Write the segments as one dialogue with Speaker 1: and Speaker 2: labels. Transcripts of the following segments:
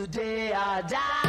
Speaker 1: The day I die.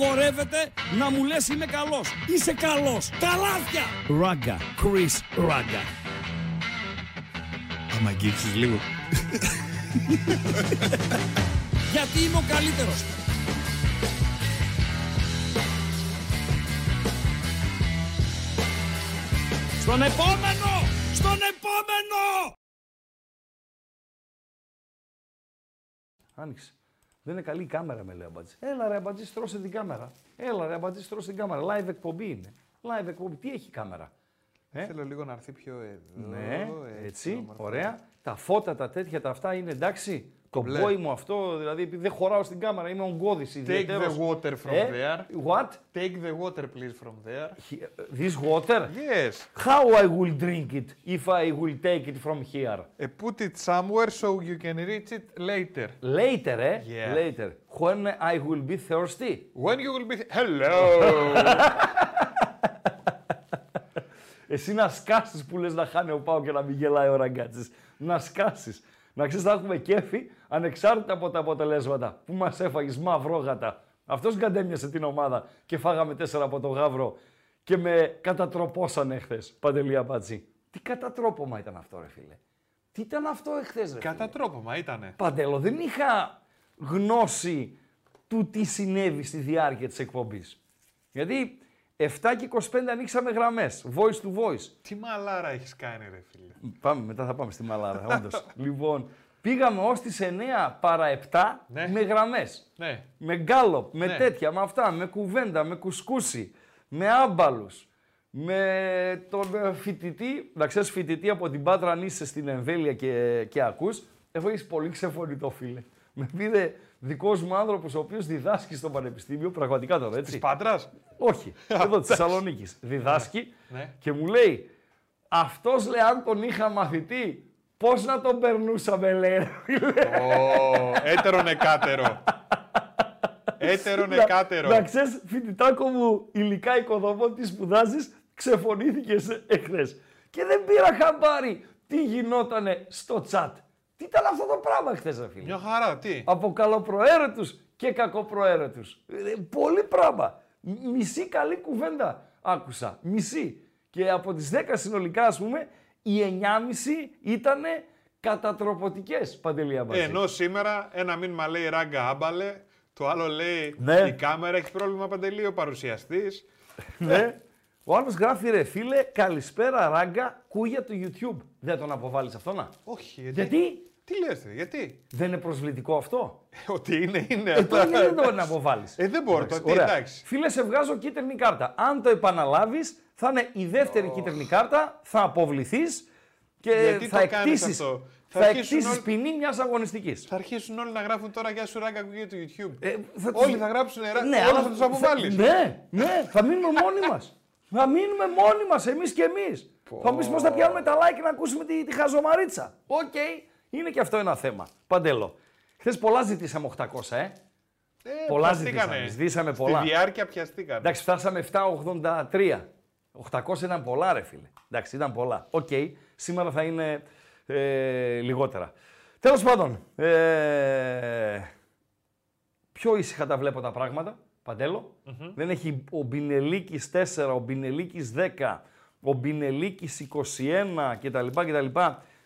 Speaker 2: απαγορεύεται να μου λες είμαι καλός. Είσαι καλός. Τα λάθια. Ράγκα. Chris Ράγκα.
Speaker 3: Λίγο.
Speaker 2: Γιατί είμαι ο καλύτερος. Στον επόμενο! Στον επόμενο!
Speaker 4: Άνοιξε.
Speaker 3: Δεν είναι καλή η κάμερα, με λέει ο Αμπατζής. Έλα ρε Αμπατζής, στρώσε την κάμερα. Έλα ρε Αμπατζής, στρώσε την κάμερα. Live εκπομπή είναι. Live εκπομπή. Τι έχει η κάμερα; Ε;
Speaker 4: Θέλω λίγο να έρθει πιο εδώ.
Speaker 3: Ναι, έτσι,
Speaker 4: όμορφα.
Speaker 3: ωραία. Τα φώτα, τα τέτοια, τα αυτά είναι εντάξει. Το
Speaker 4: μπλε.
Speaker 3: μπόι μου αυτό, δηλαδή επειδή δεν χωράω στην κάμερα, είμαι ογκώδης
Speaker 4: Take
Speaker 3: ιδιαίτερος.
Speaker 4: the water from
Speaker 3: Ε,
Speaker 4: there.
Speaker 3: What?
Speaker 4: Take the water please from there.
Speaker 3: This water?
Speaker 4: Yes.
Speaker 3: How I will drink it if I will take it from here?
Speaker 4: Uh, put it somewhere so you can reach it later.
Speaker 3: Later, eh?
Speaker 4: Yeah.
Speaker 3: Later. When I will be thirsty.
Speaker 4: When you will be... Hello!
Speaker 3: Εσύ να σκάσεις που λες να χάνει ο Πάο και να μην γελάει ο Ραγκάτσης. Να σκάσεις. Να ξέρεις θα έχουμε κέφι ανεξάρτητα από τα αποτελέσματα που μας έφαγες μαυρόγατα. Αυτός γκαντέμιασε την ομάδα και φάγαμε τέσσερα από το γάβρο και με κατατροπώσανε χθες. Παντελή Αμπατζή. Τι κατατρόπομα ήταν αυτό ρε φίλε. Τι ήταν αυτό εχθές ρε φίλε;
Speaker 4: Κατά τρόπο, μα ήτανε.
Speaker 3: Παντέλο, δεν είχα γνώση του τι συνέβη στη διάρκεια της εκπομπής. Γιατί 7 και 25 ανοίξαμε γραμμές, voice to voice.
Speaker 4: Τι μαλάρα έχεις κάνει ρε φίλε.
Speaker 3: Πάμε, μετά θα πάμε στη Μαλάρα, όντως. λοιπόν, πήγαμε ως τις 9 παρά 7
Speaker 4: Ναι.
Speaker 3: με γραμμές.
Speaker 4: Ναι.
Speaker 3: Με γκάλοπ, με
Speaker 4: Ναι.
Speaker 3: τέτοια, με αυτά, με κουβέντα, με κουσκούσι, με άμπαλους, με τον ε, φοιτητή, να ξέρεις φοιτητή από την Πάτρα αν είσαι στην εμβέλεια και, και ακούς, έχω έχεις πολύ ξεφωνητό φίλε. Με πήρε δικός μου άνθρωπος ο οποίος διδάσκει στο πανεπιστήμιο, πραγματικά τώρα έτσι.
Speaker 4: Της Πάτρας;
Speaker 3: Όχι, εδώ της Θεσσαλονίκης. Διδάσκει
Speaker 4: Ναι.
Speaker 3: και μου λέει, αυτός λέει, αν τον είχα μαθητή, πώς να τον περνούσαμε, λέει. ρε φίλε».
Speaker 4: Ω, έτερο νεκάτερο. Έτερο
Speaker 3: Να-
Speaker 4: νεκάτερο.
Speaker 3: Να ξέρεις, φοιτητάκο μου, υλικά οικοδομών τι σπουδάζει, ξεφωνήθηκε εχθές. Και δεν πήρα χαμπάρι τι γινότανε στο chat; Τι ήταν αυτό το πράγμα χθες, ρε φίλε;
Speaker 4: Μια χαρά, τι;
Speaker 3: Από καλοπροαίρετους και κακοπροαίρετους. Ε, Πολύ πράγμα. Μ- Μισή καλή κουβέντα άκουσα. Μισή. Και από τις 10 συνολικά, ας πούμε, οι 9,5 ήταν κατατροπωτικές, Παντελή Αμπατζή.
Speaker 4: Ε, ενώ σήμερα ένα μήνυμα λέει ράγκα άμπαλε, το άλλο λέει
Speaker 3: Ναι.
Speaker 4: η κάμερα έχει πρόβλημα παντελή, ο παρουσιαστής.
Speaker 3: Ναι. Ο άλλος γράφει, ρε φίλε, καλησπέρα ράγκα, κούγια του YouTube. Δεν τον αποβάλεις αυτό, να.
Speaker 4: Όχι,
Speaker 3: Γιατί;
Speaker 4: Τι λες, ρε, γιατί;
Speaker 3: Δεν είναι προσβλητικό αυτό;
Speaker 4: Ότι είναι, είναι.
Speaker 3: Ε, τότε δεν το να αποβάλεις.
Speaker 4: Ε, δεν μπορώ, το τι,
Speaker 3: Ωραία.
Speaker 4: εντάξει.
Speaker 3: Φίλε, σε βγάζω κίτρινη κάρτα. Αν το επαναλάβεις, θα είναι η δεύτερη κίτρινη κάρτα, θα αποβληθείς και
Speaker 4: Γιατί
Speaker 3: θα
Speaker 4: το κάνεις
Speaker 3: εκτίσει.
Speaker 4: αυτό;
Speaker 3: Θα,
Speaker 4: Θα αρχίσουν
Speaker 3: εκτίσεις
Speaker 4: όλοι-
Speaker 3: ποινή μιας αγωνιστικής.
Speaker 4: Θα αρχίσουν όλοι να γράφουν τώρα για σου ράγκα κουγί του YouTube.
Speaker 3: Ε, θα
Speaker 4: Όλοι
Speaker 3: τους-
Speaker 4: θα γράψουν ράγκα,
Speaker 3: Ναι,
Speaker 4: όλα
Speaker 3: αλλά
Speaker 4: θα τους αποβάλεις.
Speaker 3: Ναι, ναι, θα μείνουμε μόνοι μας. Θα μείνουμε μόνοι μας, εμείς και εμείς. Θα μου πεις πώς θα πιάνουμε τα like και να ακούσουμε τη, τη χαζομαρίτσα. Οκ, είναι και αυτό ένα θέμα. Παντέλο. Χθες πολλά ζητήσαμε 800, ε.
Speaker 4: Ε,
Speaker 3: πολλά
Speaker 4: πιαστήκανε.
Speaker 3: ζητήσαμε, ζητήσαμε πολλά.
Speaker 4: Στη διάρκεια πιαστήκανε.
Speaker 3: Εντάξει, φτάσαμε 783. 800 ήταν πολλά, ρε φίλε. Εντάξει, ήταν πολλά. Οκ, σήμερα θα είναι ε, λιγότερα. Τέλος πάντων, ε, πιο ήσυχα τα βλέπω τα πράγματα, Παντέλο. Δεν έχει ο Μπινελίκης 4, ο Μπινελίκης 10, ο Μπινελίκης 21 κτλ. κτλ.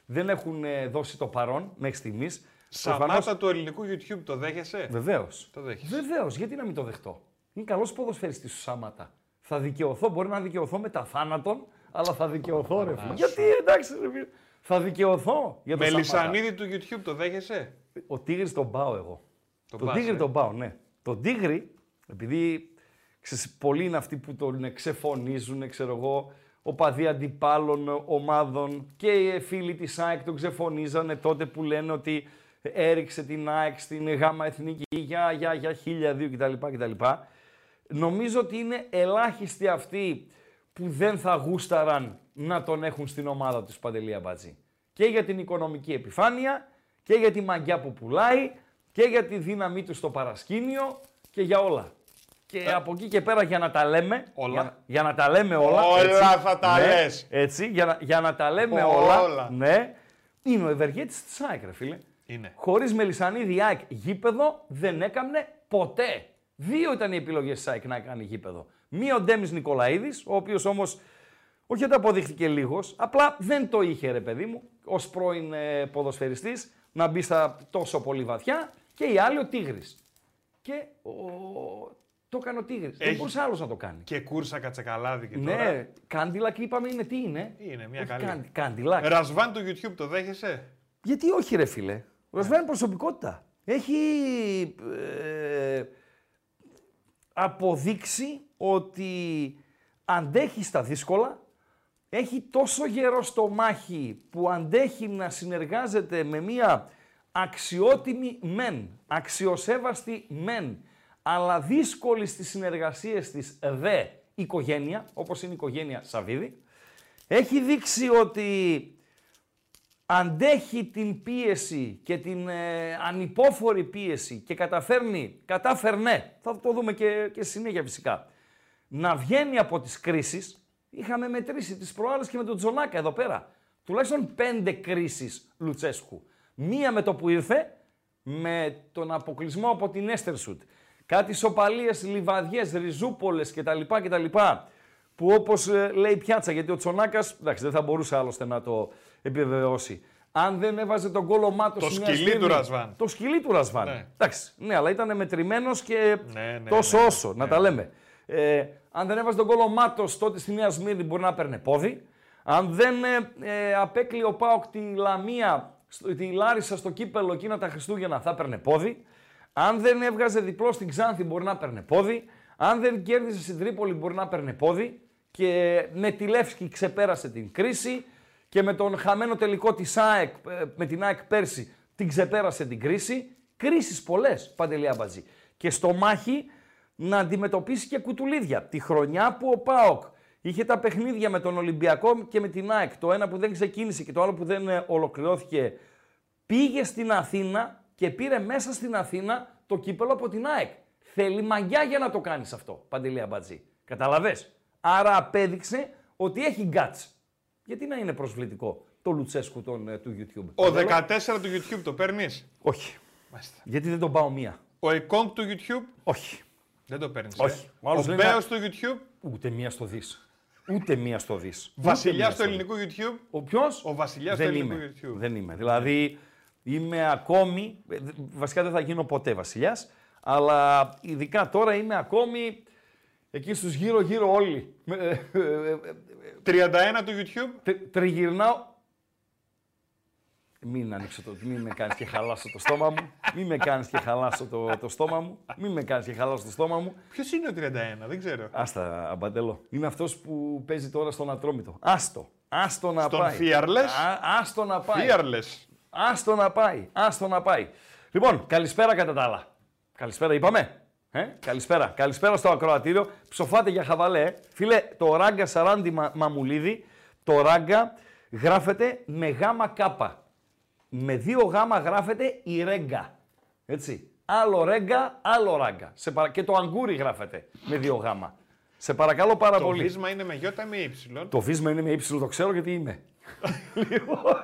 Speaker 3: Δεν έχουν ε, δώσει το παρόν μέχρι στιγμής.
Speaker 4: Σαμάτα του ελληνικού YouTube το δέχεσαι;
Speaker 3: Βεβαίως.
Speaker 4: Το δέχεσαι.
Speaker 3: Βεβαίως, γιατί να μην το δεχτώ; Είναι καλός ποδοσφαιριστής ο Σάματα. Θα δικαιωθώ, μπορεί να δικαιωθώ με τα θάνατον, αλλά θα δικαιωθώ, ρε φίλε. Γιατί εντάξει, ρε φίλε. Θα δικαιωθώ για το
Speaker 4: Με
Speaker 3: Σαμάτα.
Speaker 4: λισανίδι του YouTube το δέχεσαι;
Speaker 3: Ο Τίγρης τον πάω εγώ.
Speaker 4: Τον
Speaker 3: τον
Speaker 4: πας,
Speaker 3: Τίγρη
Speaker 4: ε.
Speaker 3: τον πάω, ναι. Τον Τίγρη, επειδή ξέρεις, πολλοί είναι αυτοί που τον ξεφωνίζουν, ξέρω εγώ, οπαδοί αντιπάλων ομάδων και οι φίλοι της ΑΕΚ τον ξεφωνίζανε τότε που λένε ότι έριξε την ΑΕΚ στην γάμα εθνική για, για, για χίλια δύο κτλ. κτλ. Νομίζω ότι είναι ελάχιστοι αυτοί που δεν θα γούσταραν να τον έχουν στην ομάδα τους Παντελία Μπατζή. Και για την οικονομική επιφάνεια και για τη μαγιά που πουλάει και για τη δύναμή του στο παρασκήνιο και για όλα. Και από εκεί και πέρα για να τα λέμε,
Speaker 4: Ε. Όλα.
Speaker 3: Για, για να τα λέμε όλα.
Speaker 4: Όλα θα τα
Speaker 3: ναι,
Speaker 4: λες.
Speaker 3: Έτσι, για να, για να τα λέμε
Speaker 4: Όλα.
Speaker 3: όλα. Ναι, είναι ο ευεργέτης της ΑΕΚ, ρε φίλε.
Speaker 4: Είναι.
Speaker 3: Χωρίς Μελισανίδη ΑΕΚ γήπεδο δεν έκαμνε ποτέ. Δύο ήταν οι επιλογές της ΑΕΚ να κάνει γήπεδο. Μία ο Ντέμις Νικολαίδης, ο οποίος όμως όχι ότι αποδείχθηκε λίγος, απλά δεν το είχε ρε παιδί μου, ως πρώην ε, ποδοσφαιριστής, να μπει στα τόσο πολύ βαθιά και η άλλη ο Τίγρης. Και ο... το έκανε ο Τίγρης. Δεν
Speaker 4: Έχει-
Speaker 3: μπορούσε άλλος να το κάνει.
Speaker 4: Και κούρσα κατσεκαλάδι και τώρα.
Speaker 3: Ναι, κάντιλακ είπαμε είναι τι είναι;
Speaker 4: Είναι μια
Speaker 3: Όχι
Speaker 4: καλή.
Speaker 3: κάντι- Κάντιλακ.
Speaker 4: Ρασβάν του YouTube το δέχεσαι;
Speaker 3: Γιατί όχι ρε φίλε. Ο Ρασβάν είναι προσωπικότητα. έχει ε, αποδείξει ότι αντέχει στα δύσκολα, έχει τόσο γερό στο μάχη που αντέχει να συνεργάζεται με μία αξιότιμη μεν, αξιοσέβαστη μεν, αλλά δύσκολη στις συνεργασίες της δε οικογένεια, όπως είναι η οικογένεια Σαββίδη. Έχει δείξει ότι αντέχει την πίεση και την ε, ανυπόφορη πίεση και καταφέρνει, κατάφερνε, θα το δούμε και, και συνέχεια φυσικά, να βγαίνει από τις κρίσεις. Είχαμε μετρήσει τις προάλλες και με τον Τζονάκα εδώ πέρα. Τουλάχιστον πέντε κρίσεις Λουτσέσκου. Μία με το που ήρθε, με τον αποκλεισμό από την Έστερσουτ. Κάτι σοπαλίες, λιβαδιές, ριζούπολες κτλ. κτλ που όπως ε, λέει πιάτσα, γιατί ο Τσονάκας, εντάξει δεν θα μπορούσε άλλωστε να το επιβεβαιώσει. Αν δεν έβαζε τον κόλλο μάτος
Speaker 4: Το σκυλί του Ρασβάν.
Speaker 3: Το σκυλί του Ρασβάν.
Speaker 4: Ναι.
Speaker 3: Εντάξει, ναι, αλλά ήταν μετρημένος και
Speaker 4: Ναι, ναι,
Speaker 3: τόσο
Speaker 4: ναι,
Speaker 3: όσο, να τα λέμε. Ε, αν δεν έβαζε τον κόλλο μάτος τότε στη Νέα Σμύρνη μπορεί να παίρνε πόδι. Αν δεν ε, ε, απέκλειε ο Πάοκ τη Λαμία, στο- τη Λάρισα στο κύπελο εκείνα τα Χριστούγεννα θα παίρνε πόδι. Αν δεν έβγαζε διπλό στην Ξάνθη μπορεί να παίρνε πόδι. Αν δεν κέρδισε στην Τρίπολη μπορεί να παίρνε πόδι. Και με τη Λεύσκη ξεπέρασε την κρίση και με τον χαμένο τελικό της ΑΕΚ, ε, με την ΑΕΚ πέρσι, την ξεπέρασε την κρίση. Κρίσεις πολλές, Παντελή Αμπατζή. Και στο μάχη να αντιμετωπίσει και κουτουλίδια. Τη χρονιά που ο ΠΑΟΚ είχε τα παιχνίδια με τον Ολυμπιακό και με την ΑΕΚ, το ένα που δεν ξεκίνησε και το άλλο που δεν ε, ολοκληρώθηκε, πήγε στην Αθήνα και πήρε μέσα στην Αθήνα το κύπελο από την ΑΕΚ. Θέλει μαγιά για να το κάνεις αυτό, Παντελή Αμπατζή. Καταλαβες; Άρα απέδειξε ότι έχει guts. Γιατί να είναι προσβλητικό το Λουτσέσκου των, ε, του YouTube.
Speaker 4: Ο
Speaker 3: Παντέλο;
Speaker 4: 14 του YouTube το παίρνεις;
Speaker 3: Όχι. Γιατί δεν τον πάω μία.
Speaker 4: Ο Εκόνγκ του YouTube;
Speaker 3: Όχι.
Speaker 4: δεν το παίρνεις.
Speaker 3: Όχι. Ο
Speaker 4: Ο
Speaker 3: άλλος λέει
Speaker 4: Μπέος
Speaker 3: να-
Speaker 4: του YouTube;
Speaker 3: Ούτε μία στο δις. Ούτε μία στο δις.
Speaker 4: Βασιλιάς
Speaker 3: Ούτε
Speaker 4: του
Speaker 3: μία στο
Speaker 4: ελληνικού YouTube;
Speaker 3: Ο ποιος;
Speaker 4: Ο βασιλιάς
Speaker 3: δεν
Speaker 4: του ελληνικού
Speaker 3: είμαι.
Speaker 4: YouTube.
Speaker 3: Δεν είμαι. Δηλαδή είμαι ακόμη. ε, δε- Βασικά δεν θα γίνω ποτέ βασιλιάς. Αλλά ειδικά τώρα είμαι ακόμη εκεί στους γύρω-γύρω όλοι. Με- ε, ε, ε,
Speaker 4: 31 του YouTube.
Speaker 3: τε- Τριγυρνάω. Μην ανοίξω το. Μην με κάνεις και χαλάσω το στόμα μου. Μην με κάνεις και χαλάσω το, το στόμα μου. Μην με κάνεις και χαλάσω το στόμα μου.
Speaker 4: Ποιος είναι ο 31, δεν ξέρω.
Speaker 3: Άστα, Αμπαντελό. Είναι αυτός που παίζει τώρα στον Ατρόμητο. Άστο. Άστο να
Speaker 4: Στον
Speaker 3: πάει.
Speaker 4: Fearless?
Speaker 3: Α, άστο να πάει.
Speaker 4: Fearless.
Speaker 3: Άστο να πάει. Άστο να πάει. Λοιπόν, καλησπέρα κατά τα άλλα. Καλησπέρα, είπαμε. Ε, καλησπέρα. Καλησπέρα στο ακροατήριο. Ψοφάτε για χαβαλέ. ε. Φίλε, το ράγκα Σαράντι Μα- Μαμουλίδη, το ράγκα γράφεται με γάμα κάπα. Με δύο γάμα γράφεται η ρέγκα. Έτσι. Άλλο ρέγκα, άλλο ράγκα. Σε παρα... Και το αγκούρι γράφεται με δύο γάμα. Σε παρακαλώ πάρα
Speaker 4: Το
Speaker 3: πολύ.
Speaker 4: βίσμα είναι με γιώτα με ύψιλον;
Speaker 3: Το βίσμα είναι με ύψιλο, το ξέρω γιατί είμαι. Λοιπόν.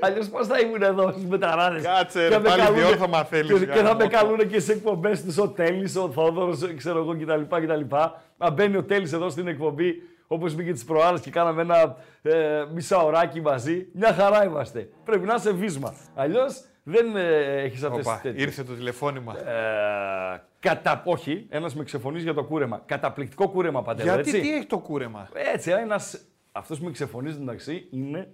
Speaker 3: Αλλιώς πώς θα ήμουν εδώ στου μεταράδες;
Speaker 4: Κάτσε, ρε, πάλι διόρθωμα θέλεις,
Speaker 3: Και, και θα
Speaker 4: γάμο.
Speaker 3: με καλούν και σε εκπομπές του ο Τέλης, ο Θόδωρος, ξέρω εγώ κτλ. κτλ. Να μπαίνει ο Τέλης εδώ στην εκπομπή, όπως μπήκε τις προάλλες και κάναμε ένα ε, μισάωράκι μαζί. Μια χαρά είμαστε. Πρέπει να είσαι βίσμα. Αλλιώς δεν ε, έχεις αυτές
Speaker 4: Οπα,
Speaker 3: τις
Speaker 4: ήρθε το τηλεφώνημα.
Speaker 3: Ε, κατα... Όχι, ένας με ξεφωνείς για το κούρεμα. Καταπληκτικό κούρεμα παντέλο.
Speaker 4: Γιατί
Speaker 3: έτσι.
Speaker 4: τι έχει το κούρεμα;
Speaker 3: Έτσι, ένας. Αυτός που με ξεφωνίζει εντάξει είναι.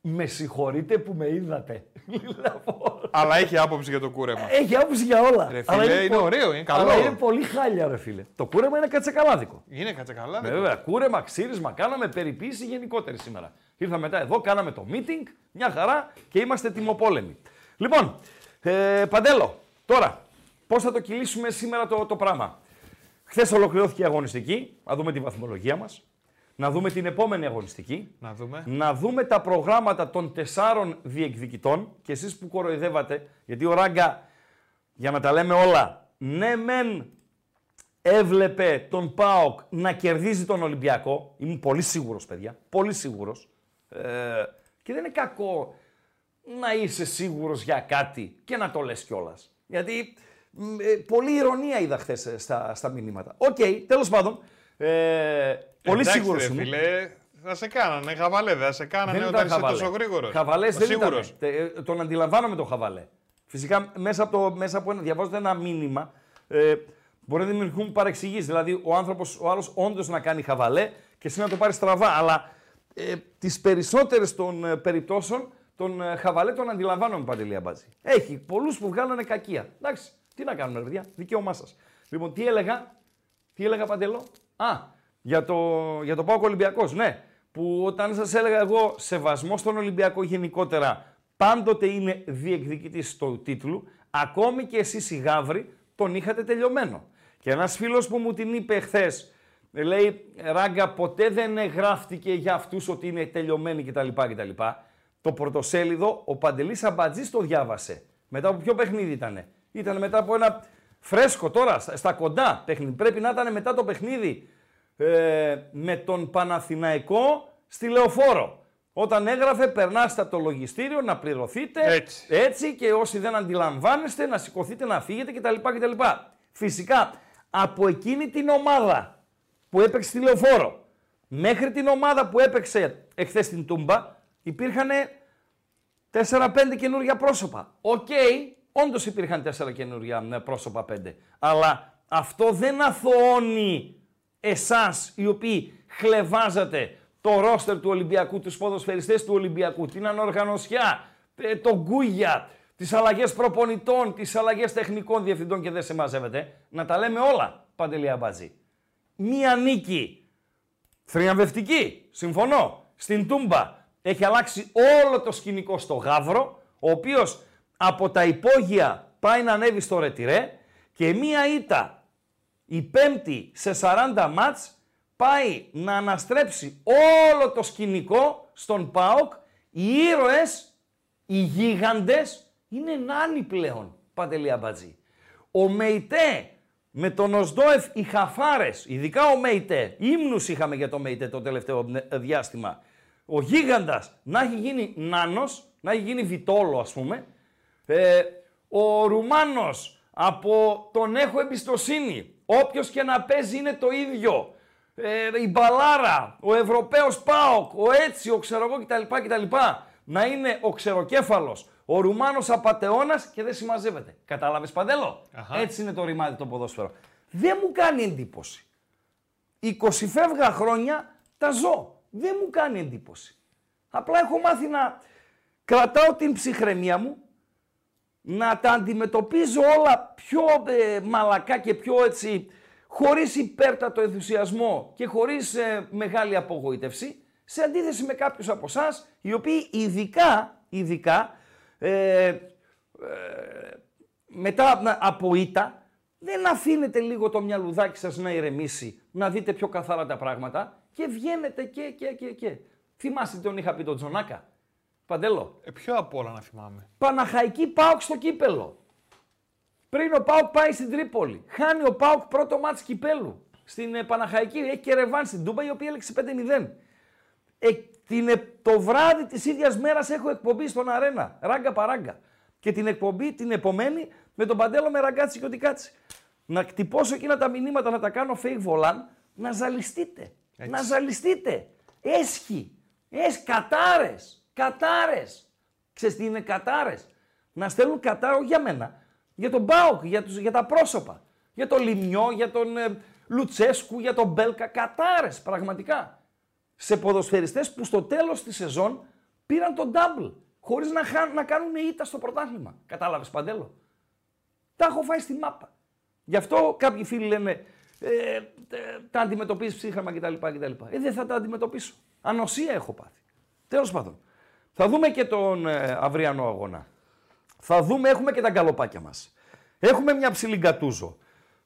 Speaker 3: Με συγχωρείτε που με είδατε. Λοιπόν,
Speaker 4: Αλλά έχει άποψη για το κούρεμα.
Speaker 3: Έχει άποψη για όλα.
Speaker 4: Ρε
Speaker 3: Αλλά
Speaker 4: φίλε, είναι
Speaker 3: πο-
Speaker 4: ωραίο, είναι καλό.
Speaker 3: Αλλά είναι πολύ χάλια, ρε φίλε. Το κούρεμα είναι κατσακαλάδικο.
Speaker 4: Είναι κάτσε καλά.
Speaker 3: Ε,
Speaker 4: δεν
Speaker 3: Βέβαια, κούρεμα, ξύρισμα, κάναμε περιποίηση γενικότερη σήμερα. Ήρθα μετά εδώ, κάναμε το meeting, μια χαρά και είμαστε τιμοπόλεμοι. Λοιπόν, ε, Παντέλο, τώρα, πώς θα το κυλήσουμε σήμερα το, το πράγμα; Χθες ολοκληρώθηκε η αγωνιστική, να δούμε τη βαθμολογία μας, να δούμε την επόμενη αγωνιστική,
Speaker 4: Να δούμε.
Speaker 3: να δούμε τα προγράμματα των τεσσάρων διεκδικητών και εσείς που κοροϊδεύατε, γιατί ο Ράγκα, για να τα λέμε όλα, ναι μεν έβλεπε τον ΠΑΟΚ να κερδίζει τον Ολυμπιακό, είμαι πολύ σίγουρος παιδιά, πολύ σίγουρος, ε, και δεν είναι κακό να είσαι σίγουρος για κάτι και να το λες κιόλας. Γιατί μ, ε, πολλή ειρωνεία είδα χθες στα, στα μηνύματα. Οκ, τέλος πάντων, ε, πολύ
Speaker 4: Εντάξει,
Speaker 3: σίγουρος
Speaker 4: ρε
Speaker 3: είμαι.
Speaker 4: Φίλε, θα σε κάνανε χαβαλέ, δεν θα σε κάνανε
Speaker 3: Δεν
Speaker 4: όταν
Speaker 3: ήταν
Speaker 4: είσαι
Speaker 3: χαβαλέ.
Speaker 4: τόσο γρήγορος.
Speaker 3: Χαβαλές δεν ήταν. Ε, τον αντιλαμβάνομαι τον χαβαλέ. Φυσικά μέσα από, το, μέσα από ένα, διαβάζοντας ένα μήνυμα ε, μπορεί να δημιουργούν παρεξηγήσεις. Δηλαδή ο άνθρωπος, ο άλλος όντως να κάνει χαβαλέ και εσύ να το πάρεις στραβά. Αλλά ε, τις περισσότερες των ε, περιπτώσεων τον ε, Χαβαλέ τον αντιλαμβάνομαι παντελή Αμπάτζη. Έχει πολλούς που βγάλανε κακία. Εντάξει, τι να κάνουμε, ρε παιδιά, δικαίωμά σας. Λοιπόν, τι έλεγα, τι έλεγα παντελώ; Α, για το, για το Πάο Ολυμπιακός, ναι. Που όταν σας έλεγα εγώ σεβασμό στον Ολυμπιακό γενικότερα, πάντοτε είναι διεκδικητής του τίτλου, ακόμη και εσείς οι Γαύροι τον είχατε τελειωμένο. Και ένας φίλος που μου την είπε χθες, λέει Ράγκα, ποτέ δεν γράφτηκε για αυτούς ότι είναι τελειωμένοι κτλ. κτλ. Το πρωτοσέλιδο ο Παντελής Αμπατζή το διάβασε. Μετά από ποιο παιχνίδι ήταν. Ήταν μετά από ένα φρέσκο τώρα, στα κοντά παιχνίδι. Πρέπει να ήταν μετά το παιχνίδι ε, με τον Παναθηναϊκό στη Λεωφόρο. Όταν έγραφε, περνάστε από το λογιστήριο να πληρωθείτε.
Speaker 4: Έτσι.
Speaker 3: έτσι και όσοι δεν αντιλαμβάνεστε να σηκωθείτε να φύγετε κτλ. κτλ. Φυσικά από εκείνη την ομάδα που έπαιξε στη Λεωφόρο μέχρι την ομάδα που έπαιξε εχθές στην Τούμπα υπήρχαν 4-5 καινούργια πρόσωπα. OK, okay, όντως υπήρχαν 4 καινούργια ναι, πρόσωπα 5. Αλλά αυτό δεν αθωώνει εσάς οι οποίοι χλευάζατε το ρόστερ του Ολυμπιακού, τους ποδοσφαιριστές του Ολυμπιακού, την ανοργανωσιά, ε, τον Γκούγια, τις αλλαγές προπονητών, τις αλλαγές τεχνικών διευθυντών και δεν σε μαζεύετε. Να τα λέμε όλα, Παντελή Αμπατζή. Μία νίκη, θριαμβευτική, συμφωνώ, στην Τούμπα. Έχει αλλάξει όλο το σκηνικό στο Γαύρο, ο οποίος από τα υπόγεια πάει να ανέβει στο Ρετυρέ και μία ήττα η πέμπτη σε 40 μάτς πάει να αναστρέψει όλο το σκηνικό στον ΠΑΟΚ. Οι ήρωες, οι γίγαντες, είναι νάνοι πλέον, Παντελή Αμπατζή. Ο Μεϊτέ με τον Οσδόεφ οι χαφάρες, ειδικά ο Μεϊτέ, ύμνους είχαμε για το Μεϊτέ το τελευταίο διάστημα, ο γίγαντας να έχει γίνει νάνος, να έχει γίνει βιτόλο ας πούμε, ε, ο Ρουμάνος από τον έχω εμπιστοσύνη, όποιος και να παίζει είναι το ίδιο, ε, η Μπαλάρα, ο Ευρωπαίος ΠΑΟΚ, ο Έτσιο, ξέρω εγώ κτλ. κτλ. Να είναι ο ξεροκέφαλος, ο Ρουμάνος απατεώνας και δεν συμμαζεύεται. Κατάλαβες Παντέλο;
Speaker 4: Αχα.
Speaker 3: Έτσι είναι το ρημάδι το ποδόσφαιρο. Δεν μου κάνει εντύπωση. 20 φεύγα χρόνια τα ζω. Δεν μου κάνει εντύπωση. Απλά έχω μάθει να κρατάω την ψυχραιμία μου, να τα αντιμετωπίζω όλα πιο ε, μαλακά και πιο έτσι, χωρίς υπέρτατο ενθουσιασμό και χωρίς ε, μεγάλη απογοήτευση, σε αντίθεση με κάποιους από εσάς, οι οποίοι ειδικά, ειδικά, ε, ε, μετά να- από ήττα, δεν αφήνετε λίγο το μυαλουδάκι σας να ηρεμήσει, να δείτε πιο καθαρά τα πράγματα και βγαίνετε και, και, και, και. Θυμάστε τι τον είχα πει τον Τζονάκα; Παντέλο.
Speaker 4: Ε, ποιο απ' όλα να θυμάμαι.
Speaker 3: Παναχαϊκή Πάοκ στο κύπελο. Πριν ο Πάοκ πάει στην Τρίπολη. Χάνει ο Πάοκ πρώτο μάτς κυπέλου. Στην ε, Παναχαϊκή έχει και ρεβάνς στην Τούμπα η οποία έλεξε 5-0. Ε, την, ε, το βράδυ της ίδιας μέρας έχω εκπομπή στον Αρένα. Ράγκα παράγκα. Και την εκπομπή την επομένη με τον Παντέλο με ραγκάτσι και ότι κάτσει. Να κτυπώσω εκείνα τα μηνύματα, να τα κάνω fake volant, να ζαλιστείτε.
Speaker 4: Έτσι.
Speaker 3: Να ζαλιστείτε. Έσχη. Έσ, κατάρες. Κατάρες. Ξέρεις τι είναι κατάρες; Να στέλνουν κατάρο για μένα. Για τον Μπάουκ, για, τους, για τα πρόσωπα. Για τον Λιμιό, για τον ε, Λουτσέσκου, για τον Μπέλκα. Κατάρες, πραγματικά. Σε ποδοσφαιριστές που στο τέλος της σεζόν πήραν τον double. Χωρίς να, χάν- να κάνουν ήττα στο πρωτάθλημα. Κατάλαβες Παντέλο; Τα έχω φάει στη μάπα. Γι' αυτό κάποιοι φίλοι λένε ε, ε, τα αντιμετωπίζεις ψύχραμα κτλ. κτλ. Ε, δεν θα τα αντιμετωπίσω. Ανοσία έχω πάθει. Τέλος πάντων. Θα δούμε και τον ε, αυριανό αγώνα. Θα δούμε, έχουμε και τα γκαλοπάκια μας. Έχουμε μια ψηλή γκατούζο,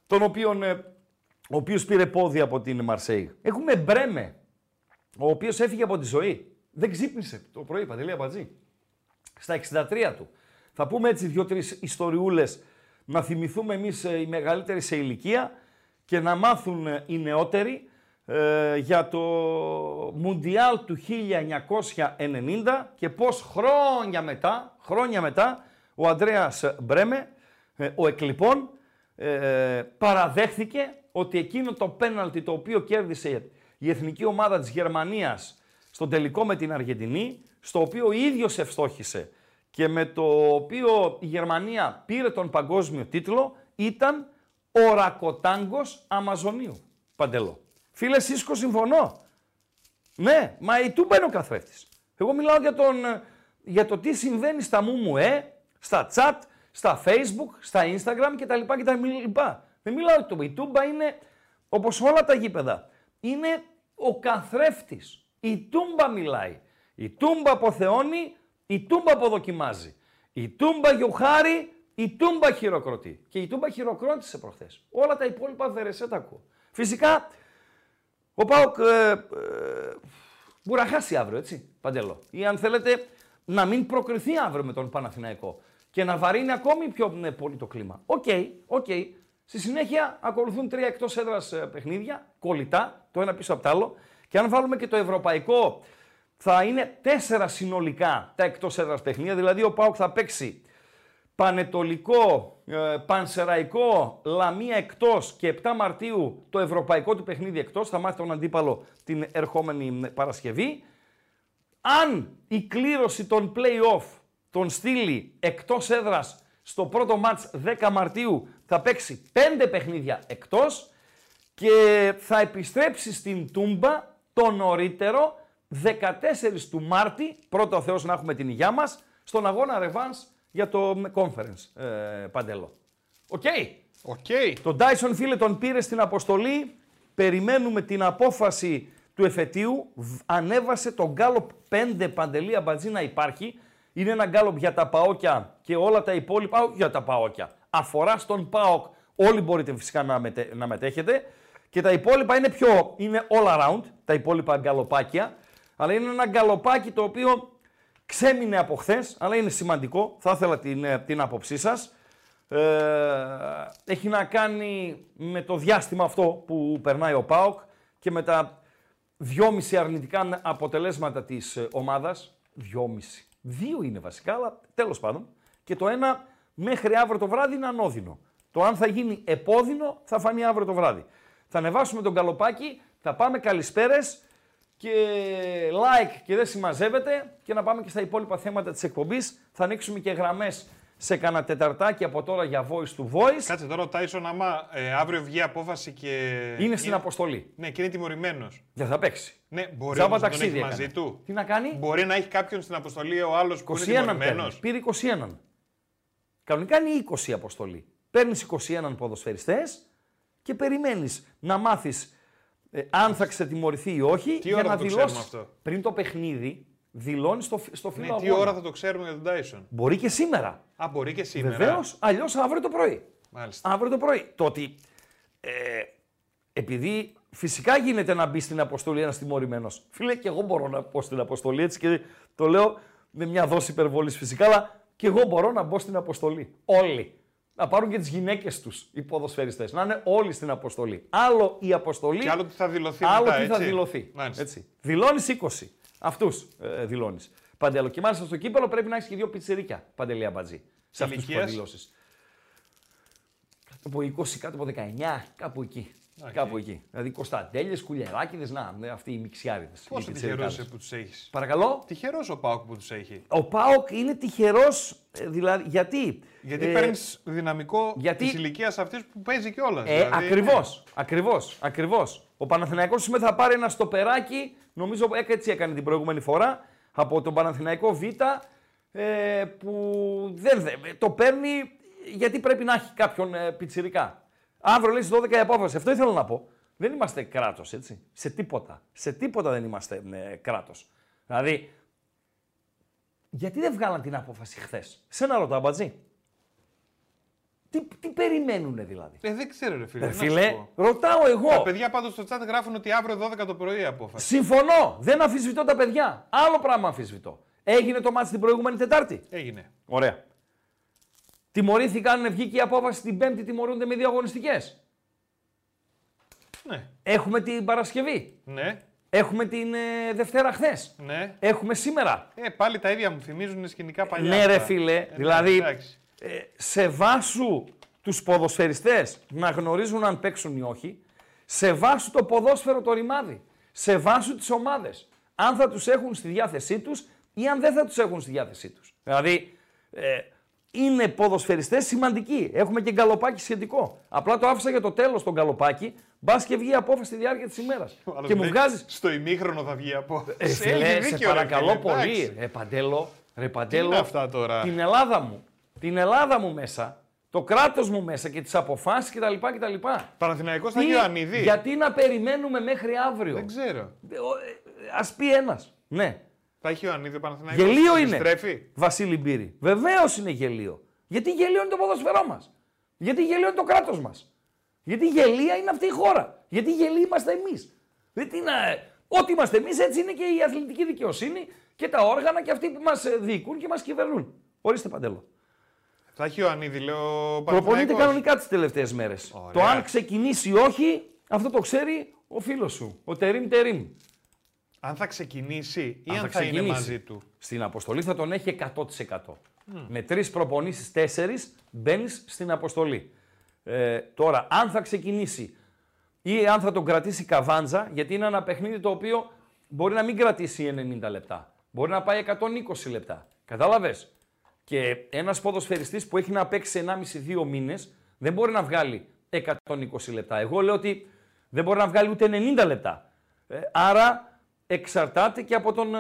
Speaker 3: τον οποίον, ε, ο οποίος πήρε πόδι από την Μαρσέη. Έχουμε Μπρέμε, ο οποίος έφυγε από τη ζωή. Δεν ξύπνησε το πρωί, Παντελή Αμπατζή στα 63 του. Θα πούμε έτσι δύο-τρεις ιστοριούλες να θυμηθούμε εμείς ε, οι μεγαλύτεροι σε ηλικία και να μάθουν ε, οι νεότεροι ε, για το Μουντιάλ του 1990 και πώς χρόνια μετά, χρόνια μετά, ο Ανδρέας Μπρέμε, ε, ο εκλειπών, ε, παραδέχθηκε ότι εκείνο το πέναλτι το οποίο κέρδισε η εθνική ομάδα της Γερμανίας στον τελικό με την Αργεντινή, στο οποίο ο ίδιος ευστόχησε και με το οποίο η Γερμανία πήρε τον παγκόσμιο τίτλο, ήταν ο Ρακοτάγκος Αμαζονίου. Παντελό. Φίλε Σίσκο, συμφωνώ. Ναι, μα η Τούμπα είναι ο καθρέφτης. Εγώ μιλάω για τον, ε, για το τι συμβαίνει στα ΜΜΕ, στα chat, στα facebook, στα instagram κτλ. κτλ. Δεν μιλάω για το Η Τούμπα είναι, όπως όλα τα γήπεδα, είναι ο καθρέφτης. Η Τούμπα μιλάει. Η Τούμπα αποθεώνει, η Τούμπα αποδοκιμάζει. Η Τούμπα γιουχάρει, η Τούμπα χειροκροτεί. Και η Τούμπα χειροκρότησε προχθές. Όλα τα υπόλοιπα δεν τα ακούω. Φυσικά, ο Πάοκ ε, ε, μπορεί να χάσει αύριο, έτσι, Παντελό. Ή αν θέλετε να μην προκριθεί αύριο με τον Παναθηναϊκό και να βαρύνει ακόμη πιο ναι, πολύ το κλίμα. OK, okay, OK. Okay. Στη συνέχεια ακολουθούν τρία εκτός έδρας παιχνίδια, κολλητά, το ένα πίσω από το άλλο. Και αν βάλουμε και το ευρωπαϊκό, θα είναι τέσσερα συνολικά τα εκτός έδρας παιχνίδια. Δηλαδή ο ΠΑΟΚ θα παίξει Πανετολικό, ε, Πανσεραϊκό, Λαμία εκτός και 7 Μαρτίου το ευρωπαϊκό του παιχνίδι εκτός. Θα μάθει τον αντίπαλο την ερχόμενη Παρασκευή. Αν η κλήρωση των play-off τον στείλει εκτός έδρας στο πρώτο ματς 10 Μαρτίου θα παίξει 5 παιχνίδια εκτός και θα επιστρέψει στην Τούμπα το νωρίτερο 14 του Μάρτη, πρώτα ο Θεός να έχουμε την υγειά μας, στον αγώνα ρεβάνς για το Conference, ε, Παντελό. OK.
Speaker 4: Okay.
Speaker 3: Τον Τάισον φίλε τον πήρε στην αποστολή, περιμένουμε την απόφαση του εφετείου, ανέβασε τον γκάλοπ 5 Παντελή μπατζή να υπάρχει, είναι ένα γκάλοπ για τα παόκια και όλα τα υπόλοιπα, όχι για τα παόκια. Αφορά στον ΠΑΟΚ, όλοι μπορείτε φυσικά να, μετε, να μετέχετε. Και τα υπόλοιπα είναι πιο, είναι all around, τα υπόλοιπα γκαλοπάκια. Αλλά είναι ένα γκαλοπάκι το οποίο ξέμεινε από χθες, αλλά είναι σημαντικό. Θα ήθελα την, ε, την άποψή σας. Ε, έχει να κάνει με το διάστημα αυτό που περνάει ο ΠΑΟΚ και με τα δυόμιση αρνητικά αποτελέσματα της ε, ομάδας. Δυόμιση. Δύο είναι βασικά, αλλά τέλος πάντων. Και το ένα μέχρι αύριο το βράδυ είναι ανώδυνο. Το αν θα γίνει επώδυνο θα φανεί αύριο το βράδυ. Θα ανεβάσουμε τον καλοπάκι, θα πάμε καλησπέρες και like και δεν συμμαζεύεται και να πάμε και στα υπόλοιπα θέματα της εκπομπής. Θα ανοίξουμε και γραμμές σε κανένα τεταρτάκι από τώρα για voice to voice.
Speaker 4: Κάτσε τώρα ο Τάισον, άμα ε, αύριο βγει απόφαση και.
Speaker 3: Είναι στην αποστολή.
Speaker 4: Ναι, και είναι τιμωρημένος.
Speaker 3: Δεν θα παίξει.
Speaker 4: Ναι, μπορεί όμως να τον έχει μαζί του.
Speaker 3: Τι να κάνει;
Speaker 4: Μπορεί να έχει κάποιον στην αποστολή ο άλλος που είναι τιμωρημένος.
Speaker 3: Πήρε 21. Κανονικά είναι 20 αποστολή. Παίρνεις 21 ποδοσφαιριστές και περιμένεις να μάθεις ε, αν θα ξετιμωρηθεί ή όχι
Speaker 4: Τι
Speaker 3: για να
Speaker 4: δηλώσει αυτό;
Speaker 3: πριν το παιχνίδι δηλώνει στο, στο φίλο
Speaker 4: ναι, Τι ώρα θα το ξέρουμε για τον Τάισον;
Speaker 3: Μπορεί και σήμερα.
Speaker 4: Α, μπορεί και σήμερα.
Speaker 3: Βεβαίως, αλλιώς αύριο το πρωί.
Speaker 4: Μάλιστα.
Speaker 3: Αύριο το πρωί. Το ότι ε, επειδή φυσικά γίνεται να μπει στην αποστολή ένας τιμωρημένος. Φίλε, και εγώ μπορώ να μπω στην αποστολή έτσι και το λέω με μια δόση υπερβολής φυσικά, αλλά και εγώ μπορώ να μπω στην αποστολή. Όλοι. Να πάρουν και τις γυναίκες τους οι ποδοσφαιριστές. Να είναι όλοι στην αποστολή. Άλλο η αποστολή.
Speaker 4: Και άλλο τι θα δηλωθεί.
Speaker 3: Άλλο
Speaker 4: μετά,
Speaker 3: τι
Speaker 4: έτσι.
Speaker 3: θα δηλωθεί.
Speaker 4: Μάλιστα.
Speaker 3: Έτσι. Δηλώνεις 20. Αυτούς ε, δηλώνεις. Παντέλο. Και μάλιστα στο κύπελλο πρέπει να έχεις και δύο πιτσιρίκια. Παντελή Αμπατζή. Σε αυτούς που
Speaker 4: Ηλικίας;
Speaker 3: θα δηλώσεις. Κάτω από 20, κάτω από 19, κάπου εκεί.
Speaker 4: Οκ.
Speaker 3: Κάπου εκεί. Δηλαδή Κωνσταντέληδες, Κουλιεράκηδες, να, ναι, αυτοί οι μυξιάρηδες.
Speaker 4: Πόσο τυχερός είσαι που τους έχεις;
Speaker 3: Παρακαλώ;
Speaker 4: Τυχερός ο ΠΑΟΚ που τους έχει.
Speaker 3: Ο ΠΑΟΚ είναι τυχερός, δηλαδή, γιατί;
Speaker 4: Γιατί
Speaker 3: ε,
Speaker 4: παίρνεις δυναμικό
Speaker 3: γιατί-
Speaker 4: της ηλικίας αυτής που παίζει κιόλας.
Speaker 3: Ε, ακριβώς, ακριβώς, ακριβώς. Ο Παναθηναϊκός σήμερα θα πάρει ένα στοπεράκι, νομίζω ε, έτσι έκανε την προηγούμενη φορά, από τον Παναθηναϊκό Β, ε, που δεν, δε- το παίρνει γιατί πρέπει να έχει κάποιον ε, πιτσιρικά. Αύριο λέει στις 12 η απόφαση. Αυτό ήθελα να πω. Δεν είμαστε κράτος, έτσι. Σε τίποτα. Σε τίποτα δεν είμαστε ε, κράτος. Δηλαδή, γιατί δεν βγάλαν την απόφαση χθες; Σε ένα ρωτάω, Μπατζή. Τι, τι περιμένουνε δηλαδή;
Speaker 4: Ε, δεν ξέρω, ρε φίλε.
Speaker 3: Ε,
Speaker 4: να σου
Speaker 3: φίλε,
Speaker 4: πω.
Speaker 3: ρωτάω εγώ.
Speaker 4: Τα παιδιά πάντως στο chat γράφουν ότι αύριο 12 το πρωί η απόφαση.
Speaker 3: Συμφωνώ. Δεν αμφισβητώ τα παιδιά. Άλλο πράγμα αμφισβητώ. Έγινε το μάτι την προηγούμενη Τετάρτη;
Speaker 4: Έγινε.
Speaker 3: Ωραία. Τιμωρήθηκαν, βγήκε η απόφαση την Πέμπτη, τιμωρούνται με δύο αγωνιστικές.
Speaker 4: Ναι.
Speaker 3: Έχουμε την Παρασκευή.
Speaker 4: Ναι.
Speaker 3: Έχουμε την ε, Δευτέρα χθες.
Speaker 4: Ναι.
Speaker 3: Έχουμε σήμερα.
Speaker 4: Ε, πάλι τα ίδια μου θυμίζουν σκηνικά παλιά.
Speaker 3: Ναι, ρε
Speaker 4: αυτά.
Speaker 3: φίλε.
Speaker 4: Ε,
Speaker 3: δηλαδή,
Speaker 4: εντάξει.
Speaker 3: ε, σε βάσου τους ποδοσφαιριστές να γνωρίζουν αν παίξουν ή όχι, σε βάσου το ποδόσφαιρο το ρημάδι, σε βάσου τις ομάδες, αν θα τους έχουν στη διάθεσή τους ή αν δεν θα τους έχουν στη διάθεσή τους. Δηλαδή, ε, είναι ποδοσφαιριστές σημαντικοί. Έχουμε και γκαλοπάκι σχετικό. Απλά το άφησα για το τέλος τον γκαλοπάκι, μπα και βγει η απόφαση στη διάρκεια της ημέρας.
Speaker 4: Ο άλλος
Speaker 3: Και μου
Speaker 4: λέει,
Speaker 3: βγάζεις
Speaker 4: Στο ημίχρονο θα βγει από.
Speaker 3: ε, φίλε, σε παρακαλώ πολύ. Ε, Παντέλο, Ρε Παντέλο,
Speaker 4: είναι αυτά τώρα;
Speaker 3: την Ελλάδα μου, την Ελλάδα μου μέσα, το κράτος μου μέσα και τις αποφάσεις κτλ. κτλ.
Speaker 4: Παναθηναϊκός θα
Speaker 3: Τι-
Speaker 4: έχει ο Ανίδη.
Speaker 3: Γιατί να περιμένουμε μέχρι αύριο;
Speaker 4: Δεν ξέρω.
Speaker 3: Ε, ο- ε, Ας πει ένας. Ναι.
Speaker 4: Θα έχει ο Ανίδη ο Παναθηναϊκός.
Speaker 3: Γελίο είναι.
Speaker 4: Επιστρέφει;
Speaker 3: Βασίλη Μπύρη. Βεβαίως είναι γελίο. Γιατί γελίο είναι το ποδοσφαιρό μας. Γιατί γελίο είναι το κράτος μας. Γιατί γελία είναι αυτή η χώρα. Γιατί γελοί είμαστε εμείς. Ό,τι είμαστε εμείς, έτσι είναι και η αθλητική δικαιοσύνη και τα όργανα και αυτοί που μας διοικούν και μας κυβερνούν. Ορίστε παντέλο.
Speaker 4: Θα έχει ο Ανίδη, λέω. ο
Speaker 3: Προπονείται
Speaker 4: Παναθηναϊκός.
Speaker 3: κανονικά τις τελευταίες μέρες.
Speaker 4: Ωραία.
Speaker 3: Το αν ξεκινήσει ή όχι, αυτό το ξέρει ο φίλος σου, ο Τερίμ Τερίμ.
Speaker 4: Αν θα ξεκινήσει ή
Speaker 3: Αν
Speaker 4: αν,
Speaker 3: θα
Speaker 4: θα, είναι
Speaker 3: ξεκινήσει.
Speaker 4: μαζί του.
Speaker 3: Στην αποστολή θα τον έχει 100%. Με τρεις προπονήσεις, τέσσερις μπαίνεις στην αποστολή. Ε, τώρα, αν θα ξεκινήσει ή αν θα τον κρατήσει καβάντζα, γιατί είναι ένα παιχνίδι το οποίο μπορεί να μην κρατήσει 90 λεπτά. Μπορεί να πάει 120 λεπτά. Κατάλαβες; Και ένας ποδοσφαιριστής που έχει να παίξει 1,5-2 μήνες δεν μπορεί να βγάλει 120 λεπτά. Εγώ λέω ότι δεν μπορεί να βγάλει ούτε 90 λεπτά. Ε, άρα εξαρτάται και από τον ε,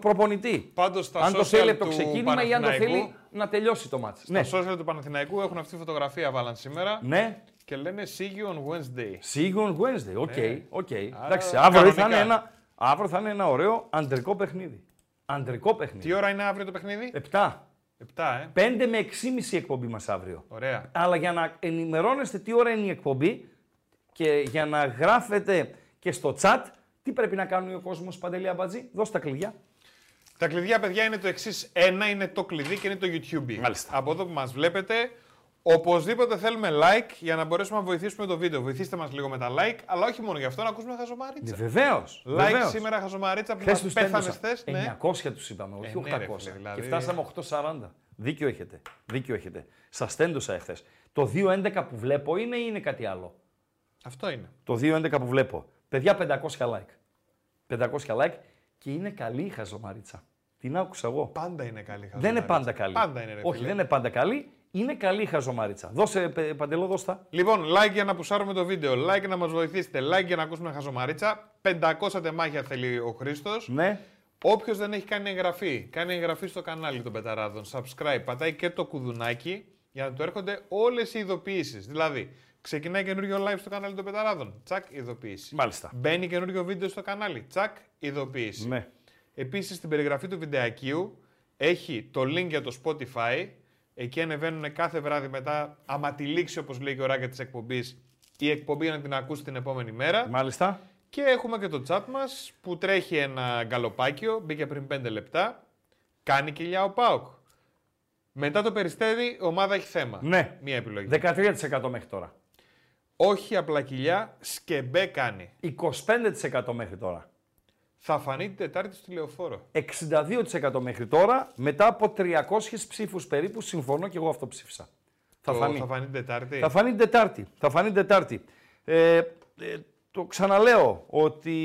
Speaker 3: προπονητή.
Speaker 4: Πάντως, στα
Speaker 3: αν το
Speaker 4: social
Speaker 3: θέλει από το
Speaker 4: του
Speaker 3: ξεκίνημα ή αν το
Speaker 4: Παναθηναϊκού-
Speaker 3: θέλει να τελειώσει το μάτι. Ναι.
Speaker 4: Στα social του Παναθηναϊκού έχουν αυτή τη φωτογραφία, βάλαν σήμερα.
Speaker 3: ναι.
Speaker 4: Και λένε See you on Wednesday.
Speaker 3: See you on Wednesday. OK.
Speaker 4: Ναι.
Speaker 3: οκ.
Speaker 4: Άρα,
Speaker 3: Εντάξει, αύριο θα,
Speaker 4: κανονικά.
Speaker 3: είναι ένα, αύριο θα είναι ένα ωραίο αντρικό παιχνίδι. Αντρικό
Speaker 4: Τι
Speaker 3: παιχνίδι.
Speaker 4: ώρα είναι αύριο το παιχνίδι;
Speaker 3: 7.
Speaker 4: 7, ε.
Speaker 3: 5 με 6,5 εκπομπή μας αύριο.
Speaker 4: Ωραία.
Speaker 3: Αλλά για να ενημερώνεστε τι ώρα είναι η εκπομπή και για να γράφετε και στο chat τι πρέπει να κάνει ο κόσμος Παντελή Αμπατζή; Δώστε τα κλειδιά.
Speaker 4: Τα κλειδιά, παιδιά, είναι το εξής. Ένα είναι το κλειδί και είναι το YouTube.
Speaker 3: Μάλιστα.
Speaker 4: Από εδώ που μας βλέπετε, οπωσδήποτε θέλουμε like για να μπορέσουμε να βοηθήσουμε το βίντεο. Βοηθήστε μας λίγο με τα like, αλλά όχι μόνο γι' αυτό, να ακούσουμε χαζομαρίτσα.
Speaker 3: Βεβαίως.
Speaker 4: Like σήμερα χαζομαρίτσα που
Speaker 3: Χθε
Speaker 4: μας
Speaker 3: του
Speaker 4: πέθανε χθες. Ναι.
Speaker 3: 900 τους είπαμε, όχι
Speaker 4: Ε, ναι,
Speaker 3: 800.
Speaker 4: ρε φίλε, δηλαδή.
Speaker 3: Και φτάσαμε 840. Δίκιο έχετε. Δίκιο έχετε. Σας τέντωσα εχθές. Το 2.11 που βλέπω είναι ή είναι κάτι άλλο;
Speaker 4: Αυτό είναι.
Speaker 3: Το 2.11 που βλέπω. Παιδιά 500 like. 500 like και είναι καλή η χαζομαρίτσα. Την άκουσα εγώ.
Speaker 4: Πάντα είναι καλή χαζομαρίτσα.
Speaker 3: Δεν είναι πάντα καλή.
Speaker 4: Πάντα είναι, ρε
Speaker 3: Όχι,
Speaker 4: φίλε.
Speaker 3: δεν είναι πάντα καλή. Είναι καλή η χαζομαρίτσα. Δώσε, πε- Παντελό, δώσ' τα.
Speaker 4: Λοιπόν, like για να πουσάρουμε το βίντεο, like να μας βοηθήσετε, like για να ακούσουμε χαζομαρίτσα. 500 τεμάχια θέλει ο Χρήστος.
Speaker 3: Ναι.
Speaker 4: Όποιος δεν έχει κάνει εγγραφή, κάνει εγγραφή στο κανάλι των Πεταράδων. Subscribe, πατάει και το κουδουνάκι για να του έρχονται όλες οι ειδοποιήσεις. Δηλαδή, ξεκινάει καινούριο live στο κανάλι των Πεταράδων. Τσακ, ειδοποίηση.
Speaker 3: Μάλιστα.
Speaker 4: Μπαίνει καινούριο βίντεο στο κανάλι. Τσακ, ειδοποίηση.
Speaker 3: Ναι.
Speaker 4: Επίσης, στην περιγραφή του βιντεακίου έχει το link για το Spotify. Εκεί ανεβαίνουν κάθε βράδυ μετά, άμα τη λήξει όπως λέει και ο Ράγκα της εκπομπής, η εκπομπή να την ακούσει την επόμενη μέρα.
Speaker 3: Μάλιστα.
Speaker 4: Και έχουμε και το chat μας που τρέχει ένα γκαλοπάκιο, μπήκε πριν 5 λεπτά. Κάνει κοιλιά ο Πάοκ. Μετά το περιστέρι, η ομάδα έχει θέμα.
Speaker 3: Ναι.
Speaker 4: Μία επιλογή.
Speaker 3: 13% μέχρι τώρα.
Speaker 4: Όχι απλά κοιλιά, σκεμπέ κάνει.
Speaker 3: 25% μέχρι τώρα.
Speaker 4: Θα φανεί την Τετάρτη στο τηλεοφόρο.
Speaker 3: 62% μέχρι τώρα, μετά από 300 ψήφους περίπου, συμφωνώ και εγώ αυτό ψήφισα. Θα
Speaker 4: Το-
Speaker 3: φανεί.
Speaker 4: θα φανεί την Τετάρτη;
Speaker 3: Θα φανεί την Τετάρτη. Θα φανεί την Τετάρτη. Ε, ε, το ξαναλέω ότι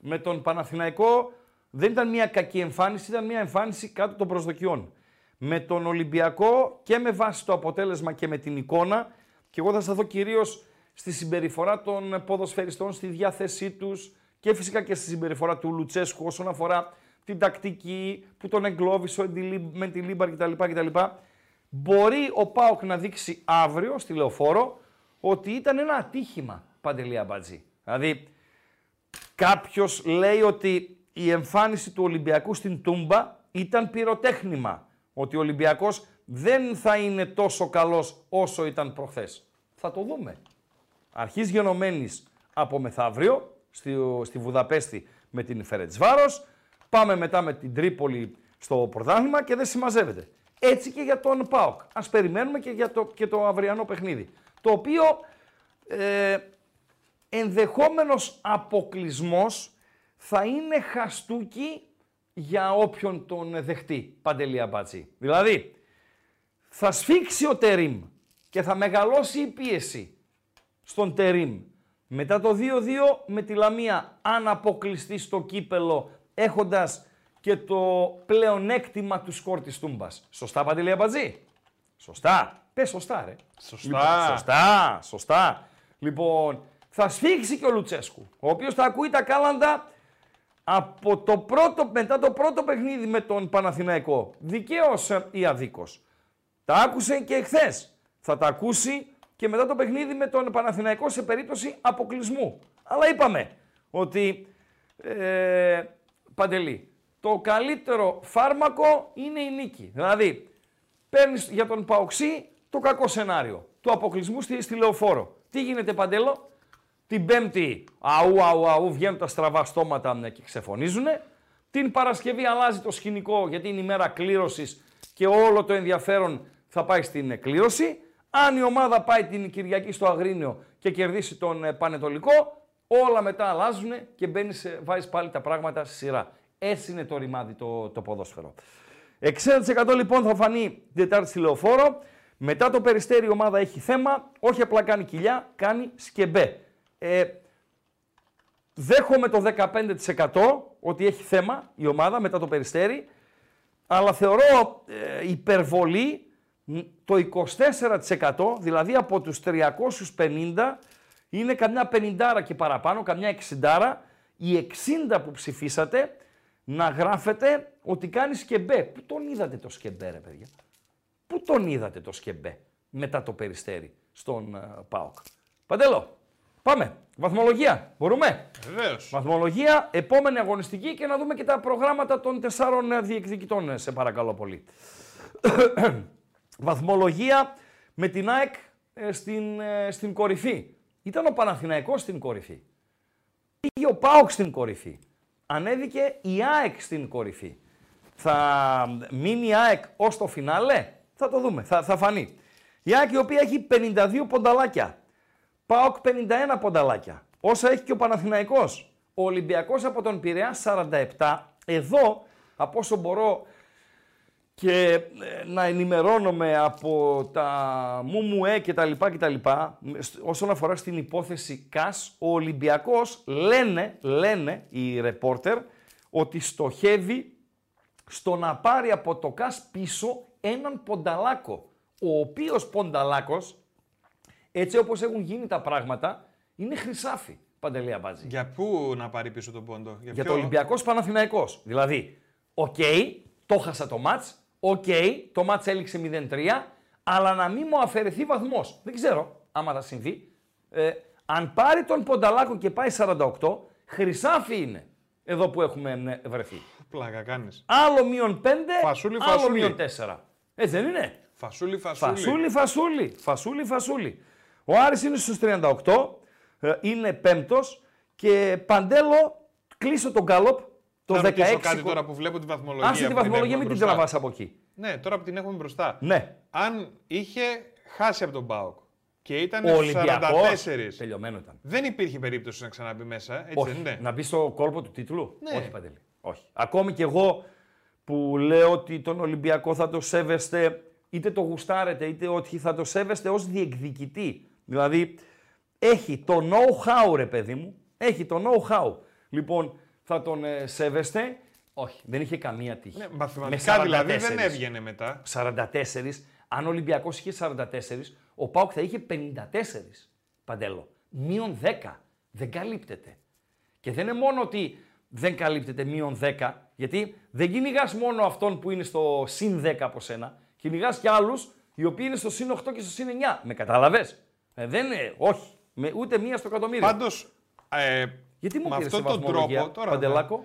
Speaker 3: με τον Παναθηναϊκό δεν ήταν μια κακή εμφάνιση, ήταν μια εμφάνιση κάτω των προσδοκιών. Με τον Ολυμπιακό και με βάση το αποτέλεσμα και με την εικόνα, και εγώ θα σταθώ κυρίως στη συμπεριφορά των ποδοσφαιριστών, στη διάθεσή τους και φυσικά και στη συμπεριφορά του Λουτσέσκου όσον αφορά την τακτική που τον εγκλώβησε ο Μεντιλί- Μεντιλίμπαρ κτλ. κτλ. Μπορεί ο ΠΑΟΚ να δείξει αύριο στη λεωφόρο ότι ήταν ένα ατύχημα Παντελή Αμπατζή. Δηλαδή, κάποιος λέει ότι η εμφάνιση του Ολυμπιακού στην Τούμπα ήταν πυροτέχνημα. Ότι ο Ολυμπιακός δεν θα είναι τόσο καλός όσο ήταν προχθές. Θα το δούμε. Αρχής γενομένης από μεθαύριο στη, στη Βουδαπέστη με την Φερετσβάρος. Πάμε μετά με την Τρίπολη στο πρωτάθλημα και δεν συμμαζεύεται. Έτσι και για τον ΠΑΟΚ. Ας περιμένουμε και για το, και το αυριανό παιχνίδι. Το οποίο ε, ενδεχόμενος αποκλισμός θα είναι χαστούκι για όποιον τον δεχτεί, Παντελή Αμπατζή. Δηλαδή, θα σφίξει ο Τερίμ και θα μεγαλώσει η πίεση στον Τερίμ. Μετά το 2-2 με τη Λαμία, αν αποκλειστεί στο κύπελο, έχοντας και το πλεονέκτημα του σκορ της Τούμπας. Σωστά, Παντελή Αμπατζή; Σωστά. Πες σωστά, ρε.
Speaker 4: Σωστά.
Speaker 3: Λοιπόν, σωστά, σωστά. Λοιπόν, θα σφίξει και ο Λουτσέσκου, ο οποίος θα ακούει τα κάλαντα από το πρώτο, μετά το πρώτο παιχνίδι με τον Παναθηναϊκό, δικαίως ή αδίκως. Τα άκουσε και εχθέ. Θα τα ακούσει και μετά το παιχνίδι με τον Παναθηναϊκό σε περίπτωση αποκλεισμού. Αλλά είπαμε ότι, ε, Παντελή, το καλύτερο φάρμακο είναι η νίκη. Δηλαδή, παίρνεις για τον Παοξή το κακό σενάριο του αποκλεισμού στη, στη Λεωφόρο. Τι γίνεται Παντέλο, την Πέμπτη αού αού αού βγαίνουν τα στραβά στόματα και ξεφωνίζουν. Την Παρασκευή αλλάζει το σκηνικό γιατί είναι η μέρα κλήρωσης και όλο το ενδιαφέρον θα πάει στην κλήρωση. Αν η ομάδα πάει την Κυριακή στο Αγρίνιο και κερδίσει τον ε, Πανετολικό, όλα μετά αλλάζουν και μπαίνεις, ε, βάζεις πάλι τα πράγματα στη σειρά. Έτσι είναι το ρημάδι το, το ποδόσφαιρο. 60% λοιπόν θα φανεί την Τετάρτη στη Λεωφόρο. Μετά το περιστέρι η ομάδα έχει θέμα, όχι απλά κάνει κοιλιά, κάνει σκεμπέ. Ε, δέχομαι το 15% ότι έχει θέμα η ομάδα μετά το περιστέρι, αλλά θεωρώ ε, υπερβολή το 24%, δηλαδή από τους 350 είναι καμιά 50 και παραπάνω, καμιά 60, οι 60 που ψηφίσατε να γράφετε ότι κάνεις σκεμπέ. Πού τον είδατε το σκεμπέ ρε παιδιά; Πού τον είδατε το σκεμπέ μετά το περιστέρι στον uh, ΠΑΟΚ; Παντέλο, πάμε. Βαθμολογία. Μπορούμε;
Speaker 4: Βεβαίως.
Speaker 3: Βαθμολογία, επόμενη αγωνιστική και να δούμε και τα προγράμματα των τεσσάρων ε, διεκδικητών, ε, σε παρακαλώ πολύ. Βαθμολογία με την ΑΕΚ ε, στην, ε, στην κορυφή. Ήταν ο Παναθηναϊκός στην κορυφή. Πήγε ο ΠΑΟΚ στην κορυφή. Ανέβηκε η ΑΕΚ στην κορυφή. Θα μείνει η ΑΕΚ ως το φινάλε; Θα το δούμε, θα, θα φανεί. Η ΑΕΚ η οποία έχει 52 πονταλάκια. ΠΑΟΚ 51 πονταλάκια. Όσα έχει και ο Παναθηναϊκός. Ο Ολυμπιακός από τον Πειραιά 47. Εδώ, από όσο μπορώ και ε, να ενημερώνομαι από τα ΜΟΜΟΕ και τα λοιπά και τα λοιπά, όσον αφορά στην υπόθεση ΚΑΣ, ο Ολυμπιακός λένε, λένε οι ρεπόρτερ, ότι στοχεύει στο να πάρει από το CAS πίσω έναν πονταλάκο, ο οποίος πονταλάκος, έτσι όπως έχουν γίνει τα πράγματα, είναι χρυσάφι, Παντελή Αμπατζή.
Speaker 4: Για πού να πάρει πίσω τον πόντο,
Speaker 3: Για
Speaker 4: ποιο;
Speaker 3: το Ολυμπιακός Παναθηναϊκός. Δηλαδή, οκ, το 'χασα το μάτς, οκ, το ματς έληξε 0-3, αλλά να μην μου αφαιρεθεί βαθμός. Δεν ξέρω άμα θα συμβεί. Ε, αν πάρει τον Πονταλάκο και πάει 48, χρυσάφι είναι εδώ που έχουμε ε, βρεθεί.
Speaker 4: Πλάκα κάνεις.
Speaker 3: Άλλο μείον 5,
Speaker 4: Φασούλη,
Speaker 3: άλλο
Speaker 4: φασούλη.
Speaker 3: μείον 4. Έτσι δεν είναι;
Speaker 4: Φασούλη, φασούλη.
Speaker 3: Φασούλη, φασούλη, φασούλη, φασούλη. Ο Άρης είναι στους 38, ε, είναι πέμπτος και Παντέλο κλείσω τον γκάλοπ το
Speaker 4: Θα
Speaker 3: 16.
Speaker 4: ρωτήσω κάτι τώρα που βλέπω τη βαθμολογία.
Speaker 3: Άσε τη
Speaker 4: που
Speaker 3: βαθμολογία,
Speaker 4: έχουμε
Speaker 3: μην την
Speaker 4: μπροστά.
Speaker 3: τραβάς από εκεί.
Speaker 4: Ναι, τώρα που την έχουμε μπροστά.
Speaker 3: Ναι.
Speaker 4: Αν είχε χάσει από τον Πάοκ και ήταν
Speaker 3: Ο
Speaker 4: στους
Speaker 3: Ολυμπιακός,
Speaker 4: 44,
Speaker 3: τελειωμένο ήταν.
Speaker 4: δεν υπήρχε περίπτωση να ξαναμπεί μέσα, έτσι
Speaker 3: Όχι,
Speaker 4: δεν είναι;
Speaker 3: να μπει στο κόλπο του τίτλου;
Speaker 4: Ναι.
Speaker 3: Όχι, Παντελή. Όχι. Ακόμη κι εγώ που λέω ότι τον Ολυμπιακό θα το σέβεστε, είτε το γουστάρετε, είτε ότι θα το σέβεστε ως διεκδικητή. Δηλαδή, έχει το know-how, ρε παιδί μου. Έχει το know-how. Λοιπόν, θα τον ε, σέβεστε. Όχι, δεν είχε καμία τύχη.
Speaker 4: Ναι, μαθηματικά
Speaker 3: Με
Speaker 4: δηλαδή
Speaker 3: 44.
Speaker 4: δεν έβγαινε μετά.
Speaker 3: 44, αν ο Ολυμπιακός είχε 44, ο Πάουκ θα είχε 54. Παντέλο. Μείον 10. Δεν καλύπτεται. Και δεν είναι μόνο ότι δεν καλύπτεται μείον 10, γιατί δεν κυνηγάς μόνο αυτόν που είναι στο συν 10 από σένα, κυνηγάς και άλλους οι οποίοι είναι στο συν 8 και στο συν 9. Με κατάλαβες; Ε, δεν είναι, όχι. Με, ούτε μία στο εκατομμύριο.
Speaker 4: Πάντως. Ε,
Speaker 3: γιατί μου
Speaker 4: με
Speaker 3: πήρες
Speaker 4: αυτόν
Speaker 3: τη
Speaker 4: τον
Speaker 3: βαθμολογία,
Speaker 4: τρόπο. Τώρα,
Speaker 3: Παντελάκο;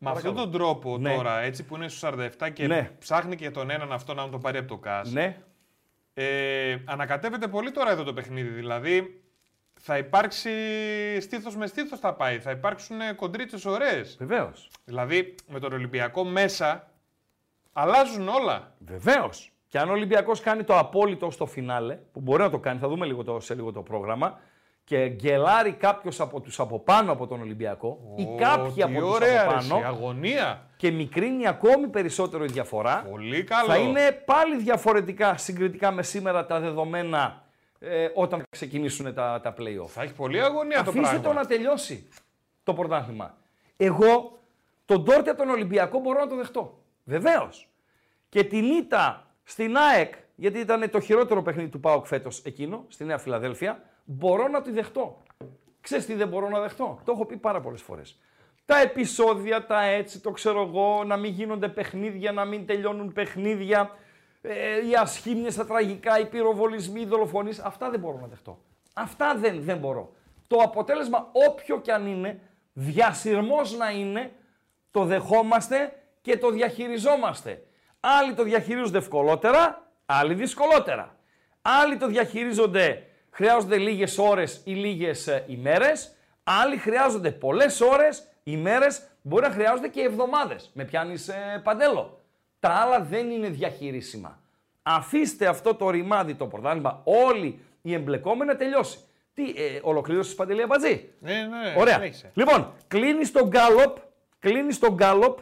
Speaker 4: Με αυτόν
Speaker 3: Παρακαλώ.
Speaker 4: τον τρόπο
Speaker 3: Ναι.
Speaker 4: τώρα, έτσι που είναι στους 47 και
Speaker 3: Ναι.
Speaker 4: ψάχνει και τον έναν αυτό να τον πάρει από το ΚΑΣ.
Speaker 3: Ναι,
Speaker 4: Ε, ανακατεύεται πολύ τώρα εδώ το παιχνίδι. Δηλαδή θα υπάρξει στήθος με στήθος θα πάει. Θα υπάρξουν κοντρίτσες ωραίες.
Speaker 3: βεβαίως.
Speaker 4: Δηλαδή με τον Ολυμπιακό μέσα αλλάζουν όλα.
Speaker 3: Βεβαίως. Και αν ο Ολυμπιακός κάνει το απόλυτο στο φινάλε, που μπορεί να το κάνει, θα δούμε λίγο το, σε λίγο το πρόγραμμα, και γκελάρει κάποιος από τους από πάνω από τον Ολυμπιακό ή
Speaker 4: Ω,
Speaker 3: κάποιοι
Speaker 4: τι
Speaker 3: από τους
Speaker 4: ωραία,
Speaker 3: από
Speaker 4: ρε, εσύ,
Speaker 3: πάνω
Speaker 4: αγωνία.
Speaker 3: και μικρύνει ακόμη περισσότερο η διαφορά,
Speaker 4: Πολύ καλό.
Speaker 3: θα είναι πάλι διαφορετικά συγκριτικά με σήμερα τα δεδομένα ε, όταν ξεκινήσουν τα, τα play-off.
Speaker 4: Θα έχει πολύ αγωνία το
Speaker 3: Αφήστε
Speaker 4: πράγμα.
Speaker 3: το να τελειώσει το πρωτάθλημα. Εγώ τον Τόρτε από τον Ολυμπιακό μπορώ να το δεχτώ. Βεβαίως. Και την ήττα στην ΑΕΚ, γιατί ήταν το χειρότερο παιχνίδι του ΠΑΟΚ φέτος εκείνο, στη Νέα Φιλαδέλφια, μπορώ να τη δεχτώ. Ξέρεις τι δεν μπορώ να δεχτώ; Το έχω πει πάρα πολλές φορές. Τα επεισόδια, τα έτσι, το ξέρω εγώ, να μην γίνονται παιχνίδια, να μην τελειώνουν παιχνίδια, ε, οι ασχήμιες, τα τραγικά, οι πυροβολισμοί, οι δολοφονίες, αυτά δεν μπορώ να δεχτώ. Αυτά δεν, δεν μπορώ. Το αποτέλεσμα, όποιο κι αν είναι, διασυρμός να είναι, το δεχόμαστε και το διαχειριζόμαστε. Άλλοι το διαχειρίζονται ευκολότερα, άλλοι δυσκολότερα. Άλλοι το διαχειρίζονται, χρειάζονται λίγες ώρες ή λίγες ε, ημέρες, άλλοι χρειάζονται πολλές ώρες, ημέρες, μπορεί να χρειάζονται και εβδομάδες. Με πιάνεις ε, παντέλο. Τα άλλα δεν είναι διαχειρίσιμα. Αφήστε αυτό το ρημάδι το πρωτάθλημα, όλοι οι εμπλεκόμενοι να τελειώσει. Τι, ε, ολοκλήρωσες Παντελή Αμπατζή;
Speaker 4: Ναι, ναι,
Speaker 3: Ωραία.
Speaker 4: συνέχισε.
Speaker 3: Λοιπόν, κλείνει τον γκάλοπ, κλείνει τον γκάλοπ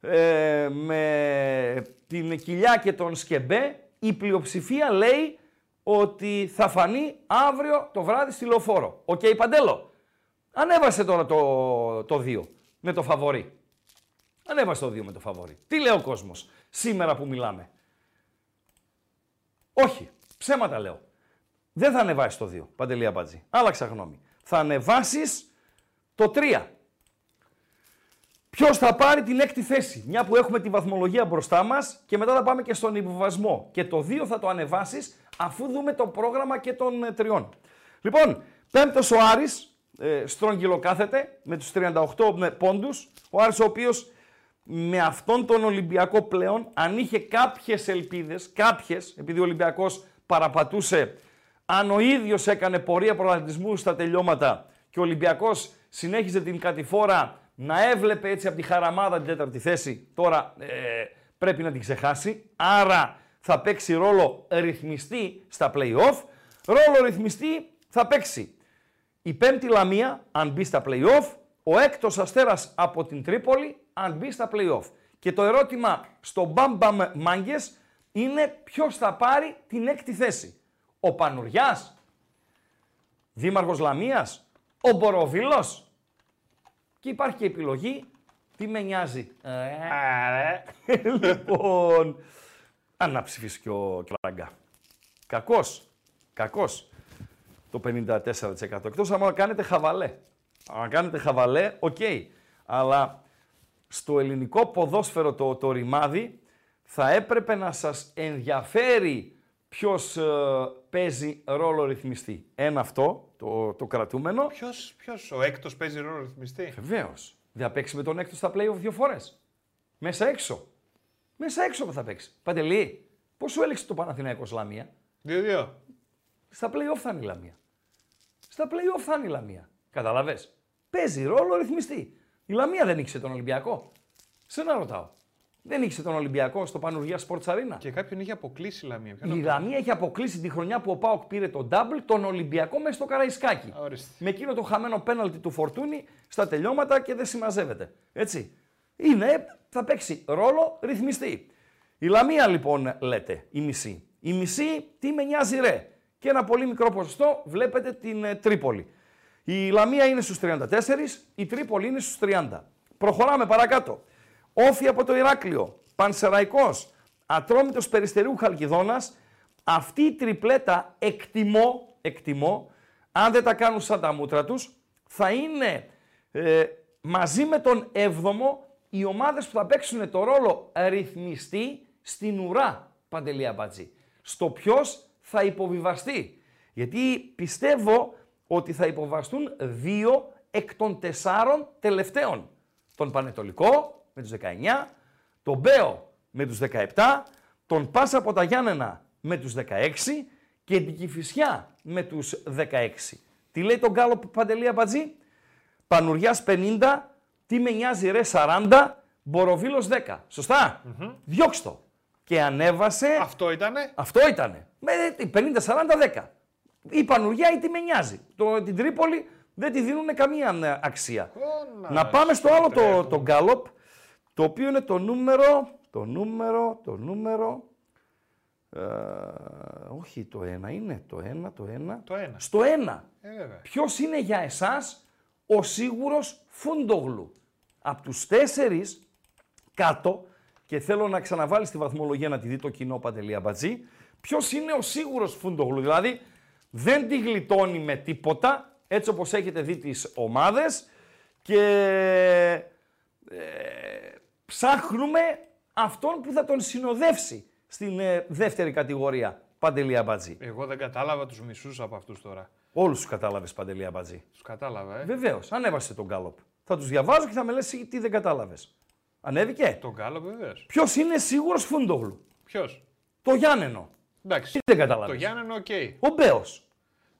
Speaker 3: ε, με την κοιλιά και τον σκεμπέ. Η πλειοψηφία λέει ότι θα φανεί αύριο το βράδυ στη λεωφόρο. Οκ, Παντέλο. Ανέβασε τώρα το, το 2 με το φαβορί. Ανέβασε το 2 με το φαβορί. Τι λέει ο κόσμος σήμερα που μιλάμε; Όχι, ψέματα λέω. Δεν θα ανεβάσεις το 2, Παντελή Αμπατζή. Άλλαξα γνώμη. Θα ανεβάσεις το 3. Ποιος θα πάρει την έκτη θέση, μια που έχουμε τη βαθμολογία μπροστά μας και μετά θα πάμε και στον υποβιβασμό. Και το 2 θα το ανεβάσεις αφού δούμε το πρόγραμμα και των ε, τριών. Λοιπόν, πέμπτος ο Άρης, ε, στρογγυλο κάθεται με τους 38 πόντους. Ο Άρης ο οποίος με αυτόν τον Ολυμπιακό πλέον, αν είχε κάποιες ελπίδες, κάποιες, επειδή ο Ολυμπιακός παραπατούσε, αν ο ίδιος έκανε πορεία πρωταθλητισμού στα τελειώματα και ο Ολυμπιακός συνέχιζε την κατηφόρα να έβλεπε έτσι από τη χαραμάδα την τέταρτη θέση, τώρα ε, πρέπει να την ξεχάσει. Άρα θα παίξει ρόλο ρυθμιστή στα play-off. Ρόλο ρυθμιστή θα παίξει η πέμπτη Λαμία, αν μπει στα play-off, ο έκτος Αστέρας από την Τρίπολη, αν μπει στα play-off. Και το ερώτημα στο Μπαμ Μπαμ Μάγκες είναι ποιος θα πάρει την έκτη θέση. Ο Πανουριάς, Δήμαρχος Λαμίας, ο Μποροβίλος. Και υπάρχει και επιλογή, τι με νοιάζει; Ε, λοιπόν, αν να ψηφίσει και ο, και ο Ραγκά. Κακός, κακός το 54%. Εκτός άμα κάνετε χαβαλέ. Αν κάνετε χαβαλέ, οκ. Αλλά στο ελληνικό ποδόσφαιρο το, το ρημάδι θα έπρεπε να σας ενδιαφέρει ποιος ε, παίζει ρόλο ρυθμιστή. Ένα αυτό, το, το κρατούμενο.
Speaker 4: Ποιος, ποιος, ο έκτος παίζει ρόλο ρυθμιστή;
Speaker 3: Βεβαίως. Δεν θα παίξει με τον έκτο στα playoff δύο φορές. Μέσα έξω. Μέσα έξω θα παίξει. Παντελή, πώς σου έλεξε το Παναθηναϊκός Λαμία;
Speaker 4: 2-2.
Speaker 3: Στα playoff θα είναι η Λαμία. Στα playoff θα είναι η Λαμία. Καταλαβέ. Παίζει ρόλο ρυθμιστή. Η Λαμία δεν ήξερε τον Ολυμπιακό. Σε να ρωτάω. Δεν ήξερε τον Ολυμπιακό στο Πανουργία Sports Arena.
Speaker 4: Και κάποιον είχε αποκλείσει η Λαμία. Ποιον
Speaker 3: Η Λαμία έχει αποκλείσει τη χρονιά που ο Πάοκ πήρε τον double τον Ολυμπιακό μέσα στο Καραϊσκάκι.
Speaker 4: Ορίστε.
Speaker 3: Με εκείνο το χαμένο πέναλτι του Φορτούνη στα τελειώματα και δεν συμμαζεύεται. Έτσι. Είναι, θα παίξει ρόλο ρυθμιστή. Η Λαμία λοιπόν λέτε, η μισή. Η μισή τι με νοιάζει ρε. Και ένα πολύ μικρό ποσοστό βλέπετε την ε, Τρίπολη. Η Λαμία είναι στους 34, η Τρίπολη είναι στους 30. Προχωράμε παρακάτω. Όφη από το Ηράκλειο, Πανσεραϊκός, Ατρόμητος Περιστερίου Χαλκιδόνας. Αυτή η τριπλέτα εκτιμώ, εκτιμώ, αν δεν τα κάνουν σαν τα μούτρα τους, θα είναι ε, μαζί με τον 7ο οι ομάδες που θα παίξουν το ρόλο ρυθμιστή στην ουρά, Παντελή Αμπατζή. Στο ποιος θα υποβιβαστεί. Γιατί πιστεύω ότι θα υποβαστούν δύο εκ των τεσσάρων τελευταίων. Τον Πανετολικό με τους 19, τον Μπέο με τους 17, τον Πάσα από τα Γιάννενα με τους 16 και την Κηφισιά με τους 16. Τι λέει τον Γκάλο Παντελή Αμπατζή, Πανουριάς 50, τι με νοιάζει ρε 40, Μποροβίλος 10. Σωστά, διώξ' το. Και ανέβασε...
Speaker 4: Αυτό ήτανε.
Speaker 3: Αυτό ήτανε. Με 50-40-10. Η Πανουριά ή τι με νοιάζει; Το, την Τρίπολη δεν τη δίνουν καμία ε, αξία.
Speaker 4: Ω,
Speaker 3: Να πάμε στο άλλο το,
Speaker 4: τρέχουμε.
Speaker 3: το γκάλοπ, το οποίο είναι το νούμερο, το νούμερο, το νούμερο, ε, όχι το ένα είναι, το ένα, το ένα.
Speaker 4: Το ένα.
Speaker 3: Στο ένα.
Speaker 4: Ε, βέβαια.
Speaker 3: Ποιος είναι για εσάς ο σίγουρος Φούντογλου; Από τους τέσσερις κάτω, και θέλω να ξαναβάλεις τη βαθμολογία να τη δει το κοινό Παντελή Αμπατζή, ποιος είναι ο σίγουρος Φούντογλου; Δηλαδή δεν τη γλιτώνει με τίποτα, έτσι όπως έχετε δει τις ομάδες και ε, ψάχνουμε αυτόν που θα τον συνοδεύσει στην ε, δεύτερη κατηγορία. Παντελή Αμπατζή.
Speaker 4: Εγώ δεν κατάλαβα τους μισούς από αυτούς τώρα.
Speaker 3: Όλους τους κατάλαβες Παντελή Αμπατζή.
Speaker 4: Τους κατάλαβα, ε.
Speaker 3: Βεβαίως, ανέβασε τον γκάλοπ. Θα τους διαβάζω και θα με λες τι δεν κατάλαβες. Ανέβηκε;
Speaker 4: Τον Γκάλο, βεβαίως.
Speaker 3: Ποιος είναι σίγουρος Φούντογλου.
Speaker 4: Ποιος;
Speaker 3: Το Γιάννενο.
Speaker 4: Εντάξει.
Speaker 3: Τι δεν κατάλαβες;
Speaker 4: Το Γιάννενο, οκ.
Speaker 3: Ο Μπέος.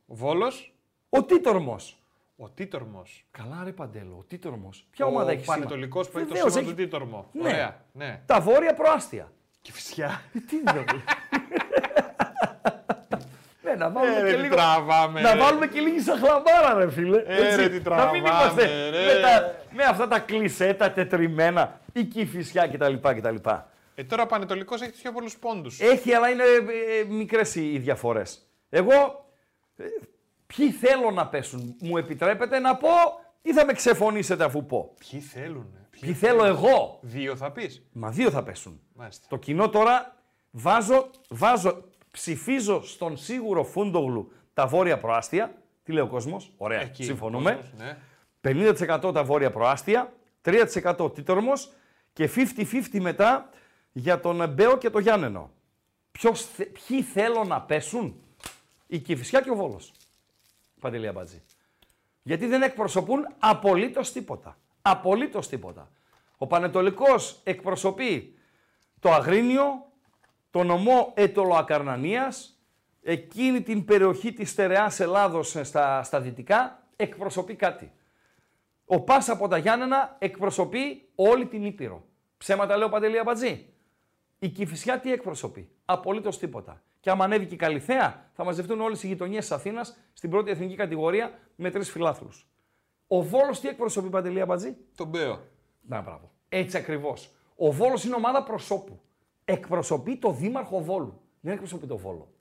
Speaker 4: Ο Βόλος,
Speaker 3: Ο Τίτορμος.
Speaker 4: Ο Τίτορμος.
Speaker 3: Καλά, ρε Παντέλο, ο Τίτορμος. Ποια ομάδα έχεις
Speaker 4: Ο
Speaker 3: σήμα;
Speaker 4: Πανετολικός που έχει το
Speaker 3: Βεβαίως,
Speaker 4: σήμα
Speaker 3: έχει-
Speaker 4: του Τίτορμο.
Speaker 3: Ναι.
Speaker 4: Ωραία. Ναι.
Speaker 3: Τα βόρεια προάστια.
Speaker 4: Και φυσικά.
Speaker 3: Τι είναι αυτό; Ναι, να βάλουμε
Speaker 4: Ε, ρε,
Speaker 3: και
Speaker 4: τι
Speaker 3: λίγο.
Speaker 4: τραβάμε,
Speaker 3: Να
Speaker 4: ρε.
Speaker 3: βάλουμε και λίγη σαχλαμπάρα, ρε φίλε.
Speaker 4: Ε, ρε, τι
Speaker 3: να μην
Speaker 4: τραβάμε,
Speaker 3: είμαστε
Speaker 4: ρε.
Speaker 3: με, τα, με αυτά τα κλισέ, τα τετριμένα, η κυφισιά κτλ. κτλ.
Speaker 4: Ε, τώρα ο Πανετολικός έχει του πιο πολλούς πόντους.
Speaker 3: Έχει, αλλά είναι ε, μικρές οι, οι διαφορές. Εγώ, ε, ποιοι θέλω να πέσουν, μου επιτρέπετε να πω ή θα με ξεφωνήσετε αφού πω;
Speaker 4: Ποιοι θέλουν.
Speaker 3: Ποιοι θέλω εγώ;
Speaker 4: Δύο θα πεις.
Speaker 3: Μα δύο θα πέσουν.
Speaker 4: Μάλιστα.
Speaker 3: Το κοινό τώρα βάζω, βάζω, ψηφίζω στον σίγουρο Φούντογλου τα βόρεια προάστια. Τι λέει ο κόσμος, ωραία,
Speaker 4: Εκεί,
Speaker 3: συμφωνούμε.
Speaker 4: κόσμος, ναι.
Speaker 3: 50% τα βόρεια προάστια, 3% τίτορμος και 50-50 μετά για τον Μπέο και το Γιάννενο. Ποιος, θε- ποιοι θέλω να πέσουν, η Κηφισιά και ο Βόλος. Παντελή Αμπατζή. Γιατί δεν εκπροσωπούν απολύτως τίποτα. Απολύτως τίποτα. Ο Πανετολικός εκπροσωπεί το Αγρίνιο, το νομό Ετωλοακαρνανίας, εκείνη την περιοχή της στερεάς Ελλάδος ε, στα, στα δυτικά, εκπροσωπεί κάτι. Ο Πας από τα Γιάννενα εκπροσωπεί όλη την Ήπειρο. Ψέματα λέω Παντελή Αμπατζή. Η Κηφισιά τι εκπροσωπεί; Απολύτως τίποτα. Και άμα ανέβει και η Καλιθέα, θα μαζευτούν όλες οι γειτονιές της Αθήνας στην πρώτη εθνική κατηγορία με τρεις φιλάθλους. Ο Βόλος τι εκπροσωπεί Παντελή Αμπατζή.
Speaker 4: Τον Μπέο.
Speaker 3: Να, μπράβο. Έτσι ακριβώς. Ο Βόλος είναι ομάδα προσώπου. Εκπροσωπεί το δήμαρχο Βόλου. Δεν εκπροσωπεί το Βόλο.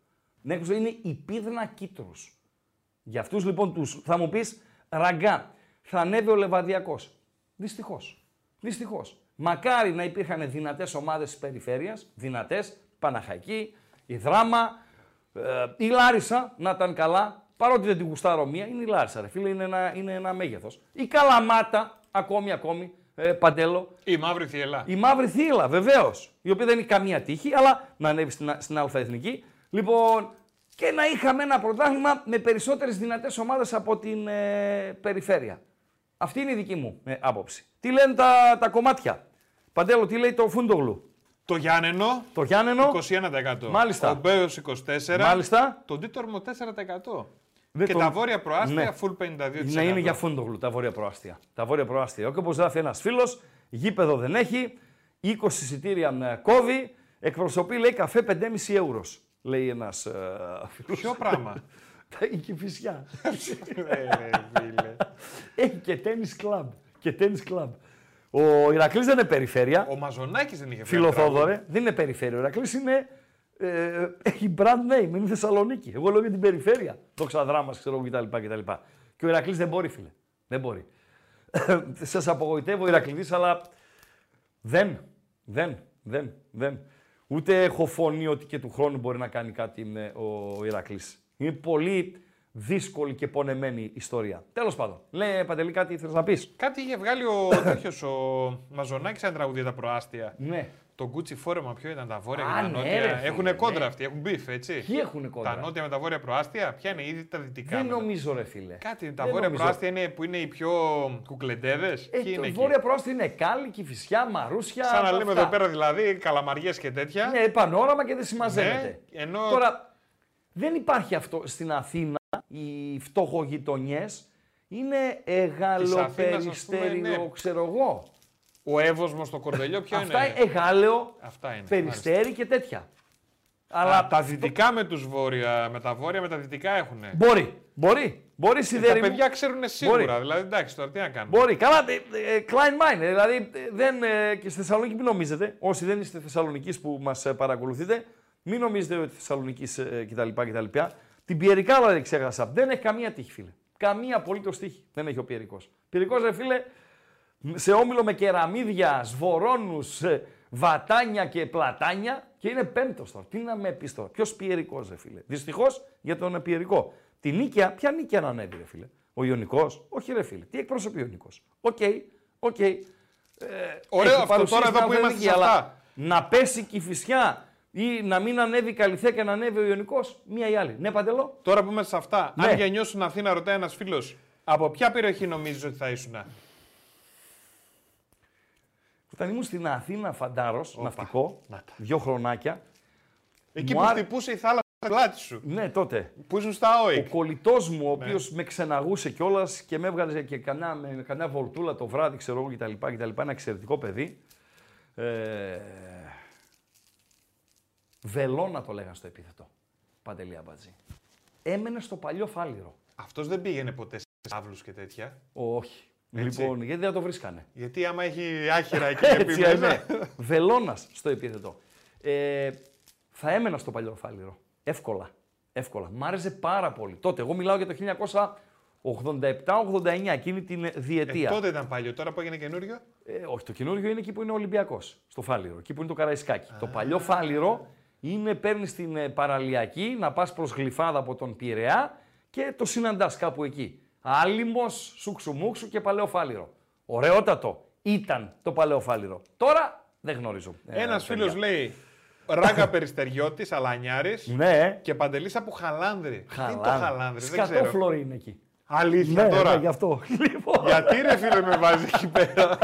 Speaker 3: Δεν εκπροσωπεί, είναι η πίδνα Κίτρου. Για αυτούς λοιπόν τους θα μου πεις ραγκά, θα ανέβει ο Λεβαδιακός. Δυστυχώς. Δυστυχώς. Μακάρι να υπήρχαν δυνατές ομάδες της περιφέρειας, δυνατές, Παναχαϊκή, η Δράμα, ε, η Λάρισα να ήταν καλά. Παρότι δεν την γουστάρω μία, είναι η Λάρισα, ρε φίλε, είναι ένα, είναι ένα μέγεθος. Η Καλαμάτα, ακόμη, ακόμη, ε, Παντέλο,
Speaker 4: Η μαύρη θύελα.
Speaker 3: η Μαύρη Θύλα, βεβαίως. Η οποία δεν είναι καμία τύχη, αλλά να ανέβει στην, στην Α Εθνική. Λοιπόν, και να είχαμε ένα πρωτάθλημα με περισσότερες δυνατές ομάδες από την ε, περιφέρεια. Αυτή είναι η δική μου ε, άποψη. Τι λένε τα, τα κομμάτια; Παντέλο, τι λέει το Φούντογλου;
Speaker 4: Το Γιάννενο
Speaker 3: Το Γιάννενο.
Speaker 4: 21%.
Speaker 3: Μάλιστα.
Speaker 4: Ο Μπέος 24%.
Speaker 3: Μάλιστα.
Speaker 4: Το Τίτορμο 4%.
Speaker 3: Δεν
Speaker 4: και
Speaker 3: τον-
Speaker 4: τα βόρεια προάστια
Speaker 3: Ναι.
Speaker 4: full 52%.
Speaker 3: Να είναι για Φούντογλου τα βόρεια προάστια. Τα βόρεια προάστια. Και όπω γράφει ένας φίλος, γήπεδο δεν έχει, 20 εισιτήρια με κόβει, εκπροσωπεί λέει καφέ 5,5 ευρώ. Λέει ένας ε, φίλος.
Speaker 4: Ποιο πράγμα;
Speaker 3: Τα η Κηφισιά.
Speaker 4: Ε, ρε, φίλε.
Speaker 3: Έχει και τέννις κλαμπ. Και τέννις κλαμπ. Ο Ηρακλής δεν είναι περιφέρεια.
Speaker 4: Ο Μαζονάκης δεν είχε
Speaker 3: Φίλο
Speaker 4: τραγούδι.
Speaker 3: Θόδωρε, δεν είναι περιφέρεια. Ο Ηρακλής είναι. Ε, έχει brand name, είναι Θεσσαλονίκη. Εγώ λέω για την περιφέρεια. Δόξα δράμας, ξέρω εγώ κτλ. κτλ. Και ο Ηρακλής δεν μπορεί, φίλε. Δεν μπορεί. Σας απογοητεύω, Ηρακλής, αλλά δεν. Δεν. Δεν. Δεν. Ούτε έχω φωνή ότι και του χρόνου μπορεί να κάνει κάτι με ο Ηρακλής. Είναι πολύ δύσκολη και πονεμένη ιστορία. Τέλος πάντων. Λέει, Παντελή, κάτι θες να πεις;
Speaker 4: Κάτι είχε βγάλει ο τέτοιος ο Μαζονάκης σαν τραγούδι τα προάστια.
Speaker 3: Ναι.
Speaker 4: Το Gucci φόρεμα ποιο ήταν, τα βόρεια
Speaker 3: Α,
Speaker 4: και τα
Speaker 3: ναι,
Speaker 4: νότια.
Speaker 3: ρε, φίλε,
Speaker 4: έχουν κόντρα
Speaker 3: ναι.
Speaker 4: αυτοί, έχουν beef, έτσι.
Speaker 3: Ποιοι έχουν κόντρα;
Speaker 4: Τα νότια με τα βόρεια προάστια, ποια είναι, ήδη τα δυτικά.
Speaker 3: Δεν
Speaker 4: με τα-
Speaker 3: νομίζω, ρε φίλε.
Speaker 4: Κάτι είναι, τα
Speaker 3: Δεν
Speaker 4: βόρεια
Speaker 3: νομίζω.
Speaker 4: προάστια είναι που είναι οι πιο κουκλεντέδες.
Speaker 3: Ε,
Speaker 4: Ποιοι είναι
Speaker 3: το
Speaker 4: εκεί;
Speaker 3: βόρεια προάστια είναι Εκάλη, Κηφισιά, Μαρούσια.
Speaker 4: Σαν να λέμε
Speaker 3: αυτά.
Speaker 4: εδώ πέρα δηλαδή Καλαμαριές και τέτοια.
Speaker 3: Ναι, Πανόραμα και δεν συμμαζεύεται.
Speaker 4: Ναι, ενώ
Speaker 3: Τώρα, δεν υπάρχει αυτό στην Αθήνα. Οι φτωχογειτονιές είναι εγαλοπεριστέριο,
Speaker 4: ναι.
Speaker 3: ξέρω εγώ.
Speaker 4: ο Εύωσμος στο κορδελιό ποιο
Speaker 3: Αυτά
Speaker 4: είναι;
Speaker 3: είναι εγάλεο,
Speaker 4: Αυτά είναι.
Speaker 3: περιστέρι και τέτοια.
Speaker 4: Αλλά
Speaker 3: Αλλά
Speaker 4: τα δυτικά με, τους βόρεια, με τα βόρεια με τα δυτικά έχουν.
Speaker 3: μπορεί, μπορεί, μπορεί
Speaker 4: Τα
Speaker 3: σιδερή μου.
Speaker 4: παιδιά ξέρουν σίγουρα.
Speaker 3: Μπορεί.
Speaker 4: Δηλαδή εντάξει τώρα τι να κάνουμε.
Speaker 3: Μπορεί. Καλά, ε, ε, Klein Mine. Δηλαδή, ε, δεν, ε, και στη Θεσσαλονίκη μην νομίζετε, όσοι δεν είστε Θεσσαλονίκη που μας παρακολουθείτε, μην νομίζετε ότι Θεσσαλονίκη ε, κτλ, κτλ. Την Πιερικά δηλαδή ξέχασα. Δεν έχει καμία τύχη, φίλε. Καμία απολύτως τύχη δεν έχει ο Πιερικός. Πιερικός, ρε φίλε, σε όμιλο με κεραμίδια, σβορώνους, βατάνια και πλατάνια και είναι πέμπτος τώρα. Τι να με πεις τώρα. Ποιος Πιερικός, ρε φίλε. Δυστυχώς για τον Πιερικό. Τη Νίκαια, ποια Νίκαια να ανέβει, ρε φίλε. Ο Ιωνικός. Όχι, ρε φίλε. Τι εκπροσωπεί ο Ιωνικός. OK, OK. Ε,
Speaker 4: Ωραίο
Speaker 3: έχει
Speaker 4: αυτό
Speaker 3: παρουσία
Speaker 4: τώρα
Speaker 3: στην
Speaker 4: εδώ που είμαστε
Speaker 3: Αθλητική,
Speaker 4: σε
Speaker 3: αλλά
Speaker 4: αυτά.
Speaker 3: Να πέσει και η φυσιά ή να μην ανέβει η Καλυθέα και να ανέβει ο Ιωνικός, μία ή άλλη. Ναι, παντελώ.
Speaker 4: Τώρα που είμαστε σε αυτά,
Speaker 3: Ναι.
Speaker 4: αν για νιώσουν Αθήνα, ρωτάει ένας φίλος, από ποια περιοχή νομίζεις ότι θα ήσουν;
Speaker 3: Όταν ήμουν στην Αθήνα φαντάρος, ναυτικό,
Speaker 4: Να τα.
Speaker 3: δύο χρονάκια.
Speaker 4: Εκεί
Speaker 3: Μου
Speaker 4: που
Speaker 3: άρε-
Speaker 4: χτυπούσε η θάλασσα στην πλάτη σου.
Speaker 3: Ναι, τότε.
Speaker 4: Που ήσουν στα
Speaker 3: Ο
Speaker 4: ΟΕΚ.
Speaker 3: κολλητός μου, ο
Speaker 4: Ναι.
Speaker 3: οποίος με ξεναγούσε κιόλας και με έβγαλε και κανένα, με κανένα βολτούλα το βράδυ, ξέρω εγώ κτλ. κτλ. Ένα εξαιρετικό παιδί. Ε, βελόνα το λέγανε στο επίθετο. Παντελή Αμπατζή. Έμενε στο παλιό φάληρο.
Speaker 4: Αυτός δεν πήγαινε ποτέ σε τάβλου και τέτοια.
Speaker 3: Όχι.
Speaker 4: Έτσι.
Speaker 3: Λοιπόν, γιατί δεν το βρίσκανε;
Speaker 4: Γιατί άμα έχει άχυρα εκεί
Speaker 3: Έτσι,
Speaker 4: επί
Speaker 3: ε,
Speaker 4: μέσα.
Speaker 3: ναι. Βελόνα στο επίθετο. Ε, θα έμενα στο παλιό φάληρο. Εύκολα. Εύκολα. Μ' άρεσε πάρα πολύ. Τότε, εγώ μιλάω για το 1987-89, εκείνη την
Speaker 4: Ε,
Speaker 3: διετία.
Speaker 4: τότε ήταν παλιό, τώρα που έγινε καινούριο;
Speaker 3: Ε, όχι, το καινούριο είναι εκεί που είναι ο Ολυμπιακός, στο Φάληρο, εκεί που είναι το Καραϊσκάκι. Το παλιό Φάληρο είναι παίρνεις την ε, παραλιακή να πας προς γλυφάδα από τον Πειραιά και το συναντάς κάπου εκεί. Άλυμος, σουξουμούξου και παλαιό Φάληρο. Ωραιότατο ήταν το παλαιό Φάληρο. Τώρα δεν γνωρίζω. ε,
Speaker 4: Ένας
Speaker 3: παιδιά.
Speaker 4: φίλος λέει Ράγκα Περιστεριώτης, Αλανιάρης
Speaker 3: Ναι,
Speaker 4: και Παντελής από Χαλάνδρη. Τι είναι το Χαλάνδρη, δεν ξέρω.
Speaker 3: Σκατόφλωρη είναι εκεί.
Speaker 4: Αλήθεια
Speaker 3: Ναι,
Speaker 4: τώρα.
Speaker 3: ναι, γι' αυτό. Λοιπόν,
Speaker 4: Γιατί ρε φίλε με βάζει εκεί πέρα;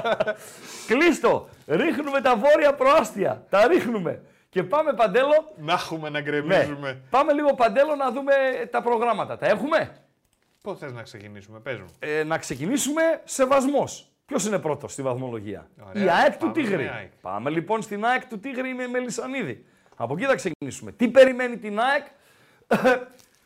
Speaker 3: κλείστο. Ρίχνουμε τα βόρεια προάστια. Τα ρίχνουμε. Και πάμε παντέλο
Speaker 4: να έχουμε να
Speaker 3: Ναι.
Speaker 4: γκρεμίζουμε.
Speaker 3: Πάμε λίγο παντέλο να δούμε τα προγράμματα. Τα έχουμε;
Speaker 4: Πώ θες να ξεκινήσουμε, πες μου.
Speaker 3: Ε, να ξεκινήσουμε σεβασμός. Ποιος είναι πρώτος στη βαθμολογία,
Speaker 4: Ωραία,
Speaker 3: Η ΑΕΚ του
Speaker 4: πάμε
Speaker 3: Τίγρη.
Speaker 4: με ΑΕΚ.
Speaker 3: Πάμε λοιπόν στην ΑΕΚ του Τίγρη με Μελισανίδη. Από εκεί θα ξεκινήσουμε. Τι περιμένει την ΑΕΚ;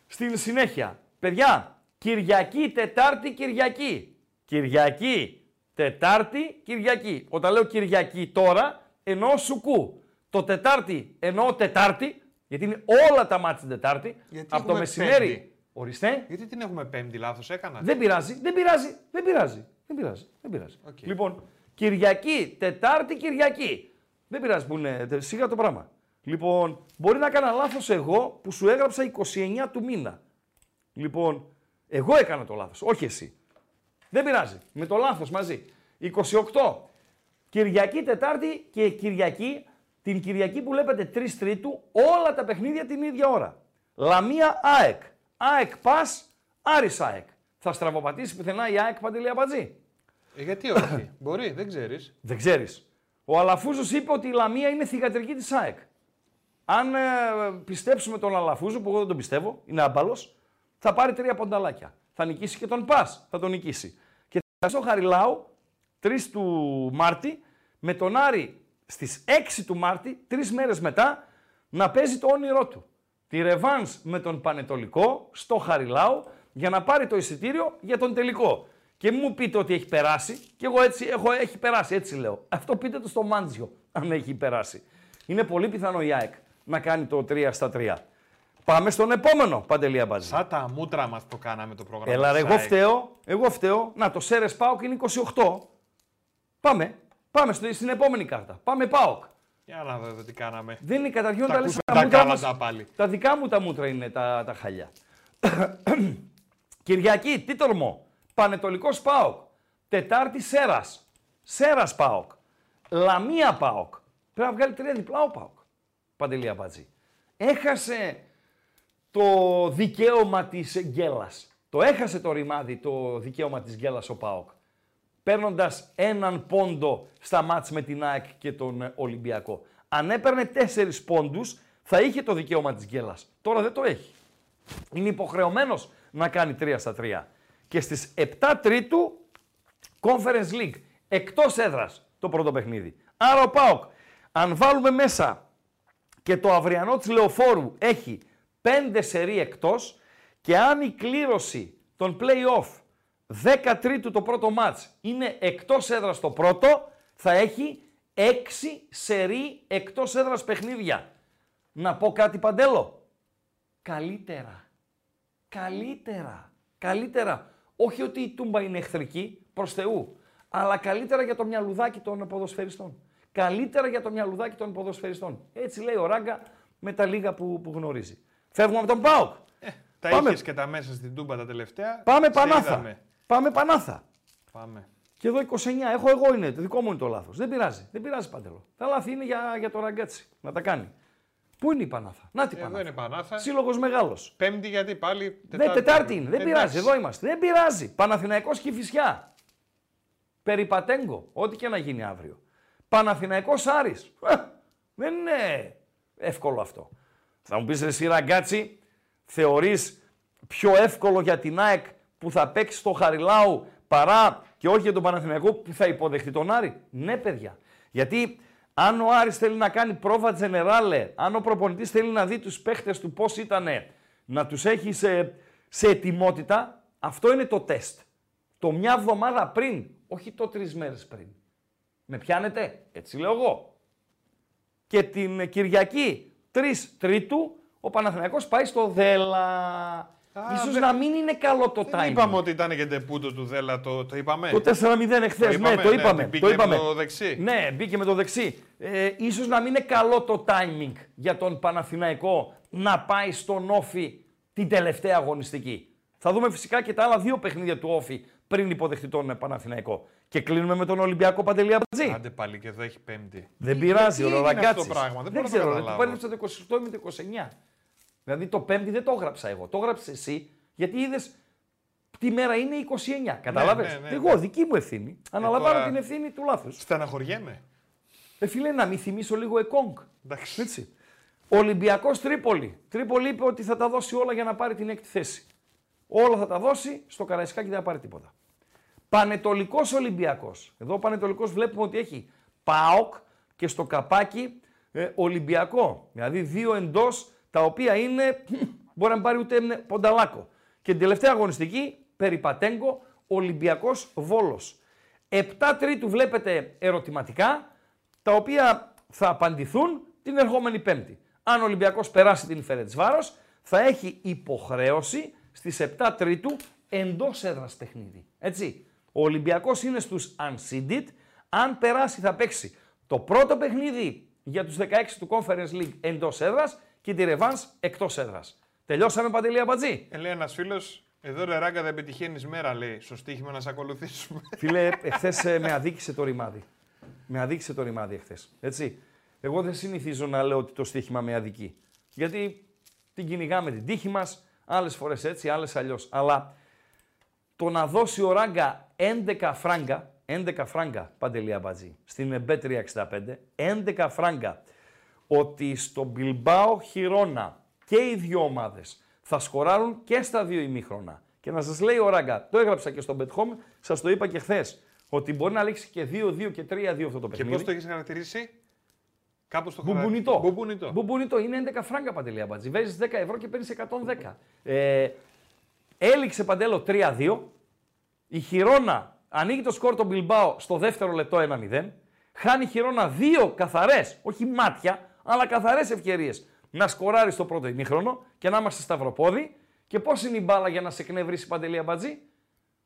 Speaker 3: Στην συνέχεια. Παιδιά, Κυριακή, Τετάρτη, Κυριακή. Κυριακή, Τετάρτη, Κυριακή. Όταν λέω Κυριακή τώρα, εννοώ σουκού. Το Τετάρτη εννοώ Τετάρτη, γιατί είναι όλα τα μάτια την Τετάρτη.
Speaker 4: Γιατί
Speaker 3: από το
Speaker 4: έχουμε
Speaker 3: μεσημέρι.
Speaker 4: Πέμπτη.
Speaker 3: Ορίστε.
Speaker 4: Γιατί την έχουμε πέμπτη, λάθος έκανα.
Speaker 3: Δεν πειράζει, δεν πειράζει, δεν πειράζει. Δεν πειράζει, δεν πειράζει.
Speaker 4: Οκ.
Speaker 3: Λοιπόν, Κυριακή, Τετάρτη, Κυριακή. Δεν πειράζει που είναι, τε- σιγά το πράγμα. Λοιπόν, μπορεί να έκανα λάθος εγώ που σου έγραψα 29 του μήνα. Λοιπόν, εγώ έκανα το λάθος, όχι εσύ. Δεν πειράζει, με το λάθος μαζί. 28. Κυριακή, Τετάρτη και Κυριακή, την Κυριακή που βλέπετε 3 Τρίτου, όλα τα παιχνίδια την ίδια ώρα. Λαμία ΑΕΚ. ΑΕΚ Πας, Άρης ΑΕΚ. Θα στραβοπατήσει πουθενά η ΑΕΚ Παντελή Αμπατζή.
Speaker 4: Ε, γιατί όχι; Μπορεί, δεν ξέρεις.
Speaker 3: Δεν ξέρεις. Ο Αλαφούζος είπε ότι η Λαμία είναι θηγατρική της ΑΕΚ. Αν ε, πιστέψουμε τον Αλαφούζο, που εγώ δεν τον πιστεύω, είναι άμπαλος, θα πάρει τρία πονταλάκια. Θα νικήσει και τον Πας, θα τον νικήσει. Και θα στο Χαριλάου 3 του Μάρτη με τον Άρη στις 6 του Μάρτη, τρεις μέρες μετά, να παίζει το όνειρό του. Τη ρεβάνς με τον Πανετολικό στο Χαριλάου για να πάρει το εισιτήριο για τον τελικό. Και μην μου πείτε ότι έχει περάσει, και εγώ έτσι έχω, έχει περάσει, έτσι λέω. Αυτό πείτε το στο Μάντζιο, αν έχει περάσει. Είναι πολύ πιθανό η ΑΕΚ να κάνει το 3 στα 3. Πάμε στον επόμενο, Παντελή Αμπατζή.
Speaker 4: Σαν τα μούτρα μας το κάναμε το πρόγραμμα.
Speaker 3: Έλα ρε,
Speaker 4: της
Speaker 3: εγώ
Speaker 4: ΑΕΚ.
Speaker 3: φταίω, εγώ φταίω. Να, το Σέρες Πάοκ είναι 28. Πάμε, πάμε στο- στην επόμενη κάρτα. Πάμε Πάοκ.
Speaker 4: Για να δω εδώ τι κάναμε.
Speaker 3: Δεν είναι καταρχήν
Speaker 4: Τα
Speaker 3: τα λες
Speaker 4: ακούσαμε
Speaker 3: τα
Speaker 4: τα
Speaker 3: μούτρα
Speaker 4: κάλαντα
Speaker 3: μας.
Speaker 4: πάλι.
Speaker 3: Τα δικά μου τα μούτρα είναι τα, τα χαλιά. Κυριακή, τι τολμώ. Πανετολικός ΠΑΟΚ. Τετάρτη Σέρας. Σέρας ΠΑΟΚ. Λαμία ΠΑΟΚ. Πρέπει να βγάλει τρία διπλά ο ΠΑΟΚ. Παντελή Αμπατζή. Έχασε το δικαίωμα της γκέλας. Το έχασε το ρημάδι το δικαίωμα της γκέλας ο ΠΑΟΚ. Παίρνοντας έναν πόντο στα μάτς με την ΑΕΚ και τον ε, Ολυμπιακό. Αν έπαιρνε τέσσερις πόντους θα είχε το δικαίωμα της γκέλας. Τώρα δεν το έχει. Είναι υποχρεωμένος να κάνει 3 στα 3. Και στις 7 Τρίτου Conference League. Εκτός έδρας το πρώτο παιχνίδι. Άρα ο ΠΑΟΚ, αν βάλουμε μέσα και το αυριανό της Λεωφόρου έχει 5 σερί εκτός και αν η κλήρωση των play-off 13 το πρώτο μάτς είναι εκτός έδρας το πρώτο, θα έχει 6 σερί εκτός έδρας παιχνίδια. Να πω κάτι παντέλο. Καλύτερα. Καλύτερα. Καλύτερα. Όχι ότι η Τούμπα είναι εχθρική, προς Θεού. Αλλά καλύτερα για το μυαλουδάκι των ποδοσφαιριστών. Καλύτερα για το μυαλουδάκι των ποδοσφαιριστών. Έτσι λέει ο Ράγκα με τα λίγα που, που γνωρίζει. Φεύγουμε από τον ΠΑΟΚ.
Speaker 4: Τα
Speaker 3: Πάμε.
Speaker 4: είχες και τα μέσα στην τούμπα τα τελευταία.
Speaker 3: Πάμε
Speaker 4: Σε
Speaker 3: Πανάθα.
Speaker 4: Είδαμε.
Speaker 3: Πάμε Πανάθα.
Speaker 4: Πάμε.
Speaker 3: Και εδώ 29. Έχω εγώ είναι. Το δικό μου είναι το λάθος. Δεν πειράζει. Δεν πειράζει παντελώ. Τα λάθη είναι για, για το ραγκάτσι. Να τα κάνει. Πού είναι η Πανάθα; Να την
Speaker 4: Εδώ
Speaker 3: Πανάθα.
Speaker 4: είναι Πανάθα.
Speaker 3: Σύλλογος μεγάλος.
Speaker 4: Πέμπτη γιατί πάλι.
Speaker 3: Ναι, Τετάρτη είναι. Δεν
Speaker 4: Εντάξει.
Speaker 3: πειράζει. Εδώ είμαστε. Δεν πειράζει. Παναθηναϊκός και φυσιά. Περιπατέγκο. Ό,τι και να γίνει αύριο. Παναθηναϊκός Άρης. Ε, Δεν είναι εύκολο αυτό. Θα μου πεις ρε εσύ ραγκάτσι, θεωρείς πιο εύκολο για την ΑΕΚ που θα παίξει στο Χαριλάου παρά και όχι για τον Παναθηναϊκό που θα υποδεχτεί τον Άρη. Ναι παιδιά. Γιατί αν ο Άρης θέλει να κάνει πρόβα τζενεράλε, αν ο προπονητής θέλει να δει τους παίχτες του πώς ήτανε, να τους έχει σε, σε ετοιμότητα, αυτό είναι το τεστ. Το μια εβδομάδα πριν, όχι το τρεις μέρες πριν. Με πιάνετε, έτσι λέω εγώ. Και την Κυριακή, 3 Τρίτου, ο Παναθηναϊκός πάει στο Δέλα.
Speaker 4: Α,
Speaker 3: Ίσως
Speaker 4: δεν-
Speaker 3: να μην είναι καλό το
Speaker 4: Δεν
Speaker 3: timing.
Speaker 4: είπαμε ότι ήταν και τεπούτο του Δέλα, το, το είπαμε.
Speaker 3: Το 4-0 εχθές, ναι,
Speaker 4: είπαμε,
Speaker 3: το
Speaker 4: ναι,
Speaker 3: είπαμε.
Speaker 4: ότι μπήκε
Speaker 3: το
Speaker 4: με
Speaker 3: είπαμε.
Speaker 4: το δεξί.
Speaker 3: Ναι, μπήκε με το δεξί. Ε, ίσως να μην είναι καλό το timing για τον Παναθηναϊκό να πάει στον Όφη την τελευταία αγωνιστική. Θα δούμε φυσικά και τα άλλα δύο παιχνίδια του Όφη πριν υποδεχτεί τον ε, Παναθηναϊκό. Και κλείνουμε με τον Ολυμπιακό Παντελή Αμπατζή.
Speaker 4: Άντε πάλι και εδώ έχει Πέμπτη.
Speaker 3: Δεν πειράζει,
Speaker 4: τι
Speaker 3: ο
Speaker 4: έγινε αυτό
Speaker 3: Ραγκάτσης.
Speaker 4: το πράγμα, δεν
Speaker 3: δεν
Speaker 4: μπορώ να
Speaker 3: ξέρω,
Speaker 4: το
Speaker 3: ρε, το
Speaker 4: καταλάβω.
Speaker 3: παίρνεις το 28 με το 29. Δηλαδή το πέμπτη δεν το έγραψα εγώ. Το έγραψες εσύ γιατί είδες τι μέρα είναι 29. Κατάλαβε.
Speaker 4: ναι, ναι.
Speaker 3: Εγώ, δική μου ευθύνη. Αναλαμβάνω
Speaker 4: τώρα-
Speaker 3: την ευθύνη του λάθους.
Speaker 4: Στεναχωριέμαι.
Speaker 3: Ε, φίλε, να μην θυμίσω λίγο Εκόνγκ.
Speaker 4: Εντάξει.
Speaker 3: Έτσι. Ολυμπιακός Τρίπολη. Τρίπολη είπε ότι θα τα δώσει όλα για να πάρει την έκτη θέση. Όλα θα τα δώσει, στο Καραϊσκάκι δεν θα πάρει τίποτα. Πανετολικός Ολυμπιακός. Εδώ ο Πανετολικός βλέπουμε ότι έχει ΠΑΟΚ και στο καπάκι ε, Ολυμπιακό. Δηλαδή δύο εντός τα οποία είναι. μπορεί να μην πάρει ούτε ε, πονταλάκο. Και την τελευταία αγωνιστική, περιπατέγκο, Ολυμπιακός Βόλος. 7 Τρίτου βλέπετε ερωτηματικά, τα οποία θα απαντηθούν την ερχόμενη Πέμπτη. Αν ο Ολυμπιακός περάσει την Φερετσβάρος, θα έχει υποχρέωση στις 7 Τρίτου εντός έδρας παιχνίδι. Έτσι. Ο Ολυμπιακός είναι στους unseeded. Αν περάσει θα παίξει το πρώτο παιχνίδι για τους 16 του Conference League εντός έδρας και τη Revans εκτός έδρας. Τελειώσαμε Παντελή Αμπατζή.
Speaker 4: Ε, λέει ένα φίλος, εδώ ρε ράγκα δεν πετυχαίνεις μέρα, λέει. Στο στοίχημα να σε ακολουθήσουμε.
Speaker 3: Φίλε, εχθές με αδίκησε το ρημάδι. Με αδίκησε το ρημάδι εχθές. Έτσι. Εγώ δεν συνηθίζω να λέω ότι το στοίχημα με αδικεί. Γιατί την κυνηγάμε την τύχη μας, άλλες φορές έτσι, άλλες αλλιώς. Αλλά το να δώσει ο Ράγκα 11 φράγκα, 11 φράγκα παντελή αμπατζή, στην B365, 11 φράγκα, ότι στο Μπιλμπάο Χιρόνα και οι δύο ομάδες θα σκοράρουν και στα δύο ημίχρονα. Και να σας λέει ο Ράγκα, το έγραψα και στο Bet Home, σας το είπα και χθες, ότι μπορεί να λήξει και 2-2 και 3-2 αυτό το
Speaker 4: και
Speaker 3: παιχνίδι.
Speaker 4: πώς το έχεις χαρακτηρίσει, Κάπως το
Speaker 3: Μπουμπουνιτό.
Speaker 4: Μπουμπουνιτό.
Speaker 3: Μπουμπουνιτό. Είναι 11 φράγκα παντελή αμπατζή. Βάζει 10 ευρώ και παίρνεις 110. Ε, έληξε παντέλο 3-2. Η Χιρόνα ανοίγει το σκορ τον Μπιλμπάο στο δεύτερο λεπτό 1-0. Χάνει η Χιρόνα δύο καθαρές, όχι μάτια, αλλά καθαρές ευκαιρίες να σκοράρεις στο πρώτο ημίχρονο και να είμαστε σταυροπόδι. Και πώς είναι η μπάλα για να σε εκνευρίσει παντελή αμπατζή;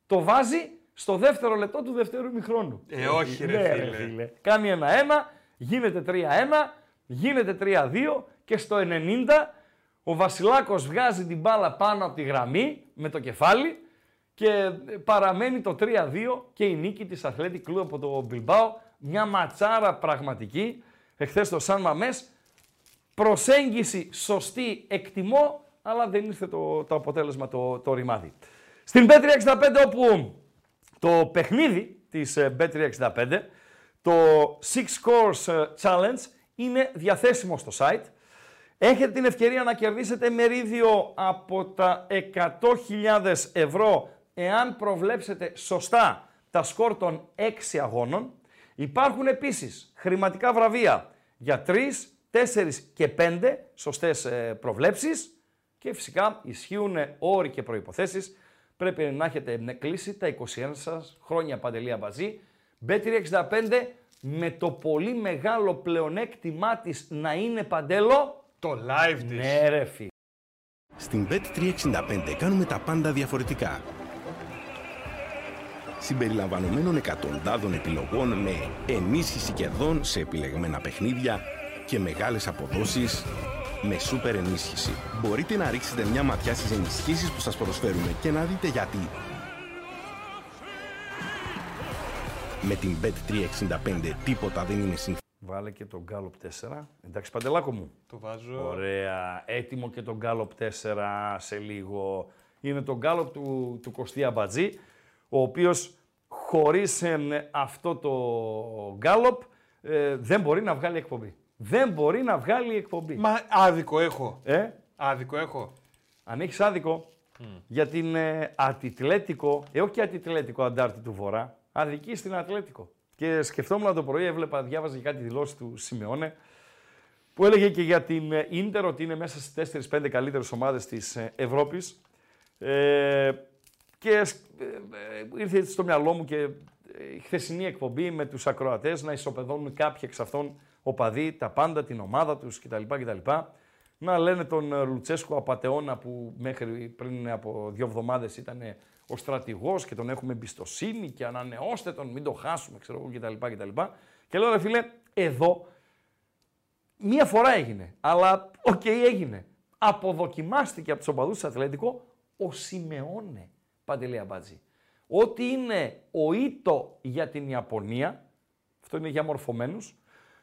Speaker 3: Το βάζει στο δεύτερο λεπτό του δεύτερου ημιχρόνου.
Speaker 4: Ε, όχι, ρε,
Speaker 3: Ναι,
Speaker 4: φίλε.
Speaker 3: Κάνει ένα-ένα, γίνεται 3-1, γίνεται 3-2 και στο 90 ο Βασιλάκος βγάζει την μπάλα πάνω από τη γραμμή με το κεφάλι και παραμένει το 3-2 και η νίκη της Αθλέτη Κλου από το Μπιλμπάο. Μια ματσάρα πραγματική.Εχθές το Σαν Μαμές προσέγγιση σωστή εκτιμώ, αλλά δεν ήρθε το, το αποτέλεσμα το, το ρημάδι. Στην B365 όπου το παιχνίδι της ε, Bet365, το Six Course ε, Challenge, είναι διαθέσιμο στο site. Έχετε την ευκαιρία να κερδίσετε μερίδιο από τα 100.000 ευρώ εάν προβλέψετε σωστά τα σκορ των 6 αγώνων. Υπάρχουν επίσης χρηματικά βραβεία για 3, 4 και 5 σωστές ε, προβλέψεις και φυσικά ισχύουν όροι και προϋποθέσεις. Πρέπει να έχετε κλείσει τα 21 σας χρόνια παντελία μπαζί. Bet365 με το πολύ μεγάλο πλεονέκτημά της να είναι παντέλο.
Speaker 4: Το live της.
Speaker 3: Ναι ρε φίλε.
Speaker 5: Στην Bet365 κάνουμε τα πάντα διαφορετικά. Συμπεριλαμβανομένων εκατοντάδων επιλογών με ενίσχυση κερδών σε επιλεγμένα παιχνίδια και μεγάλες αποδόσεις με σούπερ ενίσχυση. Μπορείτε να ρίξετε μια ματιά στις ενισχύσεις που σας προσφέρουμε και να δείτε γιατί. Με την Bet365 τίποτα δεν είναι συμφωνία.
Speaker 3: Βάλε και τον Γκάλοπ 4. Εντάξει, Παντελάκο μου.
Speaker 4: Το βάζω.
Speaker 3: Ωραία. Έτοιμο και τον Γκάλοπ 4 σε λίγο. Είναι το Γκάλοπ του, του Κωστή Αμπατζή, ο οποίος χωρίς ε, αυτό το Γκάλοπ ε, δεν μπορεί να βγάλει εκπομπή. Δεν μπορεί να βγάλει εκπομπή.
Speaker 4: Μα άδικο έχω.
Speaker 3: Ε,
Speaker 4: Άδικο έχω.
Speaker 3: αν έχεις άδικο για την ε, Ατιτλέτικο, ε, όχι Ατιτλέτικο Αντάρτη του Βορρά, αδική στην Ατλέτικο. Και σκεφτόμουν το πρωί, έβλεπα, διάβαζα και κάτι δηλώσεις του Σιμεώνε, που έλεγε και για την ε, Ίντερ ότι είναι μέσα στις 4-5 καλύτερες ομάδες της ε, Ευρώπης. Ε, και σκ- ε, ε, ήρθε στο μυαλό μου και ε, η χθεσινή εκπομπή με τους ακροατές να ισοπεδώνουν κάποιοι εξ αυτών οπαδοί, τα πάντα, την ομάδα τους κτλ. κτλ. Να λένε τον ε, Λουτσέσκο απατεώνα που μέχρι πριν από δύο εβδομάδες ήταν ε, ο στρατηγός και τον έχουμε εμπιστοσύνη και ανανεώστε τον, μην το χάσουμε, ξέρω εγώ κτλ. κτλ. Και λέω ρε φίλε, εδώ μία φορά έγινε, αλλά οκ έγινε. Αποδοκιμάστηκε από τους οπαδούς της Ατλέτικο ο Σιμεώνε, Παντελή Αμπατζή. Ότι είναι ο Ίτο για την Ιαπωνία, αυτό είναι για μορφωμένους,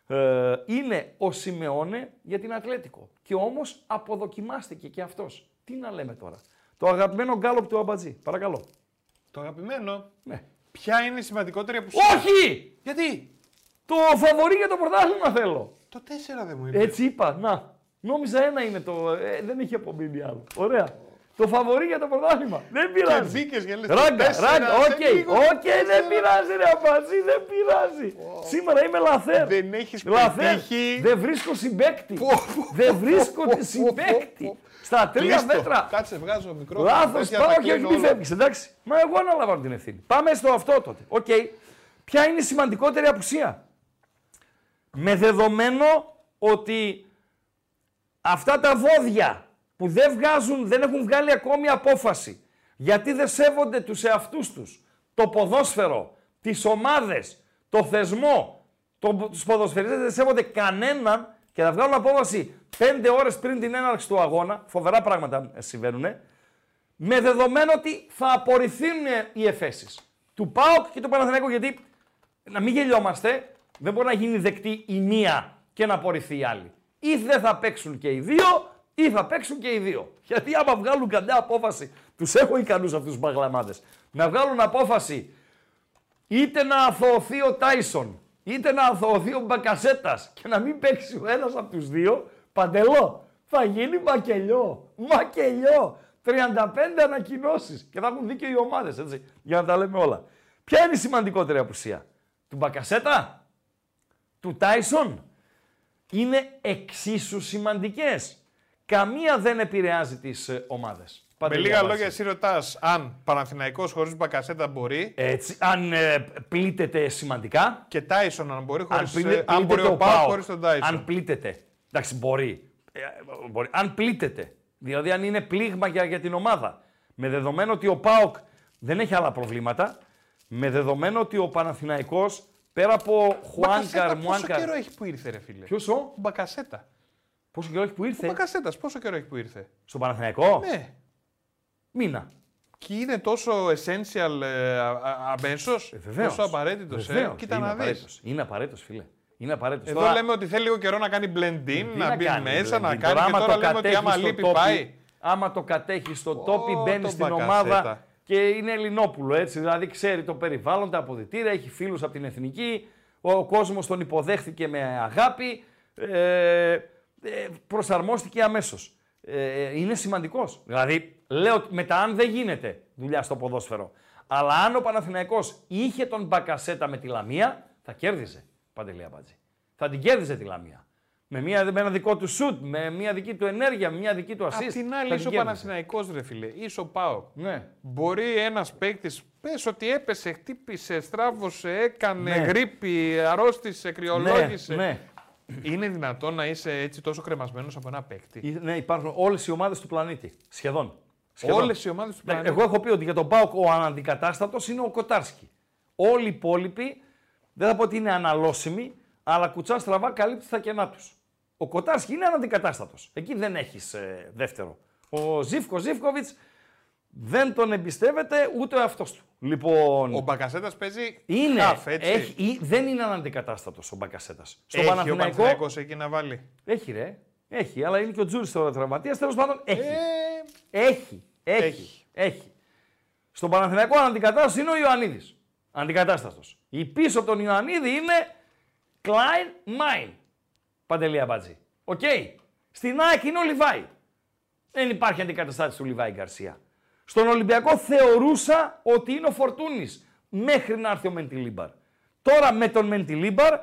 Speaker 3: ε, είναι ο Σιμεώνε για την Ατλέτικο. Και όμως αποδοκιμάστηκε και αυτός. Τι να λέμε τώρα. Το αγαπημένο γκάλοπ του Αμπατζή. Παρακαλώ.
Speaker 4: Το αγαπημένο;
Speaker 3: Ναι.
Speaker 4: Ποια είναι η σημαντικότερη απουσία;
Speaker 3: Όχι!
Speaker 4: Γιατί;
Speaker 3: Το φαβορί για το πρωτάθλημα θέλω.
Speaker 4: Το 4 δεν μου είπε.
Speaker 3: Έτσι είπα. Να. Νόμιζα ένα είναι το. Ε, δεν είχε απομείνει άλλο. Ωραία. Το φαβορί για το πρωτάθλημα. Δεν
Speaker 4: Και
Speaker 3: πειράζει.
Speaker 4: μπήκες για λες το
Speaker 3: Ράγκα,
Speaker 4: τέσσερα,
Speaker 3: ράγκα.
Speaker 4: σε
Speaker 3: Οκ,
Speaker 4: λίγο το
Speaker 3: οκ, δεν
Speaker 4: τέσσερα.
Speaker 3: πειράζει ρε Αμπατζή, δεν πειράζει. Σήμερα είμαι λαθέρ.
Speaker 4: Δεν έχεις
Speaker 3: Λαθέρ.
Speaker 4: πετύχει.
Speaker 3: Δεν βρίσκω συμπέκτη.
Speaker 4: Πω, πω,
Speaker 3: Δεν
Speaker 4: πω,
Speaker 3: βρίσκω
Speaker 4: πω, πω,
Speaker 3: συμπέκτη.
Speaker 4: πω.
Speaker 3: Στα τρία
Speaker 4: Κλείστο.
Speaker 3: μέτρα.
Speaker 4: Κάτσε, βγάζω μικρό.
Speaker 3: Λάθος, πάω και όχι μη φεύγει, εντάξει. Μα εγώ αναλαμβάνω την ευθύνη. Πάμε στο αυτό τότε. Οκ. Ποια είναι η σημαντικότερη απουσία; Με δεδομένο ότι αυτά τα βόδια που δεν βγάζουν, δεν έχουν βγάλει ακόμη απόφαση. Γιατί δεν σέβονται τους εαυτούς τους, το ποδόσφαιρο, τις ομάδες, το θεσμό, το, τους ποδοσφαιριστές δεν σέβονται κανέναν. Και θα βγάλουν απόφαση πέντε ώρες πριν την έναρξη του αγώνα, φοβερά πράγματα συμβαίνουν, με δεδομένο ότι θα απορριφθούν οι εφέσεις του ΠΑΟΚ και του Παναθηναϊκού, γιατί να μην γελιόμαστε, δεν μπορεί να γίνει δεκτή η μία και να απορριφθεί η άλλη. Ή δεν θα παίξουν και οι δύο, ή θα παίξουν και οι δύο. Γιατί άμα βγάλουν καμιά απόφαση, τους έχω ικανούς αυτούς τους μπαγλαμάδες, να βγάλουν απόφαση είτε να αθωωωθεί ο Τάισον, είτε να αθωωωθεί ο Μπακασέτας και να μην παίξει ο ένας από τους δύο, παντελό, θα γίνει μακελιό. Μακελιό. 35 ανακοινώσεις και θα έχουν δίκιο οι ομάδες, έτσι, για να τα λέμε όλα. Ποια είναι η σημαντικότερη απουσία, του Μπακασέτα, του Τάισον, είναι εξίσου σημαντικές. Καμία δεν επηρεάζει τις ε, ομάδες.
Speaker 4: Με
Speaker 3: Παντελή
Speaker 4: λίγα
Speaker 3: Αβάση.
Speaker 4: λόγια, εσύ ρωτάς αν Παναθηναϊκός χωρίς Μπακασέτα μπορεί
Speaker 3: Έτσι, αν ε, πλήττεται σημαντικά,
Speaker 4: και Τάισον αν μπορεί,
Speaker 3: αν,
Speaker 4: χωρίς,
Speaker 3: πλήττε,
Speaker 4: ε, αν μπορεί
Speaker 3: πλήττεται
Speaker 4: ο Πάο
Speaker 3: ΠΑΟΚ,
Speaker 4: χωρίς τον Τάισον.
Speaker 3: Αν πλήττεται. Εντάξει, μπορεί. Ε, μπορεί. Αν πλήττεται. Δηλαδή, αν είναι πλήγμα για, για την ομάδα. Με δεδομένο ότι ο ΠΑΟΚ δεν έχει άλλα προβλήματα. Με δεδομένο ότι ο Παναθηναϊκός πέρα από Χουάνκαρ,
Speaker 4: Μπακασέτα, πόσο
Speaker 3: Μουάνκαρ.
Speaker 4: καιρό έχει που ήρθε, ρε φίλε;
Speaker 3: Ποιος ο,
Speaker 4: Ο; Μπακασέτα.
Speaker 3: Πόσο καιρό έχει που
Speaker 4: Ο
Speaker 3: ήρθε
Speaker 4: Μπακασέτας, πόσο καιρό έχει που ήρθε;
Speaker 3: στον Παναθηναϊκό;
Speaker 4: Ναι.
Speaker 3: Μήνα.
Speaker 4: Και είναι τόσο essential ε, αμέσως,
Speaker 3: Ε, βεβαίως.
Speaker 4: τόσο απαραίτητος. Ε.
Speaker 3: Βεβαίως.
Speaker 4: Κοίτα
Speaker 3: είναι
Speaker 4: να δεις.
Speaker 3: απαραίτητος. Είναι απαραίτητος, φίλε. Είναι απαραίτητος.
Speaker 4: Εδώ λέμε ότι θέλει λίγο καιρό να κάνει blend in,
Speaker 3: Τι
Speaker 4: να μπει
Speaker 3: κάνει,
Speaker 4: μέσα,
Speaker 3: δηλαδή.
Speaker 4: να κάνει. Και
Speaker 3: άμα
Speaker 4: τώρα
Speaker 3: το
Speaker 4: λέμε ότι
Speaker 3: κατέχεις
Speaker 4: άμα
Speaker 3: στο
Speaker 4: λείπει
Speaker 3: τόπι,
Speaker 4: πάει.
Speaker 3: Άμα το κατέχει στο
Speaker 4: Ω,
Speaker 3: τόπι, μπαίνει
Speaker 4: τον
Speaker 3: στην
Speaker 4: Μπακασέτα.
Speaker 3: ομάδα και είναι Ελληνόπουλο έτσι. Δηλαδή ξέρει το περιβάλλον, τα αποδητήρια, έχει φίλους από την εθνική. Ο κόσμος τον υποδέχθηκε με αγάπη. Ε, ε, προσαρμόστηκε αμέσως. Ε, είναι σημαντικός. Δηλαδή, λέω ότι μετά αν δεν γίνεται δουλειά στο ποδόσφαιρο, αλλά αν ο Παναθηναϊκός είχε τον Μπακασέτα με τη Λαμία, θα κέρδιζε. Παντελή Αμπάτζη. Θα την κέρδιζε τη Λαμία. Με, μια, με ένα δικό του σουτ, με μια δική του ενέργεια, με μια δική του assist.
Speaker 4: Απ' την
Speaker 3: θα
Speaker 4: άλλη,
Speaker 3: την
Speaker 4: είσαι ο
Speaker 3: κέρδιζε.
Speaker 4: Παναθηναϊκός ρε φίλε, είσαι ο Πάο.
Speaker 3: Ναι.
Speaker 4: Μπορεί ένας παίκτης, πες ότι έπεσε, χτύπησε, στράβωσε, έκανε
Speaker 3: Ναι.
Speaker 4: γρήπη, αρρώστησε, κρυολόγησε.
Speaker 3: Ναι, ναι.
Speaker 4: Είναι δυνατόν να είσαι έτσι τόσο κρεμασμένος από ένα παίκτη;
Speaker 3: Ε, ναι, υπάρχουν όλες οι ομάδες του πλανήτη. Σχεδόν. Σχεδόν.
Speaker 4: Όλες οι ομάδες του
Speaker 3: Ναι,
Speaker 4: πλανήτη.
Speaker 3: Εγώ έχω πει ότι για τον Πάοκ ο αναντικατάστατος είναι ο Κοτάρσκι. Όλοι οι υπόλοιποι δεν θα πω ότι είναι αναλώσιμοι, αλλά κουτσά στραβά καλύπτει τα κενά τους. Ο Κοτάρσκι είναι αναντικατάστατος. Εκεί δεν έχεις δεύτερο. Ο Ζήφκο Ζήφκοβιτς δεν τον εμπιστεύεται ούτε ο εαυτός του. Λοιπόν,
Speaker 4: Ο Μπακασέτας παίζει
Speaker 3: είναι,
Speaker 4: χαφ, έτσι.
Speaker 3: έχει, ή- δεν είναι αναντικατάστατος ο Μπακασέτας. Στο
Speaker 4: Έχει ο
Speaker 3: Παναθηναϊκό
Speaker 4: Παναθηναϊκός εκεί να βάλει.
Speaker 3: έχει ρε. Έχει, αλλά είναι και ο Τζούρις τώρα τραυματίας. Τέλος πάντων έχει.
Speaker 4: Ε,
Speaker 3: Έχει. Έχει.
Speaker 4: Έχει.
Speaker 3: Έχει. Στον Παναθηναϊκό αντικατάστατο είναι ο Ιωαννίδης. Αντικατάστατο. Η πίσω από τον Ιωαννίδη είναι Κλάιν Μάιν. Παντελή Αμπατζή. Οκ. Στην ΑΕΚ είναι ο Λιβάη. Δεν υπάρχει αντικαταστάτης του Λιβάη Γκαρσία. Στον Ολυμπιακό θεωρούσα ότι είναι ο Φορτούνης μέχρι να έρθει ο Μεντιλίμπαρ. Τώρα με τον Μεντιλίμπαρ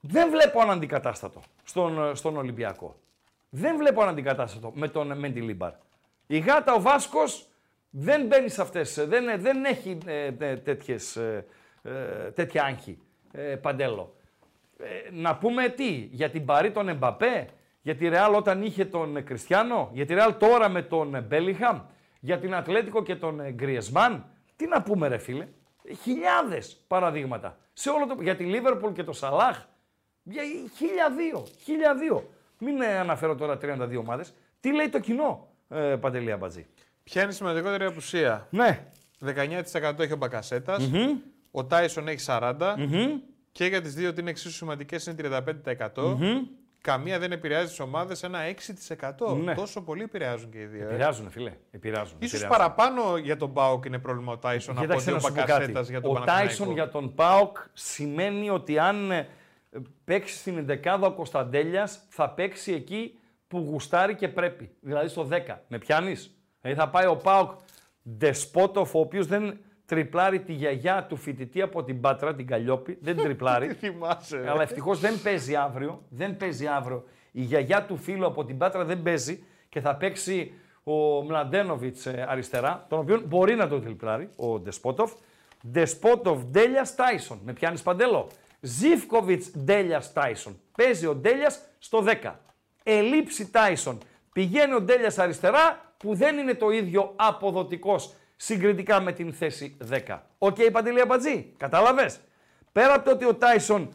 Speaker 3: δεν βλέπω αναντικατάστατο στον, στον Ολυμπιακό. Δεν βλέπω αναντικατάστατο με τον Μεντιλίμπαρ. Η γάτα ο Βάσκος δεν μπαίνει σε αυτές, δεν, δεν έχει ε, ε, τέτοιες, ε, ε, τέτοια άγχη, ε, Παντέλο. Ε, να πούμε τι, για την Παρή τον Εμπαπέ, για τη Ρεάλ όταν είχε τον Κριστιανό, για τη Ρεάλ τώρα με τον Μπέλιχαμ, για την Ατλέτικο και τον Γκριεσμάν. Τι να πούμε ρε φίλε, χιλιάδες παραδείγματα. Σε όλο το, για τη Λίβερπουλ και το Σαλάχ, για χίλια δύο, χίλια δύο. Μην ε, αναφέρω τώρα 32 ομάδες. Τι λέει το κοινό, ε, Παντελή Αμπατζή;
Speaker 4: Ποια είναι η σημαντικότερη απουσία.
Speaker 3: Ναι.
Speaker 4: 19% έχει ο μπακασετα Ο Τάισον έχει 40%. Και για τις δύο ότι είναι εξίσου σημαντικές είναι 35%. Καμία δεν επηρεάζει τις ομάδες, ένα 6%.
Speaker 3: Ναι.
Speaker 4: Τόσο πολύ επηρεάζουν και οι δύο. Ε.
Speaker 3: Επηρεάζουν, φίλε. Επηρεάζουν.
Speaker 4: Ίσως
Speaker 3: επηρεάζουν.
Speaker 4: παραπάνω για τον Μπάουκ είναι πρόβλημα ο Τάισον από
Speaker 3: Κοίταξε
Speaker 4: ότι
Speaker 3: να
Speaker 4: ο
Speaker 3: σου πω
Speaker 4: Μπακασέτας
Speaker 3: κάτι.
Speaker 4: για τον
Speaker 3: Ο
Speaker 4: Παναθηναϊκό.
Speaker 3: Τάισον για τον ΠΑΟΚ σημαίνει ότι αν ε, παίξει στην εντεκάδα ο Κωνσταντέλιας, θα παίξει εκεί που γουστάρει και πρέπει. Δηλαδή στο 10. Με πιάνεις; Δηλαδή θα πάει ο ΠΑΟΚ Ντεσπότοφ, ο οποίος δεν τριπλάρει τη γιαγιά του φοιτητή από την Πάτρα, την Καλλιόπη. Δεν τριπλάρει.
Speaker 4: Θυμάσαι. ρε.
Speaker 3: Αλλά ευτυχώς δεν παίζει αύριο. Δεν παίζει αύριο. Η γιαγιά του φίλου από την Πάτρα δεν παίζει και θα παίξει ο Μλαντένοβιτς αριστερά, τον οποίο μπορεί να τον τριπλάρει, ο Ντεσπότοφ. Ντεσπότοφ Ντέλιας Τάισον. Με πιάνεις Παντέλο; Ζίβκοβιτς Ντέλιας Τάισον. Παίζει ο Ντέλιας στο 10. Ελλείψει Τάισον. Πηγαίνει ο Ντέλιας αριστερά που δεν είναι το ίδιο αποδοτικός συγκριτικά με την θέση 10. Οκ, Παντελή Αμπατζή, κατάλαβες; Πέρα από το ότι ο Τάισον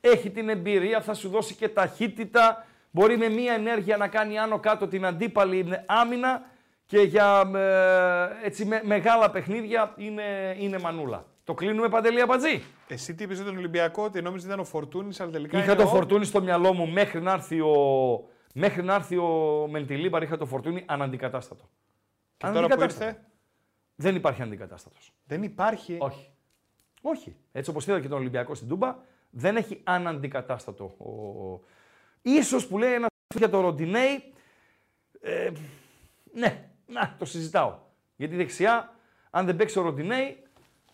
Speaker 3: έχει την εμπειρία, θα σου δώσει και ταχύτητα, μπορεί με μία ενέργεια να κάνει άνω κάτω την αντίπαλη άμυνα και για ε, έτσι, με, μεγάλα παιχνίδια είναι, είναι μανούλα. Το κλείνουμε Παντελή Αμπατζή;
Speaker 4: Εσύ τι είπες για τον Ολυμπιακό, ότι νόμιζες ήταν ο Φορτούνης, αλλά τελικά.
Speaker 3: Είχα
Speaker 4: είναι
Speaker 3: το
Speaker 4: ο-
Speaker 3: φορτούνι στο μυαλό μου μέχρι να έρθει ο, μέχρι να έρθει ο Μεντιλίμπαρ, είχα το φορτούνι αναντικατάστατο.
Speaker 4: Και τώρα που
Speaker 3: Αναντικατάστατο.
Speaker 4: ήρθε,
Speaker 3: Δεν υπάρχει αντικατάστατος.
Speaker 4: δεν υπάρχει.
Speaker 3: Όχι. Όχι. Έτσι όπως είδα και τον Ολυμπιακό στην Τούμπα, δεν έχει αναντικατάστατο. Ο... Ίσως που λέει ένας για το Ροντινέι, ε, ναι, να, το συζητάω. Γιατί δεξιά, αν δεν παίξει ο Ροντινέι,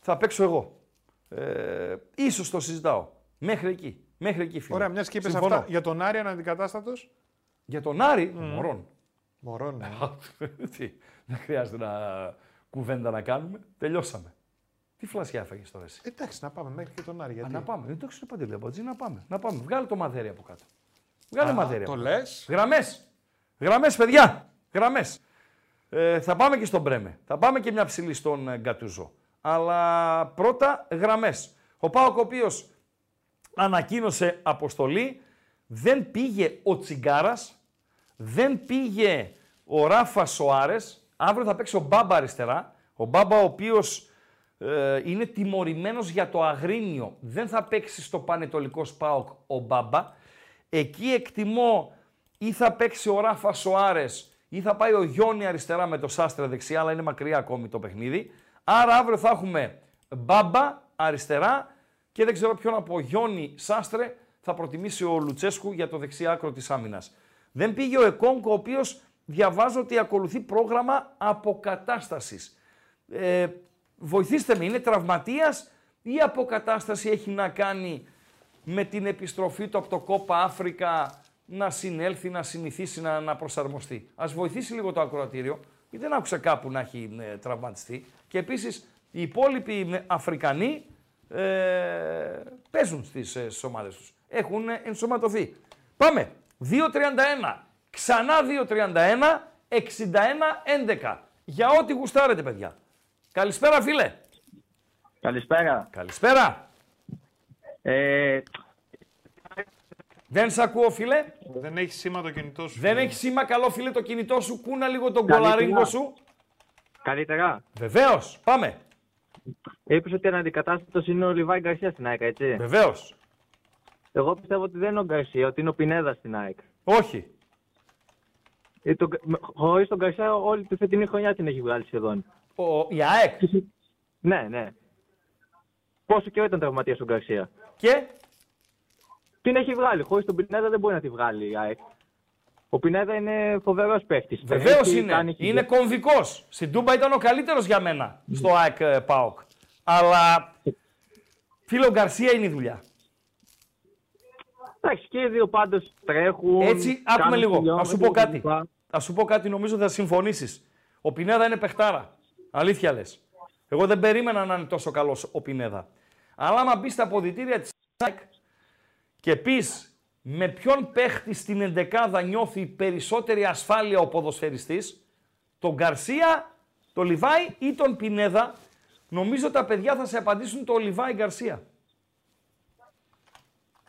Speaker 3: θα παίξω εγώ. Ε, ίσως το συζητάω. Μέχρι εκεί. Μέχρι εκεί, φίλε.
Speaker 4: Ωραία, μιας και είπες
Speaker 3: Συμφωνώ.
Speaker 4: αυτά. Για τον Άρη αναντικατάστατο.
Speaker 3: Για τον Άρη, μωρόν.
Speaker 4: Μωρό, ναι.
Speaker 3: Τι, δεν χρειάζεται να κουβέντα να κάνουμε. Τελειώσαμε. Τι φλασιά έφαγε τώρα εσύ.
Speaker 4: Εντάξει, να πάμε μέχρι και τον Άρη.
Speaker 3: Α,
Speaker 4: Γιατί.
Speaker 3: να πάμε. Δεν το ξέρω παντελή από να πάμε. Να πάμε. Βγάλε το μαδέρι από κάτω. Βγάλε
Speaker 4: Α,
Speaker 3: μαδέρι.
Speaker 4: Το
Speaker 3: από
Speaker 4: λες.
Speaker 3: Γραμμές. Γραμμές, παιδιά. Γραμμές. Ε, θα πάμε και στον Μπρέμε. Θα πάμε και μια ψηλή στον ε, Γκατούζο. Αλλά πρώτα γραμμές. Ο Πάοκ, ο οποίος ανακοίνωσε αποστολή, δεν πήγε ο Τσιγκάρας, δεν πήγε ο Ράφα Σοάρες. Αύριο θα παίξει ο Μπάμπα αριστερά. Ο Μπάμπα, ο οποίος ε, είναι τιμωρημένος για το Αγρίνιο. Δεν θα παίξει στο Πανετολικό Σπάοκ ο Μπάμπα. Εκεί εκτιμώ ή θα παίξει ο Ράφα Σοάρες ή θα πάει ο Γιόνι αριστερά με το Σάστρε δεξιά, αλλά είναι μακριά ακόμη το παιχνίδι. Άρα αύριο θα έχουμε Μπάμπα αριστερά και δεν ξέρω ποιον από Γιόνι Σάστρε θα προτιμήσει ο Λουτσέσκου για το δεξί άκρο της άμυνας. Δεν πήγε ο Εκόνκο, ο οποίος διαβάζω ότι ακολουθεί πρόγραμμα αποκατάστασης. Ε, βοηθήστε με, είναι τραυματίας ή η αποκατάσταση έχει να κάνει με την επιστροφή του από το Κόπα Αφρικα να συνέλθει, να συνηθίσει, να, να προσαρμοστεί. Ας βοηθήσει λίγο το ακροατήριο, γιατί δεν άκουσα κάπου να έχει ε, τραυματιστεί. Και επίσης οι υπόλοιποι ε, Αφρικανοί ε, παίζουν στις, ε, στις ομάδες τους. Έχουν ε, ενσωματωθεί. Πάμε. 2-31. Ξανά 2-31. 61-11. Για ό,τι γουστάρετε, παιδιά. Καλησπέρα, φίλε.
Speaker 6: Καλησπέρα.
Speaker 3: Καλησπέρα.
Speaker 6: Ε,
Speaker 3: Δεν σε ακούω, φίλε.
Speaker 4: Δεν έχει σήμα το κινητό σου.
Speaker 3: Δεν έχει σήμα, καλό φίλε το κινητό σου. Κούνα λίγο τον
Speaker 6: Καλύτερα.
Speaker 3: κολαρίγκο σου.
Speaker 6: Καλύτερα.
Speaker 3: Βεβαίως. Πάμε.
Speaker 6: Είπες ότι αναντικατάστατος είναι ο Λιβάη Γκαρσίας στην ΑΕΚ, έτσι;
Speaker 3: Βεβαίως.
Speaker 6: Εγώ πιστεύω ότι δεν είναι ο Γκαρσία, ότι είναι ο Πινέδας στην ΑΕΚ.
Speaker 3: Όχι.
Speaker 6: Ε, Χωρίς τον Γκαρσία, όλη τη φετινή χρονιά την έχει βγάλει σχεδόν.
Speaker 3: Ο, η ΑΕΚ;
Speaker 6: Ναι, ναι. Πόσο καιρό ήταν τραυματία ο Γκαρσία.
Speaker 3: Και;
Speaker 6: Την έχει βγάλει. Χωρίς τον Πινέδα δεν μπορεί να τη βγάλει η ΑΕΚ. Ο Πινέδα είναι φοβερός παίχτης.
Speaker 3: βεβαίως είναι. Είναι κομβικός. Στην Τούμπα ήταν ο καλύτερος για μένα στο ΑΕΚ ε, ΠΑΟΚ. Αλλά φίλο Γκαρσία είναι η δουλειά.
Speaker 6: Εντάξει, και οι δύο πάντως τρέχουν.
Speaker 3: Έτσι, άκουμε
Speaker 6: κάνουν
Speaker 3: λίγο. Να
Speaker 6: χιλιόμετρα
Speaker 3: σου πω κάτι.
Speaker 6: κλπ.
Speaker 3: Θα σου πω κάτι, νομίζω θα συμφωνήσεις. Ο Πινέδα είναι παιχτάρα. Αλήθεια λες. Εγώ δεν περίμενα να είναι τόσο καλός ο Πινέδα. Αλλά άμα μπεις στα αποδητήρια της ΣΑΚ και πεις με ποιον παίχτη στην εντεκάδα νιώθει περισσότερη ασφάλεια ο ποδοσφαιριστής, τον Γκαρσία, τον Λιβάη ή τον Πινέδα, νομίζω τα παιδιά θα σε απαντήσουν το Λιβάη Γκαρσία.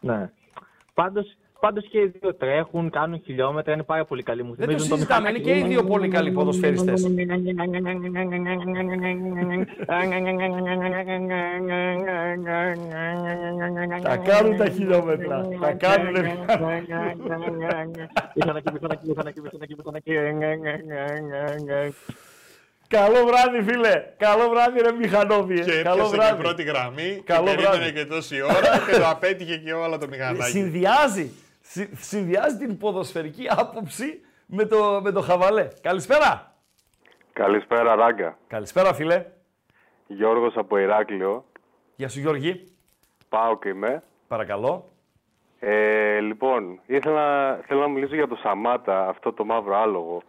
Speaker 6: Ναι. Πάντως, πάντως και οι δύο τρέχουν, κάνουν χιλιόμετρα, είναι πάρα πολύ καλοί. Μου
Speaker 3: Δεν το
Speaker 6: θυμίζουν
Speaker 3: συζητάμε, είναι και οι δύο πολύ καλοί ποδοσφαιριστές. Τα κάνουν τα χιλιόμετρα. Τα κάνουν. Καλό βράδυ, φίλε. Καλό βράδυ, ρε Μηχανόβιε.
Speaker 4: Και
Speaker 3: Καλό
Speaker 4: έπιασε και
Speaker 3: βράδυ.
Speaker 4: πρώτη γραμμή
Speaker 3: Καλό
Speaker 4: και περίμενε
Speaker 3: βράδυ.
Speaker 4: και τόση ώρα και το απέτυχε και όλα το μηχανάκι.
Speaker 3: Συνδυάζει, συ- συνδυάζει την ποδοσφαιρική άποψη με το, με το χαβαλέ. Καλησπέρα.
Speaker 7: Καλησπέρα, Ράγκα.
Speaker 3: Καλησπέρα, φίλε.
Speaker 7: Γιώργος από Ηράκλειο.
Speaker 3: Γεια σου, Γιώργη.
Speaker 7: Πάω και είμαι.
Speaker 3: Παρακαλώ.
Speaker 7: Ε, λοιπόν, ήθελα, θέλω να μιλήσω για το Σαμάτα, αυτό το μαύρο άλογο.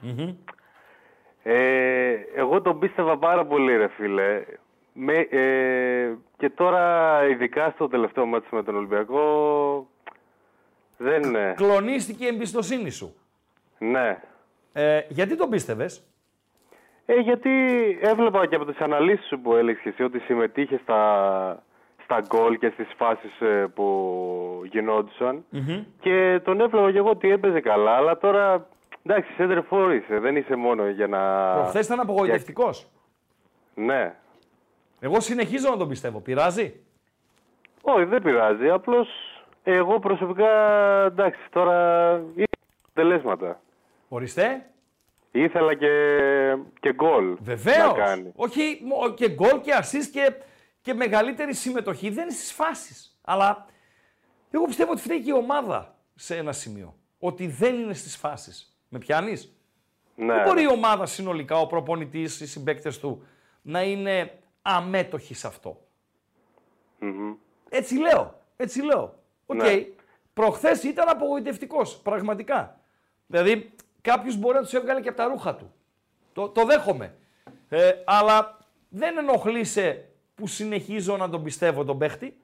Speaker 7: Ε, εγώ τον πίστευα πάρα πολύ, ρε φίλε. Με, ε, και τώρα, ειδικά στο τελευταίο μάτι με τον Ολυμπιακό, δεν είναι.
Speaker 3: Κλονίστηκε η εμπιστοσύνη σου.
Speaker 7: Ναι.
Speaker 3: Ε, γιατί τον πίστευες;
Speaker 7: Ε, γιατί έβλεπα και από τις αναλύσεις σου που έλεγες και εσύ ότι συμμετείχε στα, στα γκολ και στις φάσεις ε, που γινόντουσαν. Και τον έβλεπα και εγώ ότι έπαιζε καλά, αλλά τώρα εντάξει, center for είσαι, δεν είσαι μόνο για να...
Speaker 3: Προχθές ήταν απογοητευτικός.
Speaker 7: Ναι.
Speaker 3: Εγώ συνεχίζω να τον πιστεύω. Πειράζει;
Speaker 7: Όχι, δεν πειράζει, απλώς εγώ προσωπικά, εντάξει, τώρα ήθελα τελέσματα.
Speaker 3: Οριστέ.
Speaker 7: Ήθελα και, και γκολ
Speaker 3: Βεβαίως.
Speaker 7: να κάνει.
Speaker 3: Όχι μο- και γκολ και assist και, και μεγαλύτερη συμμετοχή. Δεν είναι στις φάσεις. Αλλά εγώ πιστεύω ότι φταίει και η ομάδα σε ένα σημείο. Ότι δεν είναι στις φάσεις. Με πιάνεις;
Speaker 7: Ναι.
Speaker 3: Δεν μπορεί η ομάδα συνολικά, ο προπονητής, οι συμπαίκτες του να είναι αμέτοχοι σε αυτό.
Speaker 7: Μμμ.
Speaker 3: Έτσι λέω. Έτσι λέω. Οκ.
Speaker 7: Ναι.
Speaker 3: Προχθές ήταν απογοητευτικός, πραγματικά. Δηλαδή, κάποιος μπορεί να τους έβγαλε και από τα ρούχα του. Το, το δέχομαι. Ε, αλλά δεν ενοχλείσαι που συνεχίζω να τον πιστεύω τον παίχτη.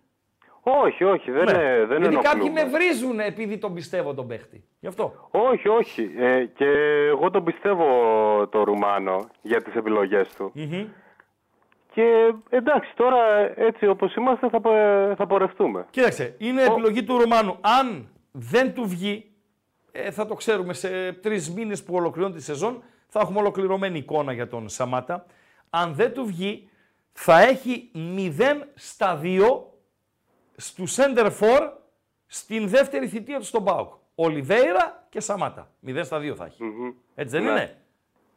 Speaker 7: Όχι, όχι, δεν,
Speaker 3: Ναι.
Speaker 7: ε, δεν
Speaker 3: Γιατί κάποιοι
Speaker 7: ενοχλούμε.
Speaker 3: με βρίζουν επειδή τον πιστεύω τον παίχτη. Γι' αυτό.
Speaker 7: Όχι, όχι. Ε, και εγώ τον πιστεύω το Ρουμάνο για τις επιλογές του. Και εντάξει, τώρα έτσι όπως είμαστε θα, πο- θα πορευτούμε.
Speaker 3: Κοίταξε, είναι επιλογή του Ρουμάνου. Αν δεν του βγει, ε, θα το ξέρουμε σε τρεις μήνες που ολοκληρώνει τη σεζόν, θα έχουμε ολοκληρωμένη εικόνα για τον Σαμάτα. Αν δεν του βγει, θα έχει 0 στα 2 στου center for στην δεύτερη θητεία του στον ΠΑΟΚ. Ολιβέηρα και Σαμάτα. 0 στα 2 θα έχει. Έτσι δεν
Speaker 7: Ναι.
Speaker 3: είναι;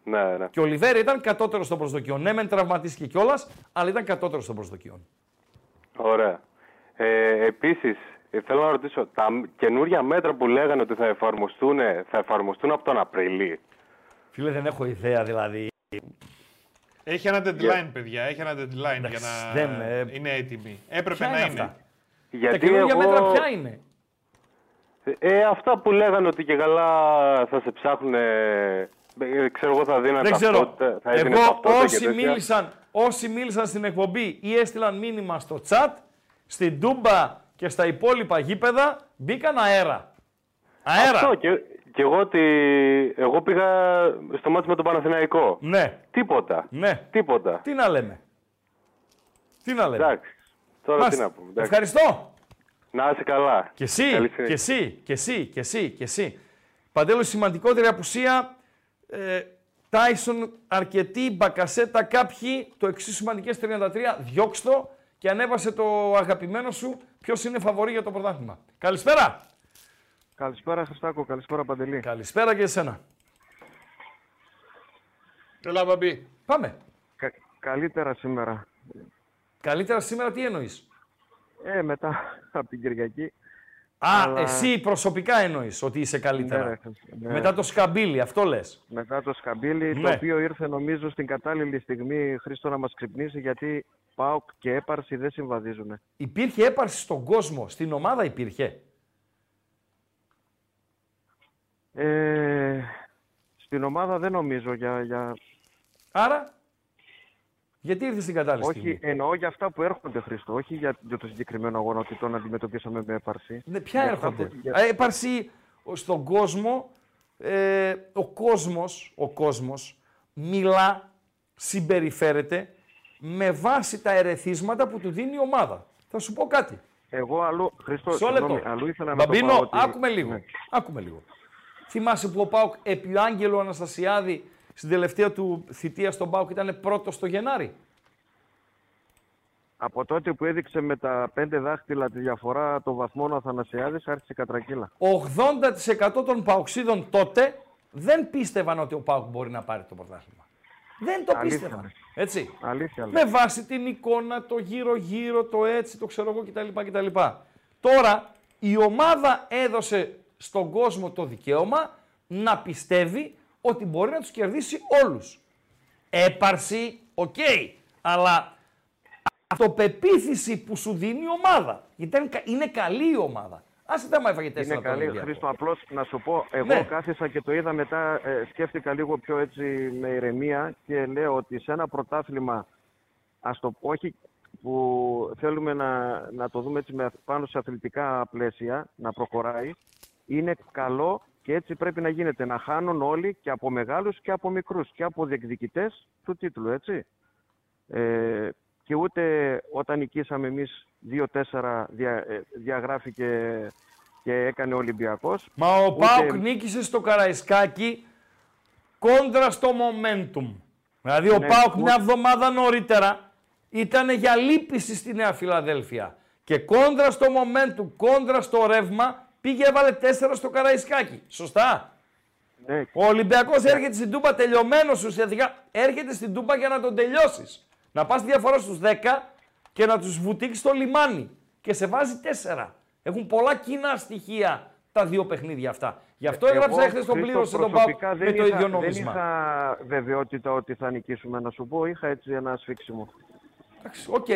Speaker 7: Ναι, ναι.
Speaker 3: Και ο Ολιβέηρα ήταν κατώτερος των προσδοκιών. Ναι, μεν τραυματίστηκε κιόλας, αλλά ήταν κατώτερος των προσδοκιών.
Speaker 7: Ωραία. Ε, επίσης, ε, θέλω να ρωτήσω, τα μ- καινούρια μέτρα που λέγανε ότι θα εφαρμοστούν, θα εφαρμοστούν από τον Απριλή.
Speaker 3: Φίλε, δεν έχω ιδέα δηλαδή.
Speaker 4: Έχει ένα deadline, παιδιά. Έχει ένα deadline για να
Speaker 3: δεν, ε,
Speaker 7: Ναι,
Speaker 4: είναι έτοιμη. Έπρεπε
Speaker 3: Ποια
Speaker 4: να
Speaker 3: είναι
Speaker 4: είναι.
Speaker 3: Αυτά. Τα
Speaker 7: Γιατί
Speaker 3: καινούργια
Speaker 7: εγώ...
Speaker 3: μέτρα ποια είναι;
Speaker 7: Ε, αυτά που λέγανε ότι και καλά θα σε ψάχνουν, ε, ξέρω εγώ θα δίνανε
Speaker 3: Δεν ξέρω.
Speaker 7: ταυτότητα, θα έδινε
Speaker 3: Εγώ
Speaker 7: ταυτότητα και
Speaker 3: όσοι
Speaker 7: τέτοια.
Speaker 3: μίλησαν, όσοι μίλησαν στην εκπομπή ή έστειλαν μήνυμα στο chat, στην Τούμπα και στα υπόλοιπα γήπεδα μπήκαν αέρα. Αέρα.
Speaker 7: Αυτό και, και εγώ ότι εγώ πήγα στο μάτι με τον Παναθηναϊκό.
Speaker 3: Ναι,
Speaker 7: Τίποτα.
Speaker 3: ναι.
Speaker 7: Τίποτα.
Speaker 3: Τι να λέμε. Τι να λέμε.
Speaker 7: Εντάξει. Τώρα
Speaker 3: Μάλιστα.
Speaker 7: τι να πούμε. εντάξει.
Speaker 3: Ευχαριστώ.
Speaker 7: Να είσαι καλά.
Speaker 3: Και εσύ,
Speaker 7: Καλή
Speaker 3: και
Speaker 7: συνέχεια.
Speaker 3: εσύ, και εσύ, και εσύ, και εσύ. Παντέλο, σημαντικότερη απουσία. Ε, Τάισον αρκετή, Μπακασέτα κάποιοι, το εξίσου σημαντικές 33, διώξ' το και ανέβασε το αγαπημένο σου ποιος είναι φαβορή για το πρωτάθλημα; Καλησπέρα.
Speaker 8: Καλησπέρα Χριστάκο, καλησπέρα Παντελή.
Speaker 3: Καλησπέρα και εσένα.
Speaker 4: Έλα, μπαμπή.
Speaker 3: Πάμε.
Speaker 8: Κα- καλύτερα σήμερα.
Speaker 3: Καλύτερα σήμερα τι εννοείς;
Speaker 8: Ε, μετά από την Κυριακή.
Speaker 3: Α,
Speaker 8: Αλλά-
Speaker 3: εσύ προσωπικά εννοείς ότι είσαι καλύτερα.
Speaker 8: Ναι, ρε, ναι.
Speaker 3: Μετά το σκαμπίλι, αυτό λες.
Speaker 8: Μετά το σκαμπίλι,
Speaker 3: Ναι.
Speaker 8: το οποίο ήρθε νομίζω στην κατάλληλη στιγμή Χρήστο να μας ξυπνήσει γιατί ΠΑΟΚ και έπαρση δεν συμβαδίζουν.
Speaker 3: Υπήρχε έπαρση στον κόσμο, στην ομάδα υπήρχε.
Speaker 8: Ε, στην ομάδα δεν νομίζω για... για...
Speaker 3: Άρα, γιατί ήρθες στην κατάλληλη
Speaker 8: Όχι,
Speaker 3: στιγμή;
Speaker 8: εννοώ για αυτά που έρχονται Χρήστο, όχι για, για το συγκεκριμένο αγώνα ότι τον αντιμετωπίσαμε με έπαρση.
Speaker 3: Ναι, ποια
Speaker 8: Για αυτά
Speaker 3: έρχονται;
Speaker 8: που- για-
Speaker 3: Α, Έπαρση στον κόσμο, ε, ο κόσμος, ο κόσμος μιλά, συμπεριφέρεται με βάση τα ερεθίσματα που του δίνει η ομάδα. Θα σου πω κάτι.
Speaker 8: Εγώ αλλού, Χρήστο,
Speaker 3: Μισό
Speaker 8: συγγνώμη,
Speaker 3: λεπτό.
Speaker 8: αλλού ήθελα να το
Speaker 3: Μπαμπίνο,
Speaker 8: πάω ότι...
Speaker 3: άκουμε λίγο.
Speaker 8: Ναι.
Speaker 3: Άκουμε λίγο. Θυμάσαι που ο Πάουκ επί Άγγελο Αναστασιάδη στην τελευταία του θητεία στον Πάουκ ήταν πρώτος στο Γενάρη.
Speaker 8: Από τότε που έδειξε με τα πέντε δάχτυλα τη διαφορά των βαθμών ο Αθανασιάδης άρχισε η κατρακύλα.
Speaker 3: 80% των Παουξίδων τότε δεν πίστευαν ότι ο Πάουκ μπορεί να πάρει το πρωτάθλημα. Δεν το
Speaker 8: Αλήθεια,
Speaker 3: πίστευαν.
Speaker 8: ναι.
Speaker 3: Έτσι.
Speaker 8: Αλήθεια
Speaker 3: Με
Speaker 8: λέω.
Speaker 3: βάση την εικόνα, το γύρω-γύρω, το έτσι, το ξέρω εγώ κτλ. κτλ. Τώρα η ομάδα έδωσε στον κόσμο το δικαίωμα να πιστεύει ότι μπορεί να τους κερδίσει όλους. Έπαρση, οκ. Αλλά αυτοπεποίθηση που σου δίνει η ομάδα. Γιατί ήταν κα- είναι καλή η ομάδα. Άσε τα μα έφαγε τέσσερα
Speaker 8: Είναι
Speaker 3: από τον
Speaker 8: καλή,
Speaker 3: Ολυμπιακό.
Speaker 8: Χρήστο, απλώς να σου πω, εγώ
Speaker 3: Ναι.
Speaker 8: κάθισα και το είδα μετά, ε, σκέφτηκα λίγο πιο έτσι με ηρεμία και λέω ότι σε ένα πρωτάθλημα, ας το πω, όχι που θέλουμε να, να το δούμε έτσι με, πάνω σε αθλητικά πλαίσια, να προχωράει, είναι καλό και έτσι πρέπει να γίνεται, να χάνουν όλοι και από μεγάλους και από μικρούς και από διεκδικητές του τίτλου, έτσι. Ε, και ούτε όταν νικήσαμε εμείς 2-4 δια, ε, διαγράφει και, και έκανε ο Ολυμπιακός.
Speaker 3: Μα ο
Speaker 8: Ούτε-
Speaker 3: Πάουκ νίκησε στο Καραϊσκάκι κόντρα στο momentum. Δηλαδή ο
Speaker 8: Ναι,
Speaker 3: Πάουκ
Speaker 8: ούτε-
Speaker 3: μια εβδομάδα νωρίτερα ήταν για λύπηση στη Νέα Φιλαδέλφια. Και κόντρα στο momentum, κόντρα στο ρεύμα, πήγε έβαλε τέσσερα στο Καραϊσκάκι. Σωστά.
Speaker 8: Ναι,
Speaker 3: Ο Ολυμπιακός έρχεται στην Τούμπα τελειωμένος ουσιαστικά. Έρχεται στην Τούμπα για να τον τελειώσεις. Να πας τη διαφορά στους 10 και να τους βουτήξεις στο λιμάνι. Και σε βάζει 4. Έχουν πολλά κοινά στοιχεία τα δύο παιχνίδια αυτά. Γι' αυτό έγραψα εχθές τον
Speaker 8: Χρήστο,
Speaker 3: πλήρωσε τον Πάουκ
Speaker 8: προσωπικά
Speaker 3: με
Speaker 8: δεν
Speaker 3: το
Speaker 8: είχα-
Speaker 3: ίδιο νόμισμα.
Speaker 8: Δεν είχα βεβαιότητα ότι θα νικήσουμε, να σου πω. Είχα έτσι ένα σφίξιμο.
Speaker 3: Εντάξει, οκ,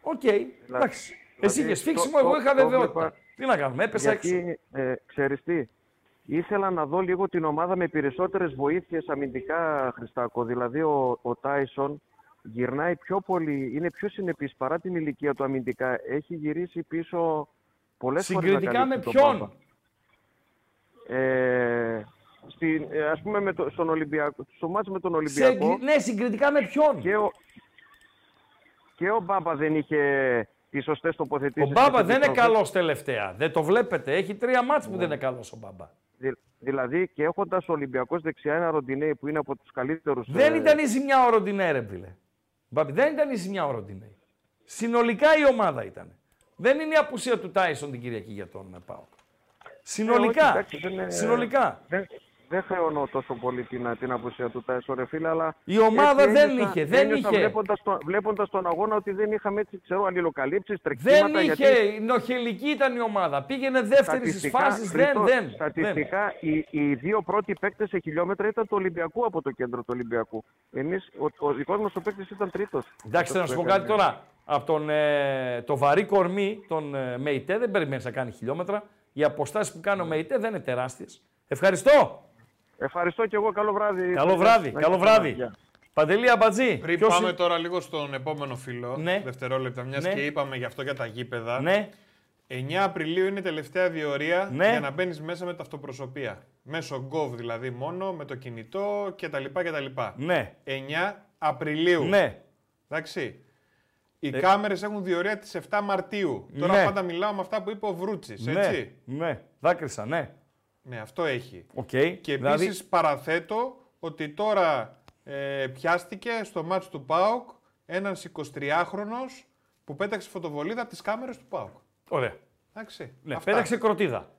Speaker 3: οκ. Εντάξει. Εσύ
Speaker 8: δηλαδή,
Speaker 3: είχες σφίξιμο,
Speaker 8: το-
Speaker 3: εγώ
Speaker 8: το-
Speaker 3: είχα
Speaker 8: το
Speaker 3: βεβαιότητα.
Speaker 8: Βλέπα-
Speaker 3: Τι να κάνουμε, έπεσα έξω.
Speaker 8: Γιατί, ε, ξέρεις τι, ήθελα να δω λίγο την ομάδα με περισσότερες βοήθειες αμυντικά, Χριστάκο. Δηλαδή ο, ο Τάισον γυρνάει πιο πολύ, είναι πιο συνεπής παρά την ηλικία του αμυντικά. Έχει γυρίσει πίσω πολλές φορές να
Speaker 3: Συγκριτικά με
Speaker 8: καλύψει τον
Speaker 3: ποιον;
Speaker 8: Πάπα. Ε, στην, ε, ας πούμε με το, στον Ολυμπιακό, στο μάτς με τον
Speaker 3: Σε,
Speaker 8: Ολυμπιακό
Speaker 3: ναι, συγκριτικά με ποιον;
Speaker 8: και ο, και ο Μπάμπα δεν είχε τις σωστές
Speaker 3: Ο
Speaker 8: τοποθετήσεις.
Speaker 3: Μπάμπα
Speaker 8: και
Speaker 3: δεν
Speaker 8: τις
Speaker 3: είναι
Speaker 8: προφ-
Speaker 3: καλός τελευταία. Δεν το βλέπετε. Έχει τρία μάτς που δεν είναι καλός ο Μπάμπα.
Speaker 8: Δη- δηλαδή και έχοντας ο Ολυμπιακός δεξιά ένα ροντινέι που είναι από τους καλύτερους.
Speaker 3: Δεν ήταν η ζημιά ο Ροντινέ, ρε φίλε. Μπάμπη, δεν ήταν η ζημιά ο Ροντινέ. Συνολικά η ομάδα ήταν. Δεν είναι η απουσία του Τάισον την Κυριακή για τον Πάο. Συνολικά. Συνολικά.
Speaker 8: Δεν, δεν χρεώνω τόσο πολύ την, την απουσία του Τάισον, ρε φίλε, αλλά.
Speaker 3: Η ομάδα
Speaker 8: έτσι
Speaker 3: δεν
Speaker 8: ένιωσα-
Speaker 3: είχε, δεν
Speaker 8: ένιωσα
Speaker 3: είχε.
Speaker 8: Βλέποντας, το, βλέποντας τον αγώνα ότι δεν είχαμε έτσι, ξέρω, αλληλοκαλύψεις, τρεξίματα.
Speaker 3: Δεν είχε.
Speaker 8: γιατί
Speaker 3: Νοχελική ήταν η ομάδα. Πήγαινε δεύτερης στι
Speaker 8: στατιστικά,
Speaker 3: φάσει. Δεν,
Speaker 8: Χρήστο,
Speaker 3: δεν. δεν.
Speaker 8: Στατιστικά, οι, οι δύο πρώτοι παίκτες σε χιλιόμετρα ήταν του Ολυμπιακού από το κέντρο του Ολυμπιακού. Εμείς, ο, ο δικός μας ο παίκτης ήταν τρίτος.
Speaker 3: Εντάξει, να σου πω κάτι τώρα. Από τον, ε, το βαρύ κορμί, τον ε, ΜΕΙΤΕ, δεν περιμένεις να κάνει χιλιόμετρα. Οι αποστάσεις που κάνει ο ΜΕΙΤΕ δεν είναι τεράστιες. Ευχαριστώ.
Speaker 8: Ευχαριστώ και εγώ. Καλό βράδυ.
Speaker 3: Καλό βράδυ.
Speaker 8: Να
Speaker 3: Καλό
Speaker 8: έχετε καλά.
Speaker 3: βράδυ.
Speaker 8: Γεια.
Speaker 3: Παντελή Αμπατζή.
Speaker 4: Πριν
Speaker 3: ποιος
Speaker 4: πάμε
Speaker 3: είναι-
Speaker 4: τώρα λίγο στον επόμενο φίλο,
Speaker 3: Ναι.
Speaker 4: δευτερόλεπτα, μιας
Speaker 3: Ναι.
Speaker 4: και είπαμε γι' αυτό για τα γήπεδα.
Speaker 3: Ναι,
Speaker 4: 9 Απριλίου είναι η τελευταία διορία
Speaker 3: Ναι.
Speaker 4: για να μπαίνεις μέσα με ταυτοπροσωπεία. Μέσω Gov δηλαδή μόνο, με το κινητό κτλ. κτλ.
Speaker 3: ναι,
Speaker 4: 9 Απριλίου.
Speaker 3: ναι.
Speaker 4: Εντάξει. Οι κάμερες έχουν διορία τις 7 Μαρτίου. Τώρα
Speaker 3: Ναι.
Speaker 4: πάντα μιλάω με αυτά που είπε ο Βρούτσης.
Speaker 3: Ναι,
Speaker 4: Έτσι.
Speaker 3: ναι, δάκρυσα, ναι.
Speaker 4: Ναι, αυτό έχει.
Speaker 3: Οκ.
Speaker 4: Και επίσης
Speaker 3: Δηλαδή,
Speaker 4: παραθέτω ότι τώρα ε, πιάστηκε στο ματς του ΠΑΟΚ ένας 23χρονο που πέταξε φωτοβολίδα από τις κάμερες του ΠΑΟΚ.
Speaker 3: ωραία.
Speaker 4: Εντάξει.
Speaker 3: Ναι,
Speaker 4: Αυτά.
Speaker 3: πέταξε κροτίδα.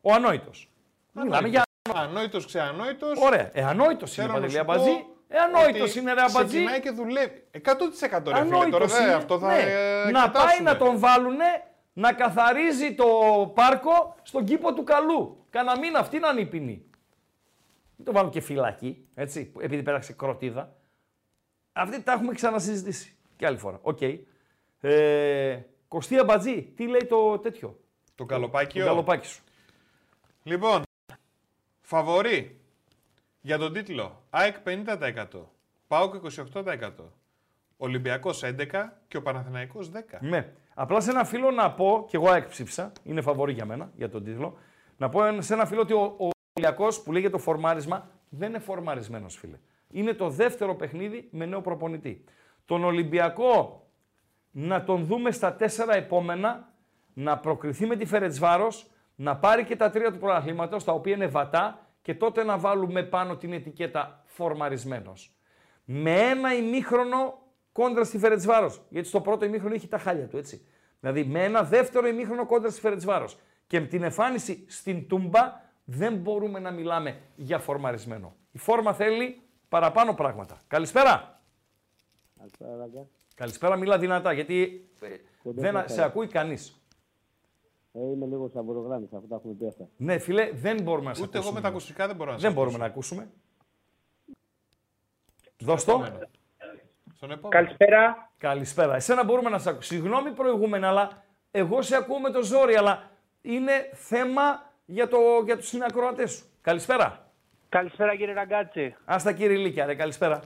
Speaker 3: Ο ανόητος. Μιλάμε για...
Speaker 4: Ανόητος, ξεανόητος.
Speaker 3: Ωραία. Ε, ανόητος είναι,
Speaker 4: Θέλω να
Speaker 3: Παντελή
Speaker 4: σου
Speaker 3: Αμπατζή.
Speaker 4: πω
Speaker 3: Ε, ανόητος
Speaker 4: ότι
Speaker 3: είναι, ρε Αμπατζή.
Speaker 4: Ξεκινάει και δουλεύει. 100% ρε φίλε. Τώρα
Speaker 3: Ανόητος
Speaker 4: δεν
Speaker 3: είναι.
Speaker 4: αυτό θα
Speaker 3: Ναι.
Speaker 4: ε,
Speaker 3: Να πάει
Speaker 4: εξετάσουμε.
Speaker 3: να τον βάλουνε να καθαρίζει το πάρκο στον κήπο του καλού. Κάνα μήνα αυτή να είναι η ποινή. Μην το βάλουν και φυλακή, έτσι, που- επειδή πέραξε κροτίδα. Αυτή τα έχουμε ξανασυζητήσει και άλλη φορά. Οκ. Ε, Κωστή Αμπατζή, τι λέει το τέτοιο,
Speaker 4: Το
Speaker 3: το
Speaker 4: καλοπάκιο.
Speaker 3: καλοπάκι σου.
Speaker 4: Λοιπόν, φαβορή για τον τίτλο ΑΕΚ 50%, ΠΑΟΚ 28%, Ολυμπιακός 11% και ο Παναθηναϊκός 10%.
Speaker 3: Ναι. Απλά σε ένα φίλο να πω, και εγώ ΑΕΚ ψήφισα, είναι φαβορή για μένα για τον τίτλο, να πω σε ένα φίλο ότι ο, ο Ολυμπιακός που λέγεται το φορμάρισμα δεν είναι φορμαρισμένος φίλε. Είναι το δεύτερο παιχνίδι με νέο προπονητή. Τον Ολυμπιακό να τον δούμε στα τέσσερα επόμενα, να προκριθεί με τη Φερετσβάρος, να πάρει και τα τρία του πρωταθλήματος, τα οποία είναι βατά, και τότε να βάλουμε πάνω την ετικέτα φορμαρισμένος. Με ένα ημίχρονο κόντρα στη Φερετσβάρος, γιατί στο πρώτο ημίχρονο είχε τα χάλια του, έτσι. Δηλαδή με ένα δεύτερο ημίχρονο κόντρα στη Φερετσβάρος. Και με την εμφάνιση στην Τούμπα δεν μπορούμε να μιλάμε για φορμαρισμένο. Η φόρμα θέλει παραπάνω πράγματα. Καλησπέρα. Καλησπέρα, μιλά δυνατά, γιατί ε, δεν σε ακούει κανείς.
Speaker 9: Ε, είμαι λίγο σαμπορογράμμιση, αυτό τα έχουμε πει αυτά.
Speaker 3: Ναι, φίλε, δεν μπορούμε να σε
Speaker 4: Ούτε εγώ
Speaker 3: ακούσουμε.
Speaker 4: με τα ακουστικά δεν μπορώ να σε
Speaker 3: Δεν μπορούμε
Speaker 4: ακούσω.
Speaker 3: να ακούσουμε. Δώσ' το.
Speaker 4: Επόμενο. Στον επόμενο.
Speaker 10: Καλησπέρα.
Speaker 3: Καλησπέρα. Εσένα μπορούμε να σε ακούσουμε. Συγγνώμη προηγούμενα, αλλά εγώ σε ακούω με το ζόρι, αλλά είναι θέμα για, το, για τους συνακροατές σου. Καλησπέρα.
Speaker 10: Καλησπέρα κύριε Ραγκάτση.
Speaker 3: Άστα κύριε Λίκια, ρε, καλησπέρα.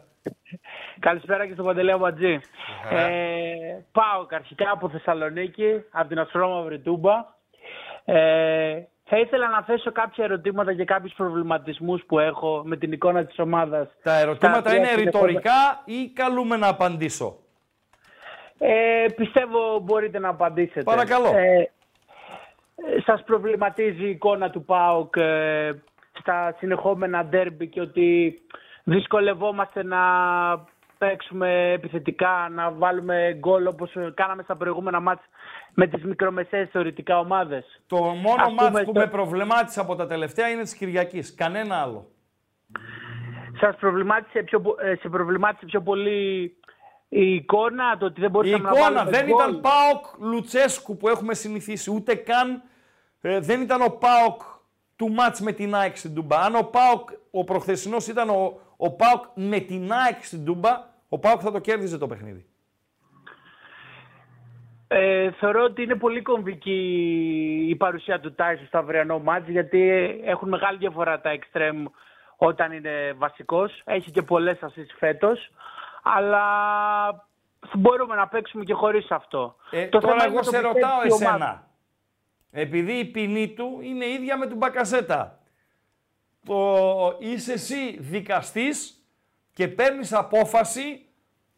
Speaker 10: Καλησπέρα και στον Παντελέα Μπατζή.
Speaker 4: χαρά.
Speaker 10: Ε, πάω αρχικά από Θεσσαλονίκη, από την Ασφρόμαυρη Τούμπα. Ε, θα ήθελα να θέσω κάποια ερωτήματα και κάποιους προβληματισμούς που έχω με την εικόνα της ομάδας.
Speaker 3: Τα ερωτήματα
Speaker 10: Στα
Speaker 3: είναι
Speaker 10: τρία
Speaker 3: ρητορικά ή καλούμε να απαντήσω;
Speaker 10: Ε, πιστεύω μπορείτε να απαντήσετε.
Speaker 3: Παρακαλώ.
Speaker 10: Ε, ε, σας προβληματίζει η εικόνα του ΠΑΟΚ ε, στα συνεχόμενα ντέρμπι και ότι δυσκολευόμαστε να παίξουμε επιθετικά, να βάλουμε γκολ όπως κάναμε στα προηγούμενα μάτς με τις μικρομεσαίες θεωρητικά ομάδες;
Speaker 3: Το μόνο
Speaker 10: Ας
Speaker 3: μάτς
Speaker 10: πούμε
Speaker 3: που
Speaker 10: στο-
Speaker 3: με προβλημάτισε από τα τελευταία είναι της Κυριακής. Κανένα άλλο.
Speaker 10: Σας προβλημάτισε πιο, πο- ε, σε προβλημάτισε πιο πολύ η εικόνα, το ότι δεν
Speaker 3: Η
Speaker 10: μπορούσαμε να
Speaker 3: εικόνα
Speaker 10: βάλουμε
Speaker 3: δεν
Speaker 10: γκολ;
Speaker 3: ήταν ΠΑΟΚ Λουτσέσκου που έχουμε συνηθίσει. Ούτε καν ε, δεν ήταν ο ΠΑΟΚ του μάτς με την ΑΕΚ στην Τούμπα. Αν ο ΠΑΟΚ, ο προχθεσινός ήταν ο, ο ΠΑΟΚ με την ΑΕΚ στην Τούμπα, ο ΠΑΟΚ θα το κέρδιζε το παιχνίδι.
Speaker 10: Ε, θεωρώ ότι είναι πολύ κομβική η παρουσία του Τάισου στο αυριανό μάτς γιατί έχουν μεγάλη διαφορά τα εξτρέμ όταν είναι βασικός. Έχει και πολλές assists φέτος. Αλλά μπορούμε να παίξουμε και χωρίς αυτό.
Speaker 3: Ε,
Speaker 10: Το
Speaker 3: τώρα
Speaker 10: θέμα είναι
Speaker 3: εγώ
Speaker 10: το
Speaker 3: σε
Speaker 10: πιστεύει
Speaker 3: ρωτάω
Speaker 10: η ομάδα.
Speaker 3: Εσένα. Επειδή η ποινή του είναι ίδια με τον Μπακασέτα. Το είσαι εσύ δικαστής και παίρνεις απόφαση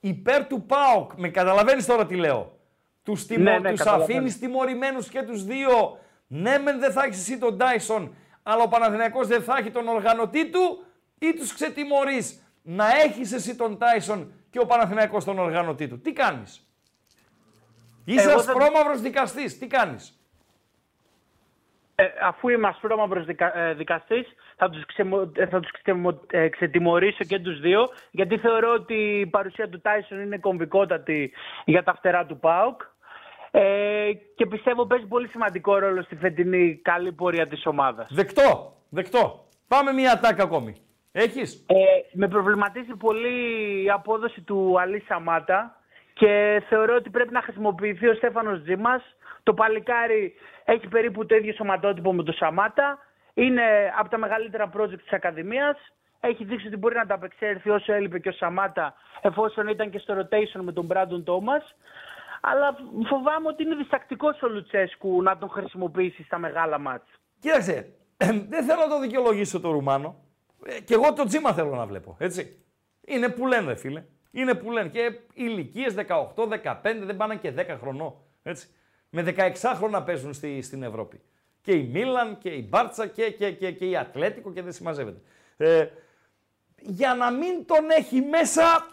Speaker 3: υπέρ του ΠΑΟΚ. Με καταλαβαίνεις τώρα τι λέω. Τους, τιμω...
Speaker 10: Ναι, ναι,
Speaker 3: τους
Speaker 10: καταλαβαίνω.
Speaker 3: αφήνεις τιμωρημένους και τους δύο. Ναι, μεν δεν θα έχεις εσύ τον Τάισον, αλλά ο Παναθηναϊκός δεν θα έχει τον οργανωτή του ή τους ξετιμωρείς. Να έχεις εσύ τον Τάισον και ο Παναθηναϊκός τον οργανωτή του. Τι κάνεις; Είσαι
Speaker 10: Εγώ θα-
Speaker 3: ασπρόμαυρος δικαστής. Τι κάνεις;
Speaker 10: Ε, αφού είμαι ασπρόμαυρος δικα, ε, δικαστής, θα τους, ξεμο, ε, θα τους ξεμο- ε, ξετιμωρήσω και τους δύο, γιατί θεωρώ ότι η παρουσία του Τάισον είναι κομβικότατη για τα φτερά του ΠΑΟΚ. Ε, και πιστεύω παίζει πολύ σημαντικό ρόλο στη φετινή καλή πορεία της ομάδας.
Speaker 3: Δεκτό. Δεκτό. Πάμε μία ατάκα ακόμη. Έχεις;
Speaker 10: Ε, με προβληματίζει πολύ η απόδοση του Αλή Σαμάτα και θεωρώ ότι πρέπει να χρησιμοποιηθεί ο Στέφανος Τζίμας. Το παλικάρι έχει περίπου το ίδιο σωματότυπο με το Σαμάτα. Είναι από τα μεγαλύτερα project της Ακαδημίας. Έχει δείξει ότι μπορεί να τα απεξέλθει όσο έλειπε και ο Σαμάτα εφόσον ήταν και στο rotation με τον Μπράντον Τόμας. Αλλά φοβάμαι ότι είναι διστακτικός ο Λουτσέσκου να τον χρησιμοποιήσει στα μεγάλα μάτς.
Speaker 3: Κοίταξε, δεν θέλω να το δικαιολογήσω το Ρουμάνο. Ε, και εγώ το τζίμα θέλω να βλέπω, έτσι. Είναι που λένε, ρε φίλε. Είναι που λένε και ηλικίες 18, 15, δεν πάνε και 10 χρονών. Έτσι. Με 16 χρόνια παίζουν στη, στην Ευρώπη. Και η Μίλαν και η Μπάρτσα και, και, και, και η Ατλέτικο και δεν συμμαζεύεται. Ε, για να μην τον έχει μέσα,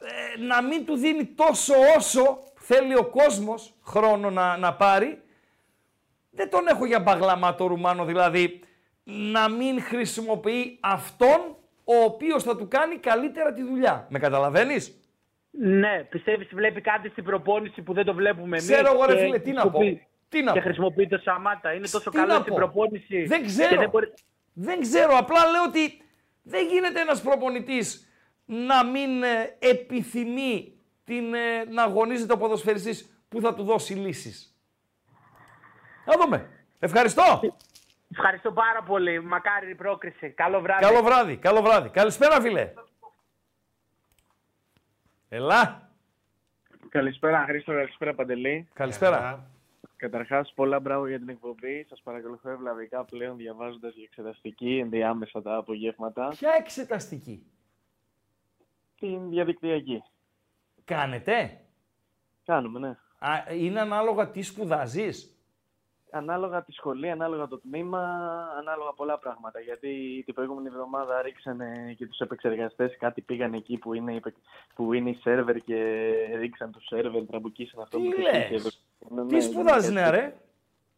Speaker 3: ε, να μην του δίνει τόσο όσο θέλει ο κόσμος χρόνο να, να πάρει, δεν τον έχω για μπαγλαμά το Ρουμάνο, δηλαδή να μην χρησιμοποιεί αυτόν ο οποίος θα του κάνει καλύτερα τη δουλειά. Με καταλαβαίνεις;
Speaker 10: Ναι, πιστεύεις βλέπει κάτι στην προπόνηση που δεν το βλέπουμε εμείς.
Speaker 3: Ξέρω εγώ ρε
Speaker 10: και
Speaker 3: φίλε, τι να πω.
Speaker 10: χρησιμοποιεί-
Speaker 3: Τι να
Speaker 10: και
Speaker 3: πω.
Speaker 10: χρησιμοποιεί το Σαμάτα. Είναι τόσο
Speaker 3: Τι
Speaker 10: καλό
Speaker 3: να
Speaker 10: στην
Speaker 3: πω.
Speaker 10: προπόνηση.
Speaker 3: Δεν
Speaker 10: και
Speaker 3: ξέρω.
Speaker 10: δεν μπορεί-
Speaker 3: Δεν ξέρω, απλά λέω ότι δεν γίνεται ένας προπονητής να μην ε, επιθυμεί την, ε, να αγωνίζεται ο ποδοσφαιριστής που θα του δώσει λύσεις. Να δούμε. Ευχαριστώ.
Speaker 10: Ευχαριστώ πάρα πολύ. Μακάρι η πρόκριση. Καλό βράδυ.
Speaker 3: Καλό βράδυ, καλό βράδυ. Καλησπέρα φίλε. Ελά.
Speaker 11: Καλησπέρα Χρήστο, καλησπέρα Παντελή.
Speaker 3: Καλησπέρα.
Speaker 11: Καταρχάς, πολλά μπράβο για την εκπομπή. Σας παρακολουθώ ευλαβικά πλέον διαβάζοντας για εξεταστική ενδιάμεσα τα απογεύματα.
Speaker 3: Ποια εξεταστική;
Speaker 11: Την διαδικτυακή.
Speaker 3: Κάνετε;
Speaker 11: Κάνουμε, ναι.
Speaker 3: Α, είναι ανάλογα τι σπουδάζεις;
Speaker 11: Ανάλογα τη σχολή, ανάλογα το τμήμα, ανάλογα πολλά πράγματα. Γιατί την προηγούμενη εβδομάδα ρίξανε και τους επεξεργαστές, κάτι πήγαν εκεί που είναι, οι επε- που είναι οι σερβερ και ρίξαν το σερβερ, τραμπουκίσαν αυτό
Speaker 3: Τι
Speaker 11: που
Speaker 3: λες;
Speaker 11: είχε εδώ. Ναι,
Speaker 3: Τι
Speaker 11: ναι,
Speaker 3: σπουδάζεις
Speaker 11: ναι,
Speaker 3: νέα ρε;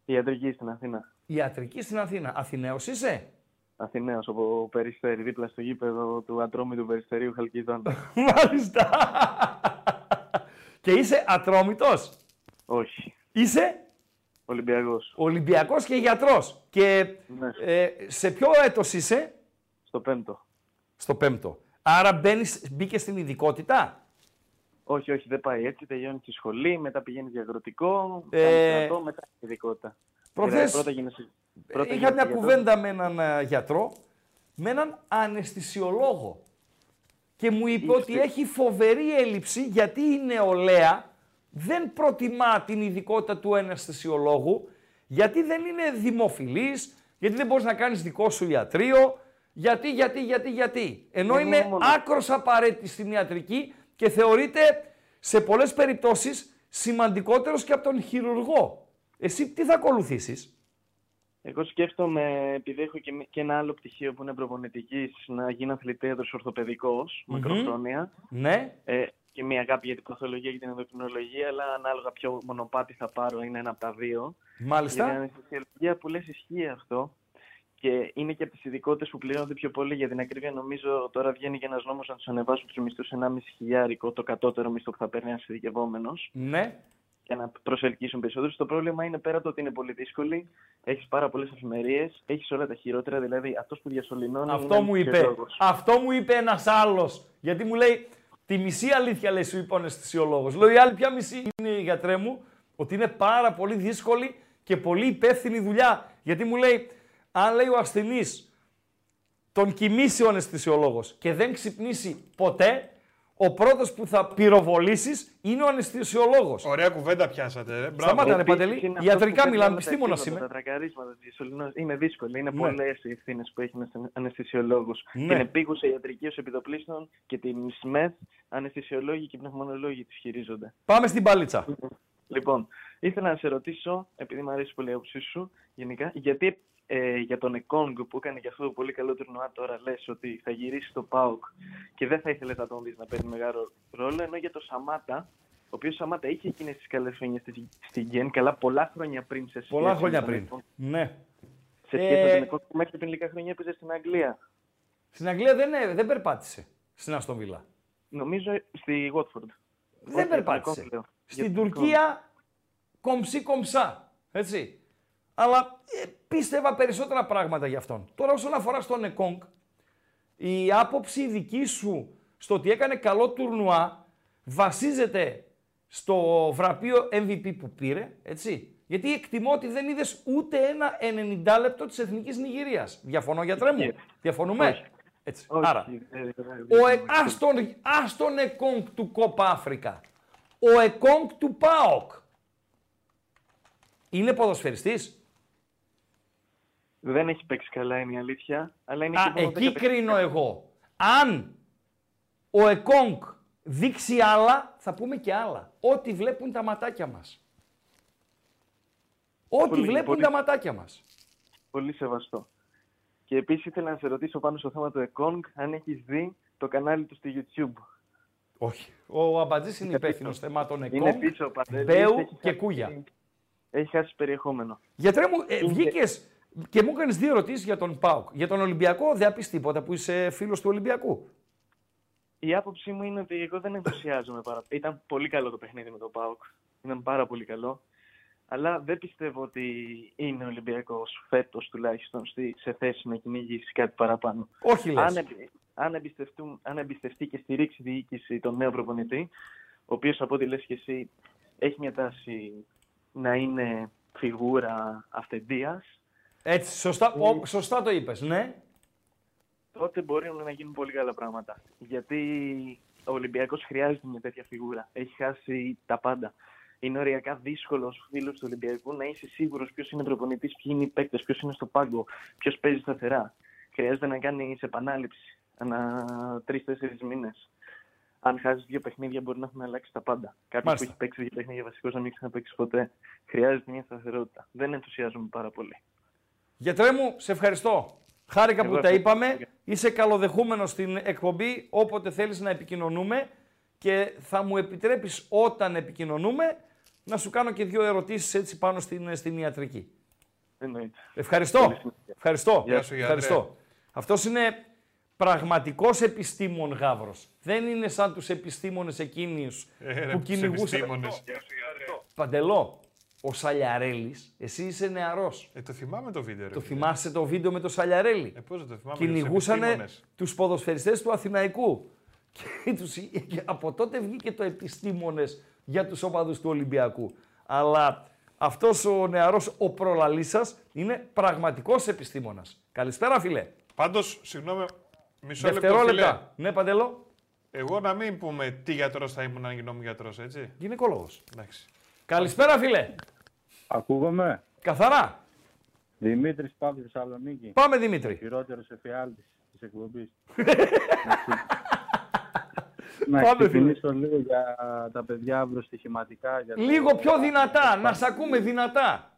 Speaker 11: Ιατρική στην Αθήνα.
Speaker 3: Ιατρική στην Αθήνα. Αθηναίος είσαι;
Speaker 11: Αθηναίος, από Περιστέρι, δίπλα στο γήπεδο του Ατρόμητου Περιστερίου Χαλκιδών.
Speaker 3: Μάλιστα. και είσαι ατρόμητος;
Speaker 11: Όχι.
Speaker 3: Είσαι;
Speaker 11: Ολυμπιακός.
Speaker 3: Ολυμπιακός και γιατρός. Και
Speaker 11: Ναι.
Speaker 3: ε, σε ποιο έτος είσαι;
Speaker 11: Στο πέμπτο.
Speaker 3: Στο πέμπτο. Άρα μπαίνεις, μπήκες στην ειδικότητα;
Speaker 11: Όχι, όχι, δεν πάει έτσι. Τελειώνει τη σχολή, μετά πηγαίνεις για αγροτικό,
Speaker 3: Ε,
Speaker 11: κάνεις στρατό, μετά ειδικότητα.
Speaker 3: προχθές,
Speaker 11: Δηλαδή, πρώτα γίνεσαι- πρώτα
Speaker 3: Είχα μια
Speaker 11: γίνεσαι
Speaker 3: κουβέντα με έναν ε, γιατρό, με έναν αναισθησιολόγο. Και μου είπε ότι έχει φοβερή έλλειψη γιατί η νεολαία δεν προτιμά την ειδικότητα του αναισθησιολόγου, γιατί δεν είναι δημοφιλής, γιατί δεν μπορείς να κάνεις δικό σου ιατρείο, γιατί, γιατί, γιατί, γιατί. Ενώ
Speaker 11: Δεν
Speaker 3: είναι
Speaker 11: είναι μόνο.
Speaker 3: άκρος απαραίτητη στην ιατρική και θεωρείται σε πολλές περιπτώσεις σημαντικότερος και από τον χειρουργό. Εσύ τι θα ακολουθήσεις;
Speaker 11: Εγώ σκέφτομαι, επειδή έχω και, και ένα άλλο πτυχίο που είναι προπονητικής, να γίνω αθλητέδρος ορθοπαιδικός,
Speaker 3: Μμμ.
Speaker 11: μακροχρόνια.
Speaker 3: Ναι.
Speaker 11: Ε, και μια αγάπη για την παθολογία και την ενδοκρινολογία, αλλά ανάλογα ποιο μονοπάτι θα πάρω είναι ένα από τα δύο.
Speaker 3: Μάλιστα.
Speaker 11: Για την αναισθησιολογία που λες ισχύει αυτό και είναι και από τις ειδικότητες που πληρώνονται πιο πολύ. Για την ακρίβεια, νομίζω τώρα βγαίνει και ένας νόμος να τους ανεβάσουν τους μισθούς σε 1,5 χιλιάρικο, το κατώτερο μισθό που θα παίρνει ένας ειδικευόμενος,
Speaker 3: Ναι.
Speaker 11: για να προσελκύσουν περισσότερους. Το πρόβλημα είναι πέρα από το ότι είναι πολύ δύσκολη, έχεις πάρα πολλές εφημερίε, έχεις όλα τα χειρότερα. Δηλαδή, αυτός που διασωληνώνει.
Speaker 3: Αυτό
Speaker 11: είναι
Speaker 3: μου είπε.
Speaker 11: αναισθησιολόγος.
Speaker 3: Αυτό μου είπε ένας άλλος. Γιατί μου λέει, τη μισή αλήθεια λέει σου είπε ο αναισθησιολόγος. Λέω η άλλη ποια μισή είναι η γιατρέ μου, ότι είναι πάρα πολύ δύσκολη και πολύ υπεύθυνη δουλειά. Γιατί μου λέει, αν λέει ο ασθενής τον κοιμήσει ο αναισθησιολόγος και δεν ξυπνήσει ποτέ, ο πρώτος που θα πυροβολήσεις είναι ο αναισθησιολόγος.
Speaker 4: Ωραία κουβέντα πιάσατε. Ρε. Μπράβο.
Speaker 3: Σταμάτα ρε
Speaker 11: Επίσης,
Speaker 3: Παντελή,
Speaker 11: είναι αυτός
Speaker 3: ιατρικά
Speaker 11: που
Speaker 3: μιλάμε,
Speaker 11: παίρνει όλα τα
Speaker 3: επιστήμονας
Speaker 11: κύματα,
Speaker 3: είμαι.
Speaker 11: Τα τρακαρίσματα, της διασωληνώσεις. Είναι δύσκολο. Είναι
Speaker 3: Ναι.
Speaker 11: πολλές οι ευθύνες που έχει ένας αναισθησιολόγος.
Speaker 3: Ναι.
Speaker 11: Την επίγουσα ιατρική ως επιδοπλίστων και την ΣΜΕΘ, αναισθησιολόγοι και πνευμονολόγοι της χειρίζονται.
Speaker 3: Πάμε στην παλίτσα.
Speaker 11: Λοιπόν, ήθελα να σε ρωτήσω, επειδή μου αρέσει πολύ η άποψή σου γενικά, γιατί ε, για τον Εκόνγκ που έκανε και αυτό το πολύ καλό τουρνουά τώρα λες ότι θα γυρίσει στο ΠΑΟΚ και δεν θα ήθελε να τον δεις να παίρνει μεγάλο ρόλο, ενώ για τον Σαμάτα, ο οποίος Σαμάτα είχε εκείνες τις καλές χρονιές στη- στην Γκέν, καλά πολλά χρόνια πριν σε σχέση
Speaker 3: Πολλά
Speaker 11: με
Speaker 3: χρόνια
Speaker 11: τον
Speaker 3: πριν.
Speaker 11: Εκόνγκ.
Speaker 3: Ναι.
Speaker 11: Σε σχέση με
Speaker 3: Ε,
Speaker 11: τον Εκόνγκ που μέχρι πριν λίγα χρόνια έπαιζε στην Αγγλία.
Speaker 3: Στην Αγγλία δεν, ε, δεν περπάτησε. Στην Αστον Βίλα.
Speaker 11: Νομίζω στη Watford.
Speaker 3: Δεν περπάτησε. Στην Τουρκία κομψή κομψά. Έτσι. Αλλά ε, πίστευα περισσότερα πράγματα για αυτόν. Τώρα όσον αφορά στον Εκόνγκ, η άποψη δική σου στο ότι έκανε καλό τουρνουά βασίζεται στο βραπείο MVP που πήρε, έτσι; Γιατί εκτιμώ ότι δεν είδες ούτε ένα 90 λεπτό της εθνικής Νιγηρίας. Διαφωνώ, γιατρέ μου; Διαφωνούμε;
Speaker 11: Όχι.
Speaker 3: Έτσι.
Speaker 11: Όχι,
Speaker 3: Άρα,
Speaker 11: ε, ε,
Speaker 3: ο, ε, ας, τον, ας τον Εκόνγκ του Κόπα Αφρικα. Ο Εκόνγκ του ΠΑΟΚ. Είναι ποδοσφαιριστής;
Speaker 11: Δεν έχει παίξει καλά, είναι η αλήθεια. Αλλά είναι
Speaker 3: Α,
Speaker 11: και μόνο
Speaker 3: εκεί
Speaker 11: 10
Speaker 3: κρίνω εγώ. Αν ο Εκόνγκ δείξει άλλα, θα πούμε και άλλα. Ό,τι βλέπουν τα ματάκια μας. Ό,τι
Speaker 11: Πολύ-
Speaker 3: βλέπουν
Speaker 11: πολύ-
Speaker 3: τα ματάκια μας.
Speaker 11: Πολύ σεβαστό. Και επίσης ήθελα να σε ρωτήσω πάνω στο θέμα του Εκόνγκ, αν έχεις δει το κανάλι του στο YouTube.
Speaker 3: Όχι. Ο Αμπατζής είναι υπεύθυνος θεμάτων
Speaker 11: Είναι
Speaker 3: εκόμ,
Speaker 11: πίσω ο Παντέλης,
Speaker 3: Μπέου
Speaker 11: έχει
Speaker 3: και
Speaker 11: χάσει-
Speaker 3: Κούγια.
Speaker 11: Έχει χάσει περιεχόμενο.
Speaker 3: Γιατρέ μου, ε,
Speaker 11: Είναι-
Speaker 3: βγήκες και μου έκανες δύο ερωτήσεις για τον Πάουκ. Για τον Ολυμπιακό δεν πεις τίποτα που είσαι φίλος του Ολυμπιακού.
Speaker 11: Η άποψή μου είναι ότι εγώ δεν ενθουσιάζομαι πάρα Ήταν πολύ καλό το παιχνίδι με τον ΠΑΟΚ. Ήταν πάρα πολύ καλό. Αλλά δεν πιστεύω ότι είναι ο Ολυμπιακός φέτος τουλάχιστον στη, σε θέση να κυνηγήσει κάτι παραπάνω.
Speaker 3: Όχι λες.
Speaker 11: Αν, εμπι- αν, εμπιστευτούν- αν εμπιστευτεί και στηρίξει η διοίκηση τον νέο προπονητή, ο οποίος από ό,τι λες και εσύ έχει μια τάση να είναι φιγούρα αυθεντίας,
Speaker 3: Έτσι, σωστά, ο- σωστά το είπες, ναι.
Speaker 11: τότε μπορεί να γίνουν πολύ καλά πράγματα. Γιατί ο Ολυμπιακός χρειάζεται μια τέτοια φιγούρα. Έχει χάσει τα πάντα. Είναι οριακά δύσκολο ως φίλος του Ολυμπιακού να είσαι σίγουρος ποιος είναι προπονητής, ποιοι είναι οι παίκτες, ποιος είναι στο πάγκο, ποιος παίζει σταθερά. Χρειάζεται να κάνει επανάληψη ανά τρει-τέσσερι μήνες. Αν χάσεις δύο παιχνίδια, μπορεί να έχουν αλλάξει τα πάντα. Κάποιος που
Speaker 3: Μάλιστα.
Speaker 11: έχει παίξει δύο παιχνίδια βασικό να μην ξαναπέξει ποτέ. Χρειάζεται μια σταθερότητα. Δεν ενθουσιάζομαι πάρα πολύ.
Speaker 3: Γιατρέ μου, σε ευχαριστώ. Χάρηκα
Speaker 11: Εγώ
Speaker 3: που τα
Speaker 11: ευχαριστώ.
Speaker 3: είπαμε. Είσαι καλοδεχούμενος στην εκπομπή όποτε θέλεις να επικοινωνούμε και θα μου επιτρέπεις όταν επικοινωνούμε να σου κάνω και δύο ερωτήσεις έτσι πάνω στην, στην ιατρική.
Speaker 11: Εννοείται.
Speaker 3: Ευχαριστώ. Ευχαριστώ.
Speaker 4: Γεια σου, γιατρέ.
Speaker 3: Ευχαριστώ. Αυτός είναι πραγματικός επιστήμον γάβρος. Δεν είναι σαν τους επιστήμονες εκείνους
Speaker 4: Ε, ρε,
Speaker 3: που
Speaker 4: τους
Speaker 3: κυνηγούσαν.
Speaker 4: επιστήμονες.
Speaker 3: Παντελό, ο Σαλιαρέλης, εσύ είσαι νεαρός.
Speaker 4: Ε, το θυμάμαι το βίντεο. Ρε,
Speaker 3: Το
Speaker 4: φίλε.
Speaker 3: θυμάσαι το βίντεο με το Σαλιαρέλη;
Speaker 4: Ε, πώς δεν το θυμάμαι. για τους
Speaker 3: Κυνηγούσαν
Speaker 4: επιστήμονες.
Speaker 3: τους ποδοσφαιριστές του Αθηναϊκού. Και τους, και από τότε βγήκε το επιστήμονες για τους οπαδούς του Ολυμπιακού. Αλλά αυτός ο νεαρός, ο προλαλής σας, είναι πραγματικός επιστήμονας. Καλησπέρα φίλε.
Speaker 4: Πάντως, συγγνώμη, μισό λεπτό, φίλε.
Speaker 3: Δευτερόλεπτα. Ναι, Παντελό.
Speaker 4: Εγώ να μην πούμε τι γιατρός θα ήμουν αν γινόμουν γιατρός, έτσι.
Speaker 3: Γυναικολόγος.
Speaker 4: Εντάξει.
Speaker 3: Καλησπέρα φίλε.
Speaker 9: Ακούγομαι;
Speaker 3: Καθαρά.
Speaker 9: Δημήτρης Παύλου Θεσσαλονίκη.
Speaker 3: Πάμε Δημήτρη.
Speaker 9: Χειρότερος εφιάλτης της εκπομπής.
Speaker 3: Πάμε,
Speaker 9: να
Speaker 3: φίλε.
Speaker 9: ξεκινήσω λίγο για τα παιδιά αύριο στοιχηματικά. Για το-
Speaker 3: Λίγο πιο δυνατά, να σε ακούμε δυνατά.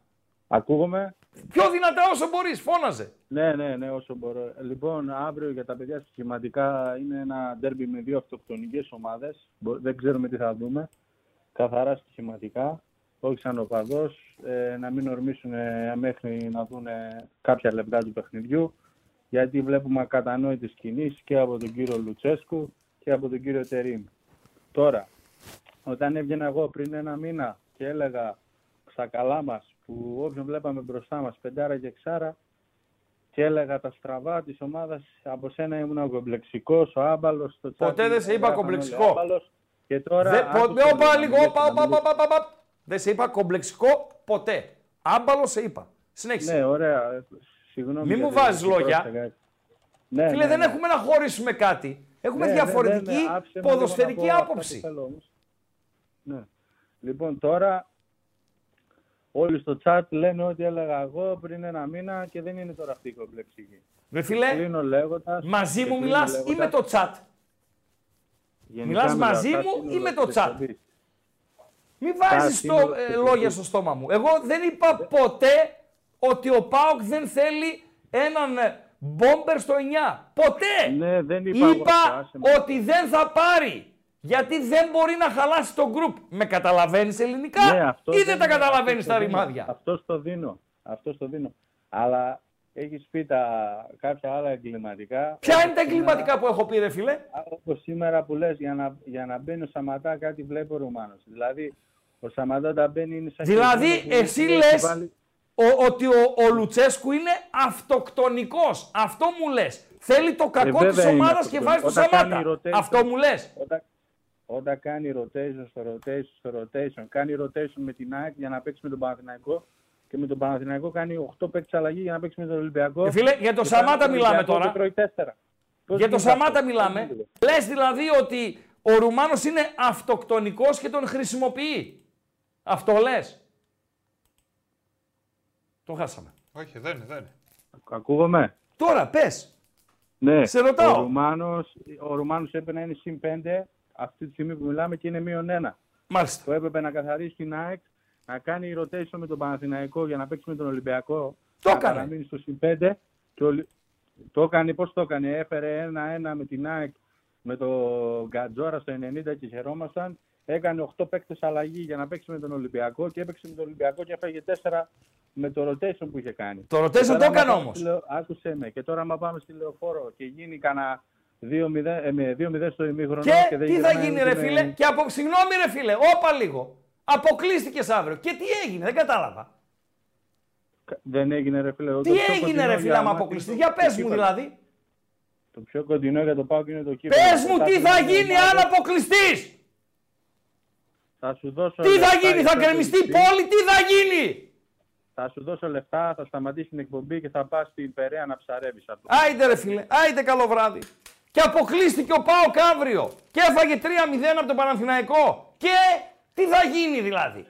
Speaker 9: Ακούγομαι;
Speaker 3: Πιο δυνατά όσο μπορείς, φώναζε.
Speaker 9: Ναι, ναι, ναι, όσο μπορώ. Λοιπόν, αύριο για τα παιδιά στοιχηματικά είναι ένα ντέρμπι με δύο αυτοκτονικές ομάδες. Μπο- Δεν ξέρουμε τι θα δούμε. Καθαρά στοιχηματικά. Όχι σαν οπαδός. Ε, να μην ορμήσουν ε, μέχρι να δουν κάποια λεπτά του παιχνιδιού. Γιατί βλέπουμε ακατανόητες κινήσεις και από τον κύριο Λουτσέσκου και από τον κύριο Τερίμ. Τώρα, όταν έβγαινα εγώ πριν ένα μήνα και έλεγα στα καλά μας που όποιον βλέπαμε μπροστά μας πεντάρα και εξάρα και έλεγα τα στραβά της ομάδας από σένα ήμουν ο κομπλεξικός, ο άμπαλος, το τσάκι.
Speaker 3: Ποτέ δεν σε είπα
Speaker 9: γράφανε
Speaker 3: κομπλεξικό.
Speaker 9: όλοι άμπαλος. Και τώρα...
Speaker 3: Δεν,
Speaker 9: άκουσα
Speaker 3: ποτέ, όπα,
Speaker 9: να
Speaker 3: λίγο,
Speaker 9: μιλήσει,
Speaker 3: όπα,
Speaker 9: να
Speaker 3: όπα,
Speaker 9: μιλήσει.
Speaker 3: όπα, όπα, όπα. Δεν σε είπα κομπλεξικό ποτέ. Άμπαλο σε είπα. Συνέχισε.
Speaker 9: Ναι, ωραία. Συγγνώμη.
Speaker 3: Μη μου
Speaker 9: γιατί
Speaker 3: βάζεις
Speaker 9: δεν
Speaker 3: λόγια.
Speaker 9: πρόσεξα. Ναι,
Speaker 3: Φίλε,
Speaker 9: ναι,
Speaker 3: δεν
Speaker 9: ναι.
Speaker 3: έχουμε να χωρίσουμε κάτι. Έχουμε
Speaker 9: Ναι,
Speaker 3: διαφορετική
Speaker 9: ναι, ναι, άφησε με λίγο
Speaker 3: ποδοσφαιρική
Speaker 9: να πω αυτά που
Speaker 3: άποψη.
Speaker 9: θέλω όμως. Ναι. Λοιπόν, τώρα όλοι στο chat λένε ότι έλεγα εγώ πριν ένα μήνα και δεν είναι τώρα αυτή η κομπλεξική.
Speaker 3: Ρε φίλε,
Speaker 9: Κλείνω λέγοντας,
Speaker 3: μαζί
Speaker 9: και
Speaker 3: μου
Speaker 9: κλείνω
Speaker 3: μιλάς ή
Speaker 9: λέγοντας,
Speaker 3: με το chat.
Speaker 9: Γενικά
Speaker 3: μιλάς
Speaker 9: με τα
Speaker 3: μαζί
Speaker 9: chat
Speaker 3: μου
Speaker 9: είναι
Speaker 3: ή με το
Speaker 9: όλο
Speaker 3: chat?
Speaker 9: εκπομπής.
Speaker 3: Μην βάζεις
Speaker 9: Κάτι
Speaker 3: το,
Speaker 9: είναι
Speaker 3: ε,
Speaker 9: το
Speaker 3: λόγια
Speaker 9: εκπομπή.
Speaker 3: στο στόμα μου. Εγώ δεν είπα ποτέ ότι ο Πάοκ δεν θέλει έναν ε, μπόμπερ στο 9. Ποτέ.
Speaker 9: Ναι, δεν είπα εγώ
Speaker 3: Είπα
Speaker 9: αυτό, άσε με.
Speaker 3: ότι δεν θα πάρει. Γιατί δεν μπορεί να χαλάσει το γκρουπ. Με καταλαβαίνεις ελληνικά
Speaker 9: Ναι, αυτό
Speaker 3: ή δεν τα
Speaker 9: είναι-
Speaker 3: καταλαβαίνεις
Speaker 9: αυτό
Speaker 3: τα
Speaker 9: το δίνω.
Speaker 3: ρημάδια;
Speaker 9: Αυτός το δίνω. Αυτός το δίνω. Αλλά έχεις πει τα κάποια άλλα εγκληματικά.
Speaker 3: Ποια είναι τα εγκληματικά που έχω πει ρε φίλε;
Speaker 9: Όπως σήμερα που λες, για να, για να μπαίνει ο Σαματά κάτι βλέπει ο Ρουμάνος. Δηλαδή, ο Σαματά όταν μπαίνει είναι σαν...
Speaker 3: Δηλαδή
Speaker 9: χειρότερο που
Speaker 3: εσύ
Speaker 9: έχει
Speaker 3: λες
Speaker 9: βάλει-
Speaker 3: ο- ότι ο, ο Λουτσέσκου είναι αυτοκτονικός. Αυτό μου λες. Θέλει το κακό
Speaker 9: Ε,
Speaker 3: της
Speaker 9: βέβαια είναι
Speaker 3: ομάδας και βάζει
Speaker 9: αυτοκτονικός.
Speaker 3: το
Speaker 9: Όταν
Speaker 3: Σαμάτα.
Speaker 9: κάνει rotation-
Speaker 3: Αυτό μου λες.
Speaker 9: Όταν, όταν κάνει rotation στο rotation στο rotation, κάνει rotation με την ΑΕΚ για να παίξει με τον Παναθηναϊκό και με τον Παναθηναϊκό κάνει 8 παίκτες αλλαγή για να παίξει με τον Ολυμπιακό.
Speaker 3: Ε, φίλε, για τον
Speaker 9: Και πάει
Speaker 3: Σαμάτα
Speaker 9: με τον
Speaker 3: μιλάμε
Speaker 9: Ολυμπιακό
Speaker 3: τώρα.
Speaker 9: και τρώει τέσσερα. Πώς
Speaker 3: Για τον
Speaker 9: γίνεται
Speaker 3: Σαμάτα
Speaker 9: αυτό;
Speaker 3: μιλάμε.
Speaker 9: Πώς γίνεται;
Speaker 3: Λες δηλαδή ότι ο Ρουμάνος είναι αυτοκτονικός και τον χρησιμοποιεί. Αυτό λες. Το χάσαμε.
Speaker 4: Όχι, δεν είναι, δεν είναι.
Speaker 9: Ακούγομαι;
Speaker 3: Τώρα πες.
Speaker 9: Ναι,
Speaker 3: Σε ρωτάω.
Speaker 9: Ο Ρουμάνος, ο Ρουμάνος έπρεπε να είναι συν 5, αυτή τη στιγμή που μιλάμε και είναι μείον ένα.
Speaker 3: Μάλιστα.
Speaker 9: Το έπρεπε να καθαρίσει την ΑΕΚ, να κάνει rotation με τον Παναθηναϊκό για να παίξει με τον Ολυμπιακό.
Speaker 3: Το
Speaker 9: να
Speaker 3: έκανε.
Speaker 9: παραμείνει στο συν 5. Και ο Ολυ- Το έκανε, πώς το έκανε, έφερε ένα-ένα με την ΑΕΚ με τον Γκατζόρα στο 90 και χαιρόμασταν. Έκανε 8 παίκτες αλλαγή για να παίξει με τον Ολυμπιακό και έπαιξε με τον Ολυμπιακό και έφαγε 4 με το rotation που είχε κάνει.
Speaker 3: Το rotation
Speaker 9: Και τώρα,
Speaker 3: το
Speaker 9: άμα
Speaker 3: έκανε
Speaker 9: πάμε
Speaker 3: όμως.
Speaker 9: στη Λεω- Άκουσε με. Και τώρα, άμα πάμε στη λεωφόρο και γίνει κανένα 2-0 ε, με 2-0 στο ημίχρονο
Speaker 3: Και,
Speaker 9: και δεν
Speaker 3: τι θα
Speaker 9: γυρνάει
Speaker 3: γίνει,
Speaker 9: ούτε
Speaker 3: ρε
Speaker 9: με-
Speaker 3: φίλε, και από. Συγγνώμη, ρε φίλε, όπα λίγο. Αποκλείστηκες αύριο. Και τι έγινε, δεν κατάλαβα.
Speaker 9: Δεν έγινε, ρε φίλε. Το
Speaker 3: Τι
Speaker 9: πιο
Speaker 3: έγινε,
Speaker 9: κοντινό
Speaker 3: ρε φίλε,
Speaker 9: για
Speaker 3: άμα
Speaker 9: εμάς
Speaker 3: αποκλειστεί;
Speaker 9: είναι το-
Speaker 3: Για πες
Speaker 9: το
Speaker 3: μου
Speaker 9: κύπελλο.
Speaker 3: δηλαδή.
Speaker 9: Το πιο κοντινό για το Πάοκ είναι το κύπελο.
Speaker 3: Πες μου τι θα γίνει αν αποκλειστείς;
Speaker 9: Θα σου δώσω
Speaker 3: Τι θα
Speaker 9: λεφτά
Speaker 3: γίνει,
Speaker 9: για
Speaker 3: θα
Speaker 9: το
Speaker 3: γκρεμιστεί η
Speaker 9: διαιτητή.
Speaker 3: πόλη, τι θα γίνει;
Speaker 9: Θα σου δώσω λεφτά, θα σταματήσει την εκπομπή και θα πας στην Περαία να ψαρεύεις.
Speaker 3: Άιντε ρε φίλε, άιντε καλό βράδυ. Και αποκλείστηκε ο Πάοκ αύριο. Και έφαγε 3-0 από τον Παναθηναϊκό. Και τι θα γίνει δηλαδή;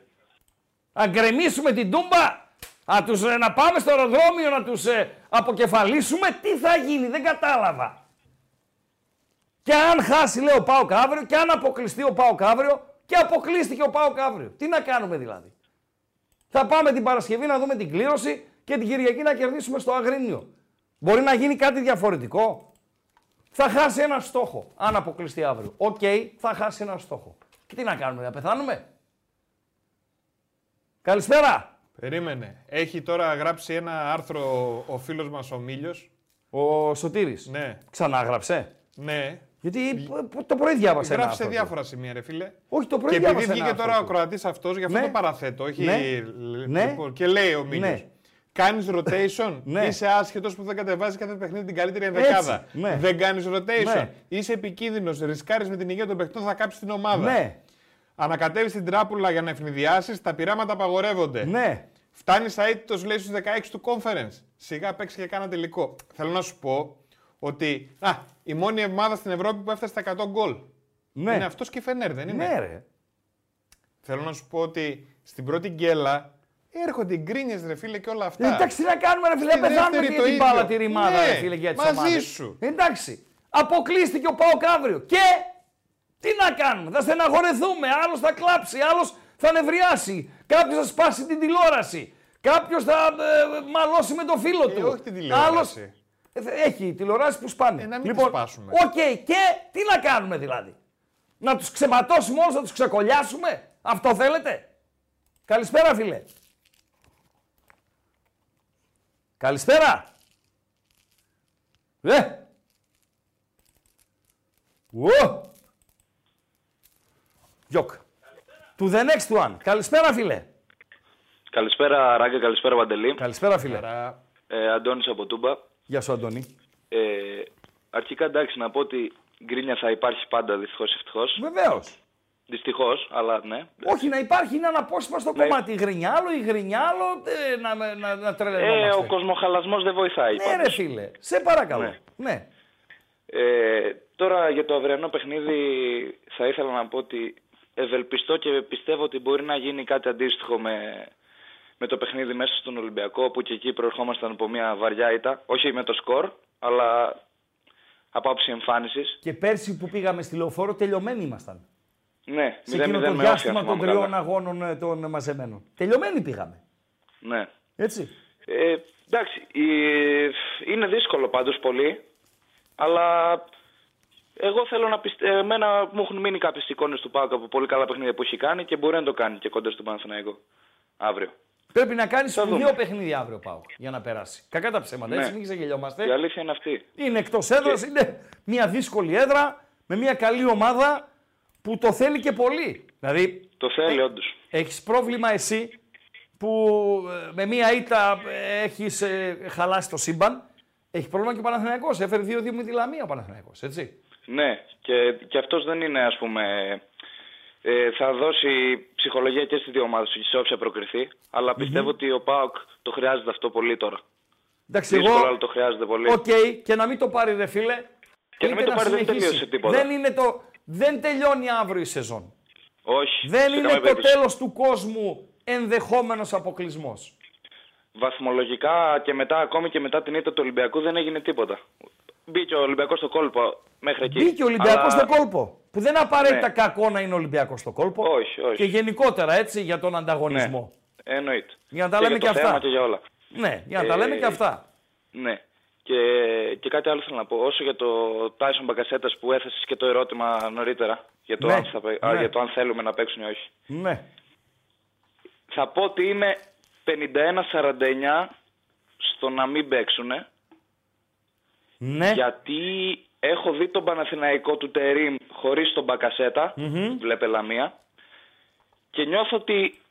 Speaker 3: Να γκρεμίσουμε την τούμπα. Να, τους, ε, να πάμε στο αεροδρόμιο να τους ε, αποκεφαλίσουμε; Τι θα γίνει, δεν κατάλαβα. Και αν χάσει λέει ο Πάοκ αύριο και αν αποκλειστεί ο Πάοκ αύριο και αποκλείστηκε ο Πάοκ αύριο. Τι να κάνουμε δηλαδή; Θα πάμε την Παρασκευή να δούμε την κλήρωση και την Κυριακή να κερδίσουμε στο Αγρίνιο. Μπορεί να γίνει κάτι διαφορετικό; Θα χάσει ένα στόχο αν αποκλειστεί αύριο. Οκ, θα χάσει ένα στόχο. Και τι να κάνουμε, να πεθάνουμε; Καλησπέρα.
Speaker 4: Περίμενε. Έχει τώρα γράψει ένα άρθρο ο φίλος μας ο Μίλιος.
Speaker 3: Ο Σωτήρης.
Speaker 4: Ναι.
Speaker 3: Ξανάγραψε.
Speaker 4: Ναι.
Speaker 3: Γιατί π- το πρωί διάβασα ένα
Speaker 4: Γράφει σε
Speaker 3: άρθρο του.
Speaker 4: διάφορα σημεία, ρε φίλε.
Speaker 3: Όχι, το πρωί
Speaker 4: Και επειδή
Speaker 3: διάβασα ένα
Speaker 4: βγήκε τώρα
Speaker 3: άρθρο
Speaker 4: ο
Speaker 3: του.
Speaker 4: Κροατής αυτός, γι' αυτό
Speaker 3: Ναι.
Speaker 4: το παραθέτω. Έχει...
Speaker 3: Ναι.
Speaker 4: λ-
Speaker 3: Ναι.
Speaker 4: λοιπόν, Και λέει ο Μίλιος.
Speaker 3: Ναι.
Speaker 4: Κάνεις rotation,
Speaker 3: Ναι.
Speaker 4: είσαι άσχετος που δεν κατεβάζει κάθε παιχνίδι την καλύτερη ενδεκάδα.
Speaker 3: ναι.
Speaker 4: Δεν κάνεις rotation.
Speaker 3: Ναι.
Speaker 4: Είσαι επικίνδυνος, ρισκάρεις με την υγεία των παιχτών, θα κάψεις την ομάδα.
Speaker 3: Ναι.
Speaker 4: Ανακατεύεις την τράπουλα για να ευνηδιάσεις, τα πειράματα απαγορεύονται.
Speaker 3: Ναι.
Speaker 4: Φτάνεις αίτητος, λέει, στους 16 του conference. Σιγά παίξει και κάνα τελικό. Θέλω να σου πω ότι α, η μόνη ομάδα στην Ευρώπη που έφτασε στα 100 γκολ.
Speaker 3: Ναι.
Speaker 4: Είναι αυτός και η Φενέρ, δεν είναι;
Speaker 3: Ναι, ρε.
Speaker 4: Θέλω να σου πω ότι στην πρώτη γκέλα έρχονται οι γκρίνιες, ρε φίλε, και όλα αυτά.
Speaker 3: Ε, Εντάξει, τι να κάνουμε, ρε φίλε.
Speaker 4: Στη
Speaker 3: Δεν πεθάνουμε
Speaker 4: δεύτερη
Speaker 3: για
Speaker 4: το
Speaker 3: την
Speaker 4: ίδιο.
Speaker 3: μπάλα τη ρημάδα,
Speaker 4: Ναι,
Speaker 3: ρε φίλε, για τις
Speaker 4: μαζί
Speaker 3: ομάδες.
Speaker 4: σου.
Speaker 3: Εντάξει. Αποκλείστηκε ο Πάοκ αύριο. Και τι να κάνουμε. Θα στεναχωρεθούμε. Άλλος θα κλάψει, άλλος θα νευριάσει. Κάποιος θα σπάσει την τηλεόραση. Κάποιος θα ε, μαλώσει με το φίλο του.
Speaker 4: Ε, όχι την τηλεόραση.
Speaker 3: Άλλος- Ε, θε- έχει τηλεοράσεις που σπάνε.
Speaker 4: Ε, να μην
Speaker 3: λοιπόν,
Speaker 4: τις σπάσουμε.
Speaker 3: Οκ, και τι να κάνουμε δηλαδή. Να τους ξεματώσουμε όλους, να τους ξεκωλιάσουμε. Αυτό θέλετε. Καλησπέρα, φίλε. Καλησπέρα. Ε. Ου. Γιοκ. To the next one. Καλησπέρα, φίλε.
Speaker 12: Καλησπέρα Ράγκα, καλησπέρα Παντελή.
Speaker 3: Καλησπέρα, φίλε.
Speaker 12: Ε, Αντώνης από Τούμπα.
Speaker 3: Γεια σου, Αντώνη.
Speaker 12: Ε, αρχικά εντάξει να πω ότι γκρίνια θα υπάρχει πάντα δυστυχώς ευτυχώς.
Speaker 3: Βεβαίως.
Speaker 12: Δυστυχώς, αλλά ναι.
Speaker 3: Όχι, να υπάρχει είναι αναπόσπαστο
Speaker 12: Ναι.
Speaker 3: κομμάτι. Η γκρίνια άλλο, η γκρίνια άλλο. ε, να, να, να, να
Speaker 12: Ε,
Speaker 3: τρελαινόμαστε.
Speaker 12: ο κοσμοχαλασμός δεν βοηθάει.
Speaker 3: Ναι,
Speaker 12: πάντως.
Speaker 3: ρε φίλε. Σε παρακαλώ.
Speaker 12: Ναι.
Speaker 3: Ναι.
Speaker 12: Ε, τώρα για το αυριανό παιχνίδι θα ήθελα να πω ότι ευελπιστώ και πιστεύω ότι μπορεί να γίνει κάτι αντίστοιχο με, με το παιχνίδι μέσα στον Ολυμπιακό που και εκεί προερχόμασταν από μια βαριά ήττα. Όχι με το σκορ, αλλά από άψη εμφάνισης.
Speaker 3: Και πέρσι που πήγαμε στη λεωφόρο, τελειωμένοι ήμασταν.
Speaker 12: Ναι,
Speaker 3: Σε
Speaker 12: 0-0
Speaker 3: εκείνο το
Speaker 12: με όφια,
Speaker 3: διάστημα των
Speaker 12: θυμάμαι
Speaker 3: τριών
Speaker 12: καλά.
Speaker 3: αγώνων ε, των μαζεμένων. Τελειωμένοι πήγαμε.
Speaker 12: Ναι.
Speaker 3: Έτσι.
Speaker 12: Ε, εντάξει, η- είναι δύσκολο πάντως πολύ, αλλά εγώ θέλω να πιστεύω, εμένα μου έχουν μείνει κάποιες εικόνες του Πάουκ από πολύ καλά παιχνίδια που έχει κάνει και μπορεί να το κάνει και κοντά στον Παναθηναϊκό αύριο.
Speaker 3: Πρέπει να κάνεις
Speaker 12: Θα
Speaker 3: σπουδαίο
Speaker 12: δούμε.
Speaker 3: παιχνίδι αύριο, Πάουκ, για να περάσει. Κακά τα ψέματα,
Speaker 12: Ναι.
Speaker 3: έτσι, μην ξεγελιόμαστε.
Speaker 12: Η αλήθεια είναι αυτή.
Speaker 3: Είναι εκτός έδρας, είναι μια δύσκολη έδρα με μια καλή ομάδα που το θέλει και πολύ. Δηλαδή,
Speaker 12: Το θέλει όντως.
Speaker 3: έχεις πρόβλημα εσύ που ε, με μια ήττα έχεις χαλάσει το σύμπαν. Έχει πρόβλημα και ο Παναθηναϊκός. Έφερε 2-2 με τη Λαμία ο Παναθηναϊκός, έτσι.
Speaker 12: Ναι, και, και αυτός δεν είναι ας πούμε... Ε, θα δώσει ψυχολογία και στις δύο ομάδες και σε όποια προκριθεί, αλλά πιστεύω ότι ο ΠΑΟΚ το χρειάζεται αυτό πολύ τώρα.
Speaker 3: Εντάξει,
Speaker 12: Δύσκολο,
Speaker 3: εγώ.
Speaker 12: αλλά το χρειάζεται πολύ.
Speaker 3: Οκ, και να μην το πάρει ρε φίλε.
Speaker 12: Και να μην
Speaker 3: είτε
Speaker 12: το πάρει, δεν
Speaker 3: συνεχίσει.
Speaker 12: τελείωσε τίποτα.
Speaker 3: Δεν, είναι το, δεν τελειώνει αύριο η σεζόν.
Speaker 12: Όχι.
Speaker 3: Δεν
Speaker 12: σε
Speaker 3: είναι
Speaker 12: καμία
Speaker 3: το
Speaker 12: περίπτωση.
Speaker 3: τέλος του κόσμου ενδεχόμενος αποκλεισμός.
Speaker 12: Βαθμολογικά και μετά, ακόμη και μετά την ήττα του Ολυμπιακού δεν έγινε τίποτα. μπήκε ο Ολυμπιακός στο κόλπο μέχρι εκεί.
Speaker 3: Μπήκε ο Ολυμπιακός
Speaker 12: Αλλά-
Speaker 3: στο κόλπο. Που δεν είναι απαραίτητα
Speaker 12: Ναι.
Speaker 3: κακό να είναι Ολυμπιακός στο κόλπο.
Speaker 12: Όχι, όχι.
Speaker 3: Και γενικότερα έτσι για τον ανταγωνισμό.
Speaker 12: Εννοείται.
Speaker 3: Για να τα
Speaker 12: Και
Speaker 3: λέμε
Speaker 12: για
Speaker 3: και
Speaker 12: το θέμα
Speaker 3: αυτά.
Speaker 12: και για όλα.
Speaker 3: Ναι, για να τα
Speaker 12: Ε,
Speaker 3: λέμε και αυτά.
Speaker 12: Ναι. Και, και κάτι άλλο θέλω να πω. Όσο για το Tyson Μπαγκασέτας που έθεσες και το ερώτημα νωρίτερα για το,
Speaker 3: Ναι,
Speaker 12: αν, θα, παί- α,
Speaker 3: ναι.
Speaker 12: για το αν θέλουμε να παίξουν ή όχι.
Speaker 3: Ναι.
Speaker 12: Θα πω ότι είμαι 51-49 στο να μην παίξουν.
Speaker 3: Ναι.
Speaker 12: Γιατί έχω δει τον Παναθηναϊκό του Τερίμ χωρίς τον Μπακασέτα,
Speaker 3: Μμμ.
Speaker 12: βλέπε Λαμία, και νιώθω ότι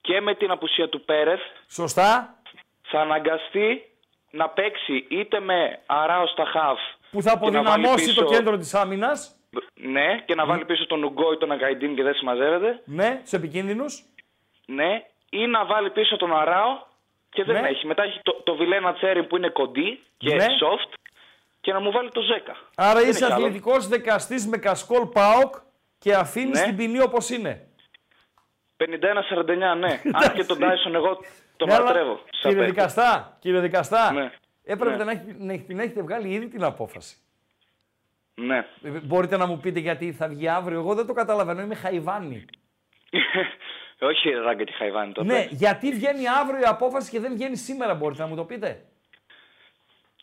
Speaker 12: και με την απουσία του Πέρεθ
Speaker 3: Σωστά.
Speaker 12: θα αναγκαστεί να παίξει είτε με Αράο στα χαφ
Speaker 3: Που θα
Speaker 12: και να βάλει
Speaker 3: αποδυναμώσει το
Speaker 12: πίσω-
Speaker 3: κέντρο της άμυνας.
Speaker 12: Ναι, και να βάλει πίσω τον Ουγκό ή τον Αγκαϊντίν και δεν συμμαζεύεται.
Speaker 3: Ναι, τους επικίνδυνους.
Speaker 12: Ναι, ή να βάλει πίσω τον Αράο και δεν
Speaker 3: Ναι.
Speaker 12: έχει. Μετά έχει το, το Βιλένα Τσέρι που είναι κοντή και
Speaker 3: Ναι.
Speaker 12: soft και να μου βάλει το Ζέκα.
Speaker 3: Άρα
Speaker 12: Δεν
Speaker 3: είσαι
Speaker 12: έχει άλλο.
Speaker 3: αθλητικός δικαστής με κασκόλ ΠΑΟΚ και αφήνεις
Speaker 12: Ναι.
Speaker 3: την ποινή όπως είναι.
Speaker 12: 51-49, ναι. Αν και τον Τάισον εγώ τον
Speaker 3: Ναι, αλλά,
Speaker 12: λατρεύω. σαν
Speaker 3: Κύριε
Speaker 12: παίκτη.
Speaker 3: δικαστά, κύριε δικαστά,
Speaker 12: Ναι.
Speaker 3: έπρεπε
Speaker 12: Ναι.
Speaker 3: να, έχει, να έχει- την έχετε βγάλει ήδη την απόφαση.
Speaker 12: Ναι.
Speaker 3: Ε, Μπορείτε να μου πείτε γιατί θα βγει αύριο. Εγώ δεν το καταλαβαίνω. Είμαι χαϊβάνι.
Speaker 12: Όχι ράγκα και χαϊβάνι τότε.
Speaker 3: Ναι, γιατί βγαίνει αύριο η απόφαση και δεν βγαίνει σήμερα. Μπορείτε να μου το πείτε;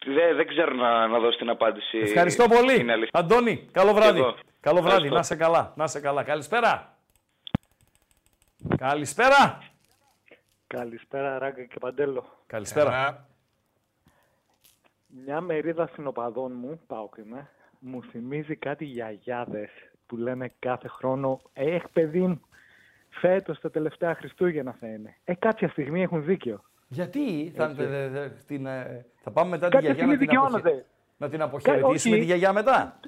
Speaker 12: Δεν, δεν ξέρω να, να δώσω την απάντηση.
Speaker 3: Ευχαριστώ πολύ.
Speaker 12: Είναι αλήθεια.
Speaker 3: Αντώνη, καλό
Speaker 12: Και
Speaker 3: βράδυ.
Speaker 12: εγώ.
Speaker 3: Καλό βράδυ.
Speaker 12: Ευχαριστώ.
Speaker 3: Να σε καλά. Να σε καλά. Καλησπέρα. Καλησπέρα.
Speaker 13: Καλησπέρα Ράγκα και Παντέλο.
Speaker 3: Καλησπέρα.
Speaker 13: Μια μερίδα συνοπαδών μου, πάω και είμαι, μου θυμίζει κάτι γιαγιάδες που λένε κάθε χρόνο «Έχ παιδί μου, φέτος τα τελευταία Χριστούγεννα θα είναι». Ε, κάποια στιγμή έχουν δίκιο.
Speaker 3: Γιατί θα,
Speaker 13: Έτσι.
Speaker 3: δε- δε- δε- την, ε, θα πάμε μετά τη
Speaker 13: Κάποια
Speaker 3: γιαγιά να
Speaker 13: στιγμή
Speaker 3: την, αποχε...
Speaker 13: δικαιώνονται.
Speaker 3: να την αποχαιρετήσουμε
Speaker 13: όχι.
Speaker 3: τη γιαγιά μετά;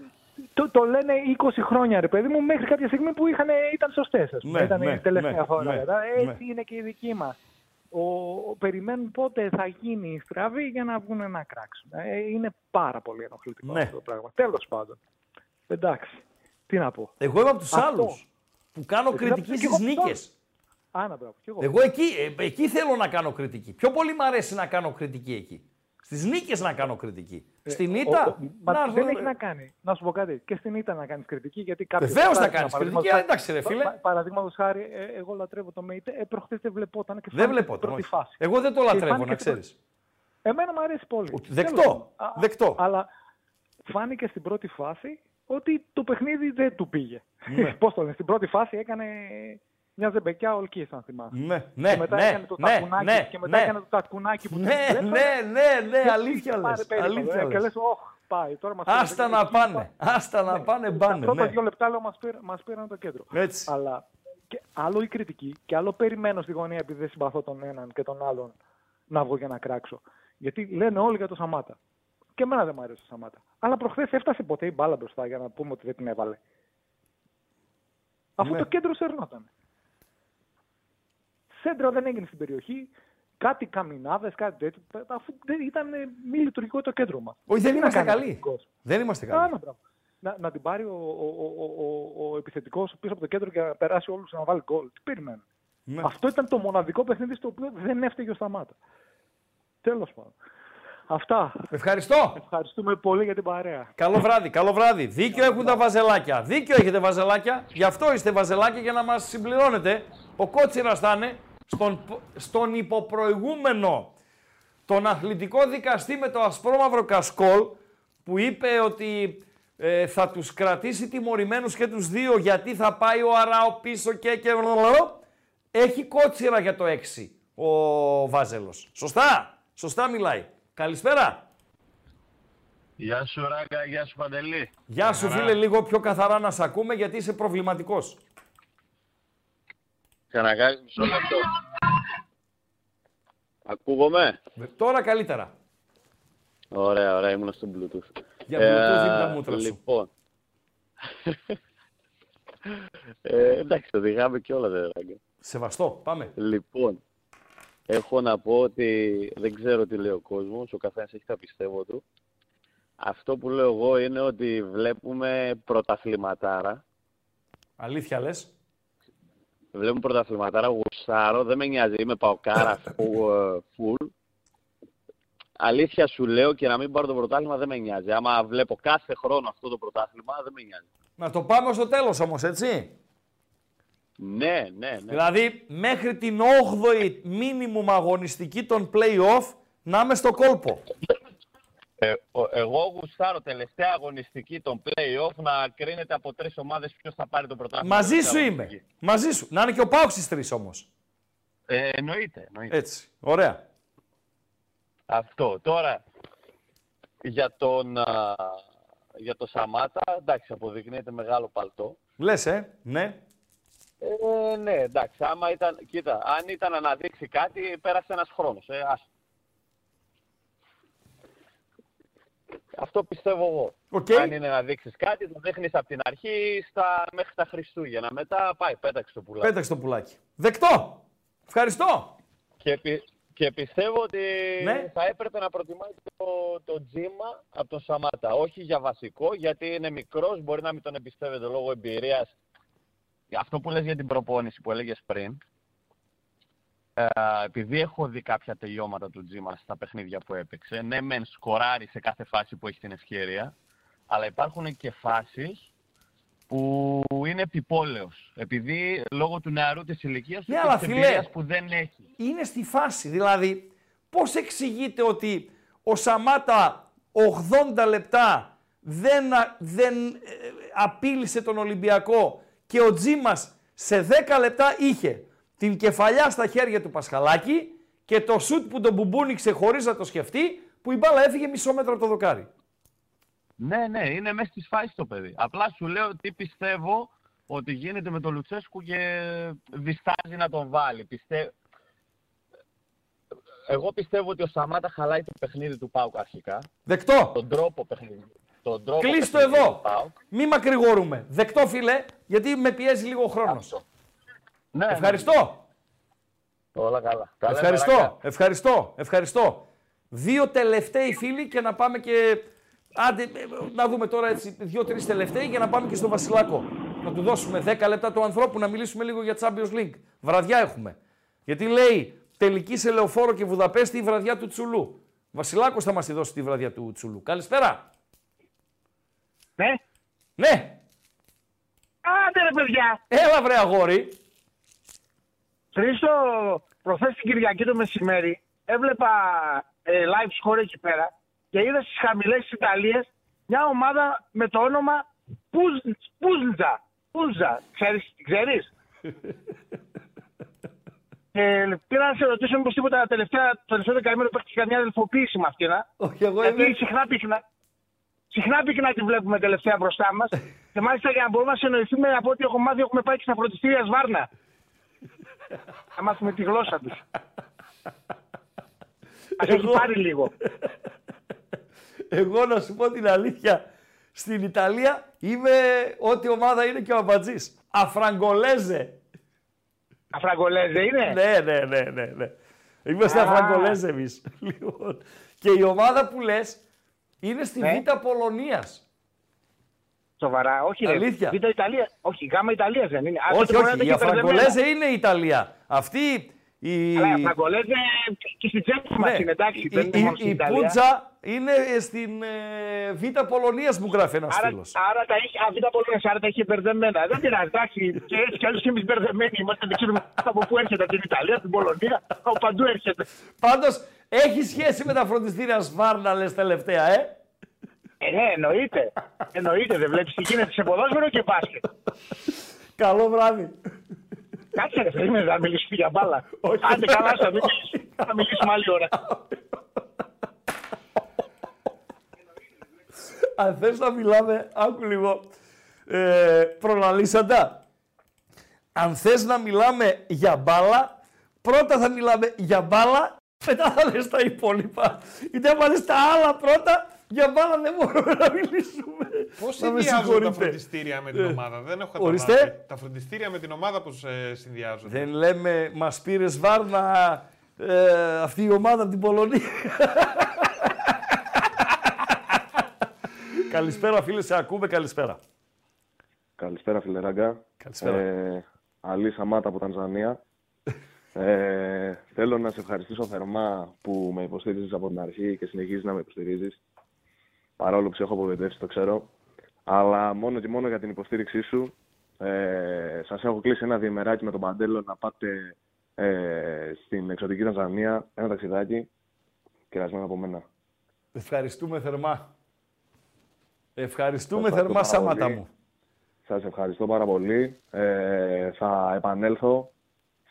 Speaker 13: Το, το λένε 20 χρόνια, ρε παιδί μου, μέχρι κάποια στιγμή που είχαν, ήταν σωστές, ας πούμε.
Speaker 3: Ναι,
Speaker 13: ήταν
Speaker 3: ναι,
Speaker 13: η τελευταία
Speaker 3: ναι,
Speaker 13: φορά.
Speaker 3: ναι,
Speaker 13: μετά. Έτσι
Speaker 3: ναι.
Speaker 13: είναι και η δική μας. Ο, ο- περιμένουν πότε θα γίνει η στραβή για να βγουν να κράξουν. Ε, είναι πάρα πολύ ενοχλητικό
Speaker 3: Ναι.
Speaker 13: αυτό το πράγμα. Τέλος πάντων. Εντάξει. Τι να πω.
Speaker 3: Εγώ είμαι από τους
Speaker 13: Αυτό.
Speaker 3: άλλους που κάνω
Speaker 13: Εσύ
Speaker 3: κριτική
Speaker 13: και
Speaker 3: στις
Speaker 13: εγώ από τους
Speaker 3: νίκε.
Speaker 13: άλλους. Άνα, μπράβο. κι εγώ.
Speaker 3: Εγώ εκεί, ε, εκεί θέλω να κάνω κριτική. Πιο πολύ μου αρέσει να κάνω κριτική εκεί. Στις νίκες να κάνω κριτική. Στην
Speaker 13: Ε,
Speaker 3: ήττα.
Speaker 13: ο- ο- μα
Speaker 3: να
Speaker 13: δεν
Speaker 3: έρθω-
Speaker 13: έχει να κάνει. Να σου πω κάτι. Και στην ήττα να κάνεις κριτική. Γιατί κάποιος
Speaker 3: Βεβαίως
Speaker 13: θα
Speaker 3: να κάνεις κριτική,
Speaker 13: παραδείγματος
Speaker 3: εντάξει, ρε
Speaker 13: χάρη-
Speaker 3: φίλε.
Speaker 13: πα- Παραδείγματος χάρη, ε, εγώ λατρεύω το ΜΕΙΤΕ. Ε, προχθές δεν βλεπόταν και
Speaker 3: Δεν
Speaker 13: φάνηκε
Speaker 3: βλέπω
Speaker 13: στην
Speaker 3: τον.
Speaker 13: πρώτη
Speaker 3: όχι.
Speaker 13: φάση.
Speaker 3: Εγώ δεν το
Speaker 13: Και
Speaker 3: λατρεύω,
Speaker 13: φάνηκε
Speaker 3: να
Speaker 13: στην
Speaker 3: ξέρεις.
Speaker 13: Εμένα μου αρέσει πολύ.
Speaker 3: Δεκτό,
Speaker 13: Τέλος πάντων. Α,
Speaker 3: δεκτό.
Speaker 13: Αλλά φάνηκε στην πρώτη φάση ότι το παιχνίδι δεν του πήγε.
Speaker 3: Ναι.
Speaker 13: Πώς το λένε, στην πρώτη φάση έκανε μια ζεμπεκιά ολκής, αν θυμάσαι.
Speaker 3: Ναι, ναι,
Speaker 13: και μετά
Speaker 3: ναι,
Speaker 13: έκανε το
Speaker 3: ναι,
Speaker 13: τακουνάκι,
Speaker 3: ναι,
Speaker 13: και μετά
Speaker 3: ναι.
Speaker 13: έκανε το τακουνάκι που
Speaker 3: Ναι,
Speaker 13: του έδωσε.
Speaker 3: ναι, ναι, ναι,
Speaker 13: Και
Speaker 3: αλήθεια
Speaker 13: πάρε
Speaker 3: λες,
Speaker 13: περίπατο,
Speaker 3: αλήθεια
Speaker 13: ε, Και
Speaker 3: λες.
Speaker 13: λες, όχ, πάει. Τώρα μας
Speaker 3: Άστα
Speaker 13: πήραν το
Speaker 3: να
Speaker 13: κέντρο.
Speaker 3: πάνε, άστα να πάνε,
Speaker 13: Τα
Speaker 3: μπάνε.
Speaker 13: πρώτα
Speaker 3: ναι.
Speaker 13: δύο λεπτά λέω μας, πήρα, μας πήραν το κέντρο.
Speaker 3: Έτσι.
Speaker 13: Αλλά και άλλο η κριτική και άλλο περιμένω στη γωνία επειδή δεν συμπαθώ τον έναν και τον άλλον να βγω για να κράξω. Γιατί λένε όλοι για το Σαμάτα. Και εμένα δεν μου αρέσει ο Σαμάτα. Αλλά προχθές έφτασε ποτέ η μπάλα μπροστά για να πούμε ότι δεν την έβαλε. Αφού
Speaker 3: Ναι.
Speaker 13: το κέντρο σερνόταν. Σέντρα δεν έγινε στην περιοχή. Κάτι καμινάδες, κάτι τέτοιο. Αφού δεν ήταν ε, μη λειτουργικό το κέντρο μας.
Speaker 3: Όχι, δεν είμαστε καλοί. Δεν είμαστε καλοί.
Speaker 13: Άνα, μπράβο. Να, να την πάρει ο, ο, ο, ο, ο επιθετικός πίσω από το κέντρο και να περάσει όλους να βάλει γκολ. Τι περιμένουν;
Speaker 3: Ναι.
Speaker 13: Αυτό ήταν το μοναδικό παιχνίδι στο οποίο δεν έφταιγε ο Σταμάτα. Τέλος πάντων. Αυτά.
Speaker 3: Ευχαριστώ.
Speaker 13: Ευχαριστούμε πολύ για την παρέα.
Speaker 3: Καλό βράδυ, καλό βράδυ. Δίκιο έχουν τα βαζελάκια. Δίκιο έχετε βαζελάκια. Γι' αυτό είστε βαζελάκια για να μας συμπληρώνετε. Ο Κότσιρας θα είναι στον, στον υποπροηγούμενο τον αθλητικό δικαστή με το ασπρόμαυρο κασκόλ που είπε ότι ε, θα τους κρατήσει τιμωρημένους και τους δύο γιατί θα πάει ο Αράο πίσω και και έχει κότσιρα για το 6 ο Βάζελος. Σωστά, σωστά μιλάει. Καλησπέρα.
Speaker 14: Γεια σου Ράγκα, γεια σου Παντελή.
Speaker 3: Γεια σου φίλε, λίγο πιο καθαρά να σε ακούμε γιατί είσαι προβληματικός.
Speaker 14: Ξανακάνει μισό λεπτό. Ακούγομαι;
Speaker 3: Τώρα καλύτερα.
Speaker 14: Ωραία, ωραία, ήμουν στο Bluetooth.
Speaker 3: Για Bluetooth είναι τα μούτρα σου.
Speaker 14: Λοιπόν. ε, εντάξει, οδηγάμε και όλα, δε Ράγκα.
Speaker 3: Σεβαστό, πάμε.
Speaker 14: Λοιπόν, έχω να πω ότι δεν ξέρω τι λέει ο κόσμος, ο καθένας έχει τα πιστεύω του. Αυτό που λέω εγώ είναι ότι βλέπουμε πρωταθληματάρα.
Speaker 3: Αλήθεια λες;
Speaker 14: Βλέπουμε πρωταθληματάρα, γουσάρω, δεν με νοιάζει, είμαι παοκάρα φου- ε, full. αλήθεια σου λέω και να μην πάρω το πρωτάθλημα δεν με νοιάζει. Άμα βλέπω κάθε χρόνο αυτό το πρωτάθλημα δεν με νοιάζει.
Speaker 3: Να το πάμε στο τέλος όμως, έτσι.
Speaker 14: Ναι, ναι, ναι.
Speaker 3: Δηλαδή, μέχρι την 8η μίνιμουμ αγωνιστική των play-off να είμαι στο κόλπο.
Speaker 14: Ε, ο- εγώ γουστάρω τελευταία αγωνιστική των play-off να κρίνεται από τρεις ομάδες ποιος θα πάρει το πρωτάθλημα.
Speaker 3: Μαζί σου
Speaker 14: τελευταία
Speaker 3: είμαι.
Speaker 14: αγωνιστική.
Speaker 3: Μαζί σου. Να είναι και ο ΠΑΟΚ στις τρεις όμως.
Speaker 14: Ε, εννοείται, εννοείται.
Speaker 3: Έτσι. Ωραία.
Speaker 14: Αυτό. Τώρα, για τον, α, για το Σαμάτα, εντάξει, αποδεικνύεται μεγάλο παλτό.
Speaker 3: Λες, ε. Ναι.
Speaker 14: Ε, ναι, εντάξει, άμα ήταν, κοίτα, αν ήταν να δείξει κάτι, πέρασε ένας χρόνος, ε, άστο. Αυτό πιστεύω εγώ.
Speaker 3: Οκ.
Speaker 14: Αν είναι να δείξεις κάτι, το δείχνεις από την αρχή στα, μέχρι τα Χριστούγεννα. Μετά πάει, πέταξε το πουλάκι.
Speaker 3: Πέταξε το πουλάκι. Δεκτό. Ευχαριστώ.
Speaker 14: Και, πι- και πιστεύω ότι
Speaker 3: Ναι.
Speaker 14: θα έπρεπε να προτιμάει το, το Τζίμα από τον Σαμάτα. Όχι για βασικό, γιατί είναι μικρός, μπορεί να μην τον εμπιστεύεται λόγω εμπειρίας. Αυτό που λες για την προπόνηση που έλεγες πριν, ε, επειδή έχω δει κάποια τελειώματα του Τζίμα στα παιχνίδια που έπαιξε, ναι μεν σκοράρει σε κάθε φάση που έχει την ευκαιρία, αλλά υπάρχουν και φάσεις που είναι επιπόλαιος. Επειδή λόγω του νεαρού της ηλικίας του
Speaker 3: Ναι,
Speaker 14: και
Speaker 3: αλλά
Speaker 14: της
Speaker 3: φιλέ,
Speaker 14: εμπειρίας που δεν έχει.
Speaker 3: είναι στη φάση. Δηλαδή, πώς εξηγείται ότι ο Σαμάτα 80 λεπτά δεν, α- δεν ε, απείλησε τον Ολυμπιακό και ο Τζίμας σε 10 λεπτά είχε; Την κεφαλιά στα χέρια του Πασχαλάκη και το σουτ που τον μπουμπούνιξε χωρίς να το σκεφτεί που η μπάλα έφυγε μισό μέτρο από το δοκάρι.
Speaker 14: Ναι, ναι, είναι μέσα στη φάση το παιδί. Απλά σου λέω τι πιστεύω ότι γίνεται με τον Λουτσέσκου και διστάζει να τον βάλει. Πιστε... Εγώ πιστεύω ότι ο Σαμάτα χαλάει το παιχνίδι του Πάουκ αρχικά.
Speaker 3: Δεκτό.
Speaker 14: Τον τρόπο παιχνίδι. Τον τρόπο
Speaker 3: Κλείστο
Speaker 14: παιχνίδι
Speaker 3: εδώ.
Speaker 14: του ΠΑΟΚ.
Speaker 3: Μη μακρηγορούμε. Δεκτό φίλε, γιατί με πιέζει λίγο ο χρόνος.
Speaker 14: Ναι,
Speaker 3: Ευχαριστώ.
Speaker 14: Όλα καλά. Καλά
Speaker 3: Ευχαριστώ,
Speaker 14: μεράκια.
Speaker 3: ευχαριστώ, ευχαριστώ. Δύο τελευταίοι φίλοι και να πάμε και... Άντε, ε, να δούμε τώρα έτσι δύο-τρεις τελευταίοι για να πάμε και στο Βασιλάκο. Να του δώσουμε 10 λεπτά του ανθρώπου να μιλήσουμε λίγο για Champions League. Βραδιά έχουμε. Γιατί λέει τελική σε Λεωφόρο και Βουδαπέστη η βραδιά του Τσουλού. Βασιλάκος θα μας τη δώσει τη βραδιά του Τσουλού. Καλησπέρα.
Speaker 15: Ναι.
Speaker 3: Ναι.
Speaker 15: Άντε ρε παιδιά.
Speaker 3: Έλα βρε αγόρι.
Speaker 15: Χρήστο, προχθές την Κυριακή το μεσημέρι έβλεπα ε, live score εκεί πέρα και είδα στις χαμηλές της Ιταλίας μια ομάδα με το όνομα Πουζ- Πούζλτζα. Πούζα. Ξέρεις, την ξέρεις; Και πήρα να σε ρωτήσω μήπως τίποτα τελευταία, το τελευταίο δεκαήμερο υπάρχει καμιά αδελφοποίηση με αυτήν. α;
Speaker 3: Όχι, εγώ
Speaker 15: Γιατί
Speaker 3: είμαι-
Speaker 15: συχνά πυκνά, συχνά πυκνά τη βλέπουμε τελευταία μπροστά μας. και μάλιστα για να μπορούμε να συνοηθούμε από ό,τι έχω μάθει, έχουμε πάει και στα φροντιστήρια Σβάρνα. Να μάθουμε τη γλώσσα τους. Μα έχει
Speaker 3: Εγώ-
Speaker 15: πάρει λίγο.
Speaker 3: Εγώ να σου πω την αλήθεια, στην Ιταλία είμαι ό,τι ομάδα είναι και ο Αμπατζής. Αφραγκολέζε.
Speaker 15: Αφραγκολέζε είναι;
Speaker 3: Ναι, ναι, ναι, ναι. ναι. Είμαστε
Speaker 15: Α.
Speaker 3: Αφραγκολέζε εμείς. Λοιπόν, και η ομάδα που λες είναι στη
Speaker 15: Ναι.
Speaker 3: Β' Πολωνίας.
Speaker 15: Σοβαρά, όχι ρε.
Speaker 3: Αλήθεια.
Speaker 15: Β' Ιταλία. Όχι, γάμα Ιταλίας δεν είναι. Α,
Speaker 3: όχι,
Speaker 15: τότε μπορεί να
Speaker 3: όχι,
Speaker 15: τα
Speaker 3: η
Speaker 15: έχει μπερδεμένα.
Speaker 3: Αφραγκολέζε είναι η Ιταλία. Αυτή η...
Speaker 15: Αλλά η Αφραγκολέζε και στη τσέπη μας
Speaker 3: Ναι,
Speaker 15: είναι εντάξει.
Speaker 3: η,
Speaker 15: δεν είναι
Speaker 3: η,
Speaker 15: μόνο στην
Speaker 3: η
Speaker 15: Ιταλία.
Speaker 3: Πούτζα είναι στην ε, Β' Πολωνίας μου γράφει ένας
Speaker 15: Άρα,
Speaker 3: φίλος.
Speaker 15: άρα τα έχει, α, β' Πολωνίας, άρα τα έχει μπερδεμένα. Δεν πειράζει, εντάξει. Και έτσι κι αλλιώς εμείς μπερδεμένοι είμαστε. Δεν ξέρουμε από πού έρχεται από την Ιταλία, από την Πολωνία, από παντού έρχεται.
Speaker 3: Πάντως έχει σχέση με τα φροντιστήρια Σβάρνα λες τελευταία, ε;
Speaker 15: Ε, ναι, εννοείται. Εννοείται, δεν βλέπεις τι γίνεται σε ποδόσφαιρο και μπάσκετ.
Speaker 3: Καλό βράδυ.
Speaker 15: Κάτσε ρε, περίμενε να μιλήσουμε για μπάλα.
Speaker 3: Όχι.
Speaker 15: Άντε καλά, θα μιλήσουμε, θα μιλήσουμε άλλη ώρα.
Speaker 3: Αν θες να μιλάμε, άκου λίγο, ε, προλαλήσαντα. Αν θες να μιλάμε για μπάλα, πρώτα θα μιλάμε για μπάλα, μετά θα λες τα υπόλοιπα. Γιατί άμα λες τα άλλα πρώτα, για μπάλα δεν μπορούμε να μιλήσουμε.
Speaker 4: Πώς
Speaker 3: Να με
Speaker 4: συνδυάζουν τα
Speaker 3: συγχωρείτε.
Speaker 4: φροντιστήρια με την
Speaker 3: Ε,
Speaker 4: ομάδα; Δεν έχω
Speaker 3: ορίστε.
Speaker 4: καταλάβει. Τα φροντιστήρια με την ομάδα πώς συνδυάζονται;
Speaker 3: Δεν λέμε, μας πήρες Βάρνα ε, αυτή η ομάδα από την Πολωνία. καλησπέρα φίλε, σε ακούμε, καλησπέρα.
Speaker 16: Καλησπέρα, φίλε Ράγκα.
Speaker 3: Καλησπέρα.
Speaker 16: Ε, Αλή Σαμάτα από Τανζανία.
Speaker 7: Ε, θέλω να σε ευχαριστήσω θερμά που με υποστήριζες από την αρχή και συνεχίζεις να με υποστηρίζεις. Παρόλο που σε έχω απογοητεύσει, το ξέρω. Αλλά μόνο και μόνο για την υποστήριξή σου. Ε, σας έχω κλείσει ένα διημεράκι με τον Παντέλο να πάτε ε, στην εξωτική Τανζανία, ένα ταξιδάκι, κερασμένο από μένα.
Speaker 3: Ευχαριστούμε θερμά. Ευχαριστούμε
Speaker 7: Σας
Speaker 3: θερμά,
Speaker 7: ευχαριστώ πάρα
Speaker 3: Σάματα
Speaker 7: πολύ.
Speaker 3: μου.
Speaker 7: Σας ευχαριστώ πάρα πολύ. Ε, θα επανέλθω,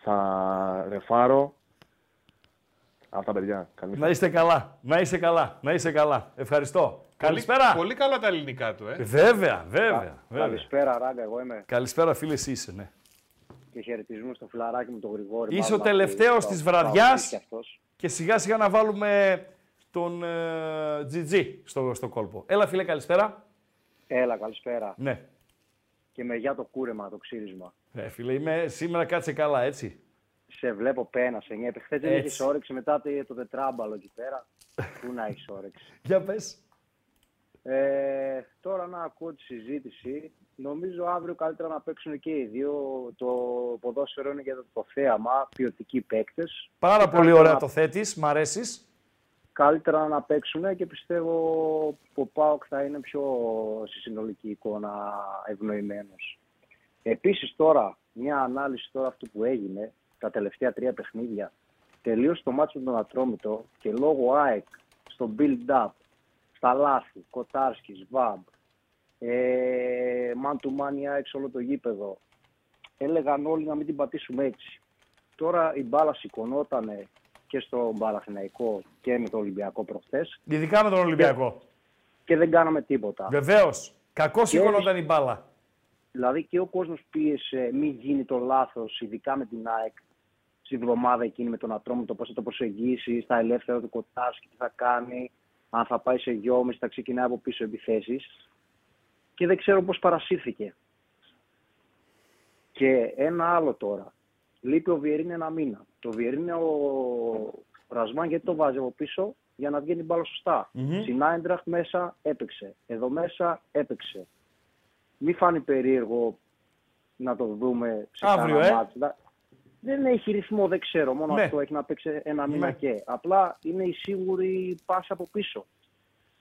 Speaker 7: θα ρεφάρω. Αυτά, παιδιά. Καλή
Speaker 3: Να είστε καλά, να είστε καλά, να είστε καλά. Ευχαριστώ. Καλησπέρα.
Speaker 4: Πολύ καλά τα ελληνικά του, ε.
Speaker 3: Βέβαια, βέβαια. βέβαια.
Speaker 16: Καλησπέρα, Ράγκα, εγώ είμαι.
Speaker 3: Καλησπέρα, φίλε, εσύ είσαι, ναι.
Speaker 16: Και χαιρετισμού στο φιλαράκι μου τον Γρηγόρη.
Speaker 3: Είσαι
Speaker 16: μάλλον
Speaker 3: ο τελευταίος
Speaker 16: αυτό-
Speaker 3: της
Speaker 16: το-
Speaker 3: βραδιάς
Speaker 16: και αυτός.
Speaker 3: και σιγά σιγά να βάλουμε τον ε, Τζιτζί στο, στο κόλπο. Έλα, φίλε, καλησπέρα.
Speaker 16: Έλα, καλησπέρα.
Speaker 3: Ναι.
Speaker 16: Και με για το κούρεμα, το ξύρισμα.
Speaker 3: Ε, φίλε, είμαι, σήμερα κάτσε καλά, έτσι.
Speaker 16: Σε βλέπω πένα, σε νιέπε. Χθες δεν
Speaker 3: Έτσι.
Speaker 16: έχει όρεξη μετά το, το τετράμπαλο εκεί πέρα. Πού να έχεις όρεξη.
Speaker 3: Για πες.
Speaker 16: Ε, τώρα να ακούω τη συζήτηση. Νομίζω αύριο καλύτερα να παίξουν και οι δύο. Το ποδόσφαιρο είναι για το, το θέαμα, ποιοτικοί παίκτες.
Speaker 3: Πάρα πολύ ωραία το θέτεις, μ' αρέσεις;
Speaker 16: Καλύτερα να παίξουν και πιστεύω που ο ΠΑΟΚ θα είναι πιο στη συνολική εικόνα ευνοημένος. Επίσης τώρα, μια ανάλυση τώρα αυτού που έγινε τα τελευταία τρία παιχνίδια. Τελείωσε το μάτσο με τον Ατρόμητο και λόγω ΑΕΚ στο build-up, στα λάθη, Κοτάρσκι, Βαμπ, ε, man to man η ΑΕΚ σε όλο το γήπεδο. Έλεγαν όλοι να μην την πατήσουμε έτσι. Τώρα η μπάλα σηκωνότανε και στο Παναθηναϊκό και με το Ολυμπιακό προχθές
Speaker 3: Ειδικά με τον Ολυμπιακό.
Speaker 16: και δεν κάναμε τίποτα.
Speaker 3: Βεβαίως. Κακό
Speaker 16: Και-
Speaker 3: σηκωνόταν η μπάλα.
Speaker 16: Δηλαδή και ο κόσμος πίεσε μην γίνει το λάθος, ειδικά με την ΑΕΚ, στη βδομάδα εκείνη με τον Ατρόμητο, πώς θα το προσεγγίσει, στα ελεύθερα του Κοτάσκι, τι θα κάνει, αν θα πάει σε γιόμις, θα ξεκινάει από πίσω επιθέσεις. Και δεν ξέρω πώς παρασύρθηκε. Και ένα άλλο τώρα. Λείπει ο Βιερίνη ένα μήνα. Το Βιερίνη ο Ρασμάν γιατί το βάζει από πίσω για να βγαίνει η μπάλα σωστά.
Speaker 17: Μμμ.
Speaker 16: Στην Άιντραχτ μέσα έπαιξε. Εδώ μέσα έπαιξε. Μη φάνει περίεργο να το δούμε σε
Speaker 3: Αύριο,
Speaker 16: κάνα
Speaker 3: ε.
Speaker 16: μάτς. Δα- Δεν έχει ρυθμό, δεν ξέρω. Μόνο
Speaker 3: Ναι.
Speaker 16: αυτό έχει να παίξει ένα μήνα
Speaker 3: Ναι.
Speaker 16: και. Απλά είναι η σίγουρη πάσα από πίσω.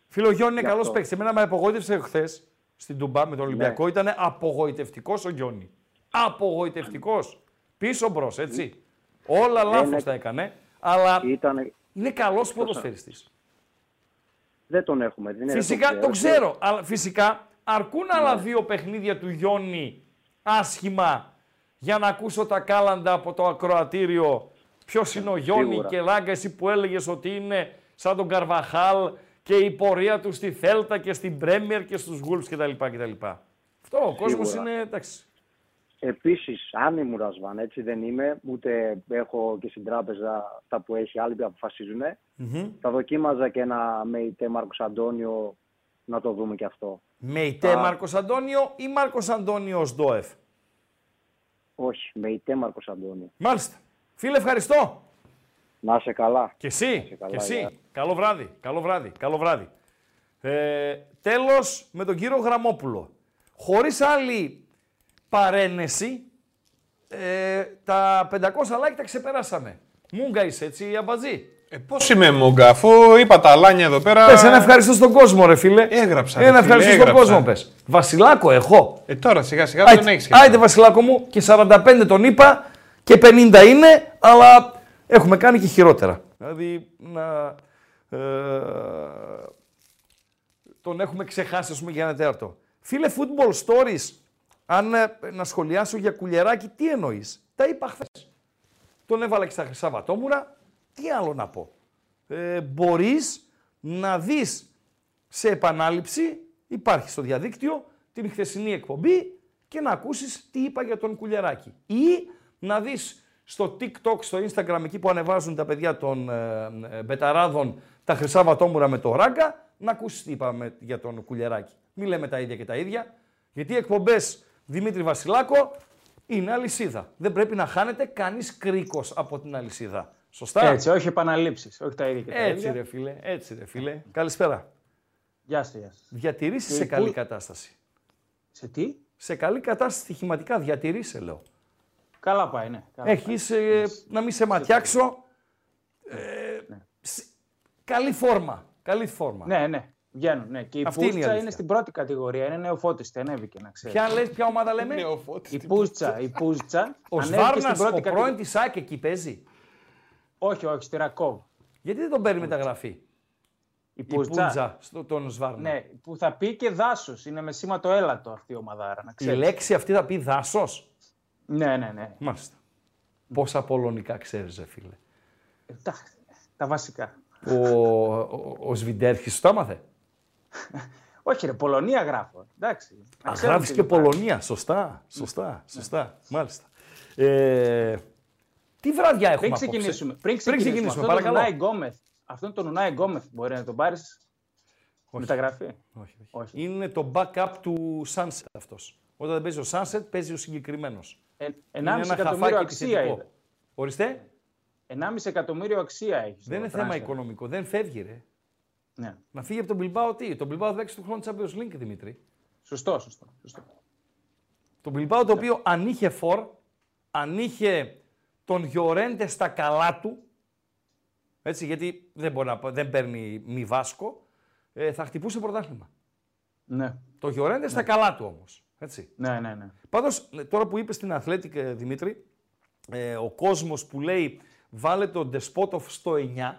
Speaker 3: Φίλο Γιώργος είναι
Speaker 16: Γι'
Speaker 3: καλός
Speaker 16: αυτό.
Speaker 3: παίκτης. Εμένα με απογοήτευσε χθες στην Τουμπά με τον
Speaker 16: Ναι.
Speaker 3: Ολυμπιακό. Ήταν απογοητευτικός ο Γιώργη. Απογοητευτικός. Πίσω μπρος, έτσι. Όλα
Speaker 16: Δεν
Speaker 3: λάθος
Speaker 16: είναι-
Speaker 3: τα έκανε. Αλλά
Speaker 16: Ήτανε...
Speaker 3: είναι καλός ποδοσφαιριστής.
Speaker 16: Δεν τον έχουμε. Δεν είναι,
Speaker 3: Φυσικά
Speaker 16: δεν
Speaker 3: το ξέρω. Αλλά φυσικά αρκούν άλλα δύο παιχνίδια του Γιόνι άσχημα για να ακούσω τα κάλαντα από το ακροατήριο. Ποιος είναι ο Γιόνι
Speaker 16: Σίγουρα.
Speaker 3: και Λάγκα, εσύ που έλεγες ότι είναι σαν τον Καρβαχάλ και η πορεία του στη Θέλτα και στην Πρέμιερ και στους Γουλφς κτλ. κτλ. Αυτό ο κόσμος
Speaker 16: Σίγουρα.
Speaker 3: είναι εντάξει.
Speaker 16: Επίσης, αν ήμουν Ρασβάν, έτσι δεν είμαι, ούτε έχω και στην τράπεζα αυτά που έχει, άλλοι που αποφασίζουν. Θα δοκίμαζα και ένα ΜΕΙΤΕ Μάρκος Αντώνιο να το δούμε και αυτό.
Speaker 3: Με ητέ
Speaker 16: Α.
Speaker 3: Μάρκος Αντώνιο ή Μάρκος Αντώνιος ως Ντόεφ;
Speaker 16: Όχι, ΜΕΙΤΕ Μάρκο Αντώνιο.
Speaker 3: Μάλιστα. Φίλε, ευχαριστώ.
Speaker 16: Να είσαι καλά.
Speaker 3: Και εσύ,
Speaker 16: καλά,
Speaker 3: και εσύ.
Speaker 16: γεια.
Speaker 3: Καλό βράδυ, καλό βράδυ, καλό βράδυ. Ε, τέλος με τον κύριο Γραμμόπουλο. Χωρίς άλλη παρένεση, ε, τα 500 like τα ξεπεράσαμε. Μούγκα είσαι έτσι, αμπατζή.
Speaker 4: Ε, Πώς είμαι μόγκα, αφού είπα τα λάνια εδώ πέρα.
Speaker 3: Πες ένα ευχαριστώ στον κόσμο, ρε φίλε.
Speaker 4: Έγραψα. ρε
Speaker 3: Ένα
Speaker 4: φίλε,
Speaker 3: ευχαριστώ στον
Speaker 4: έγραψα.
Speaker 3: κόσμο, πες. Βασιλάκο, έχω.
Speaker 4: Ε, τώρα σιγά σιγά
Speaker 3: Άιτε,
Speaker 4: δεν έχεις
Speaker 3: άιτε, Βασιλάκο μου, και 45 τον είπα και 50 είναι, αλλά έχουμε κάνει και χειρότερα. Δηλαδή, να, ε, τον έχουμε ξεχάσει, ας πούμε, για ένα τέταρτο. Φίλε, football stories, αν ε, να σχολιάσω για κουλιαράκι, τι εννοείς; Τα είπα χθες. Τον έβαλα και στα Χρυσά Βατόμουρα. Τι άλλο να πω. Ε, μπορείς να δεις σε επανάληψη, υπάρχει στο διαδίκτυο, την χθεσινή εκπομπή και να ακούσεις τι είπα για τον Κουλιαράκη. Ή να δεις στο TikTok, στο Instagram, εκεί που ανεβάζουν τα παιδιά των ε, ε, μπεταράδων τα χρυσά βατόμουρα με το ράγκα, να ακούσεις τι είπαμε για τον Κουλιαράκη. Μην λέμε τα ίδια και τα ίδια, γιατί οι εκπομπές Δημήτρη Βασιλάκο είναι αλυσίδα. Δεν πρέπει να χάνεται κανείς κρίκος από την αλυσίδα. Σωστά.
Speaker 17: Έτσι, όχι επαναλήψεις. Όχι τα ίδια και τα
Speaker 3: Έτσι
Speaker 17: ίδια.
Speaker 3: ρε φίλε, έτσι ρε φίλε. Καλησπέρα.
Speaker 17: Γεια σου, γεια σου.
Speaker 3: Διατηρήσεις
Speaker 17: Και
Speaker 3: σε
Speaker 17: πού-
Speaker 3: καλή κατάσταση.
Speaker 17: Σε τι;
Speaker 3: Σε καλή κατάσταση στοιχηματικά διατηρήσει, λέω.
Speaker 17: Καλά πάει, ναι. Καλά
Speaker 3: Έχεις, ε, να μην σε ματιάξω, ε, σ- καλή φόρμα. Καλή φόρμα.
Speaker 17: Ναι, ναι. Βγαίνουν, ναι. Και η
Speaker 3: Αυτή είναι η
Speaker 17: Πούστσα
Speaker 3: αλήθεια.
Speaker 17: είναι στην πρώτη κατηγορία. Είναι νεοφώτιστη, ανέβηκε να ξέρεις.
Speaker 3: Ποια, λες, ποια ομάδα λέμε;
Speaker 17: Η Πούστσα, η Πούστσα
Speaker 3: Ο
Speaker 17: ανέβηκε στην
Speaker 3: Σβάρνας,
Speaker 17: πρώτη
Speaker 3: ο πρώην
Speaker 17: κατηγορία.
Speaker 3: της ΑΕΚ εκεί παίζει;
Speaker 17: Όχι, όχι, στη Ρακόβ.
Speaker 3: Γιατί δεν τον παίρνει μεταγραφή;
Speaker 17: Η
Speaker 3: Η
Speaker 17: Πούστσα.
Speaker 3: Πούτζα στο, τον Σβάρνα.
Speaker 17: Ναι, που θα πει και δάσος. Είναι με σήμα το έλατο αυτή η ομαδάρα. Να
Speaker 3: Η
Speaker 17: ξέρεις.
Speaker 3: λέξη αυτή θα πει δάσος;
Speaker 17: Ναι, ναι, ναι.
Speaker 3: Μάλιστα. Πόσα πολωνικά ξέρεις, ρε φίλε.
Speaker 17: Εντάξει, τα βασικά.
Speaker 3: Ο, ο, ο Σβιντέρχης το έμαθε.
Speaker 17: Όχι, ρε, Πολωνία γράφω. Εντάξει. να
Speaker 3: Α,
Speaker 17: ξέρουμε
Speaker 3: γράφεις
Speaker 17: τι
Speaker 3: και
Speaker 17: υπάρχει.
Speaker 3: Πολωνία. Σωστά, σωστά, σωστά. Μάλιστα. Ε, τι βραδιά έχουμε
Speaker 17: Πριν
Speaker 3: απόψε;
Speaker 17: ξεκινήσουμε, πριν ξεκινήσουμε,
Speaker 3: ξεκινήσουμε,
Speaker 17: αυτόν τον
Speaker 3: παρακαλώ.
Speaker 17: Ουνάι Γκόμεθ, αυτόν τον Ουνάι Γκόμεθ μπορεί να τον πάρεις μεταγραφή;
Speaker 3: Όχι, όχι. Είναι το backup του Sunset αυτός. Όταν δεν παίζει ο Sunset, παίζει ο συγκεκριμένος.
Speaker 17: Ε,
Speaker 3: Είναι
Speaker 17: 1,5
Speaker 3: ένα
Speaker 17: εκατομμύριο
Speaker 3: χαφάκι
Speaker 17: αξία
Speaker 3: επιθετικό.
Speaker 17: είδα.
Speaker 3: Ορίστε.
Speaker 17: 1,5 εκατομμύριο αξία έχεις.
Speaker 3: Δεν είναι θέμα οικονομικό. Δεν φεύγει, ρε.
Speaker 17: Ναι.
Speaker 3: Να φύγει από τον Bilbao τι; Τον Bilbao θα παίξει του χρόνου Champions League, Δημήτρη.
Speaker 17: Σωστό, σωστό. σωστό.
Speaker 3: Το Bilbao το οποίο αν είχε φορ, αν είχε τον Γιορέντε στα καλά του, έτσι, γιατί δεν, μπορεί να, δεν παίρνει μη Βάσκο, ε, θα χτυπούσε πρωτάθλημα.
Speaker 17: Ναι.
Speaker 3: Το Γιορέντε στα καλά του όμως. Έτσι.
Speaker 17: Ναι, ναι, ναι.
Speaker 3: Πάντως, ε, τώρα που είπες στην Αθλέτικ, ε, Δημήτρη, ε, ο κόσμος που λέει βάλε τον Ντεσπότοφ στο 9,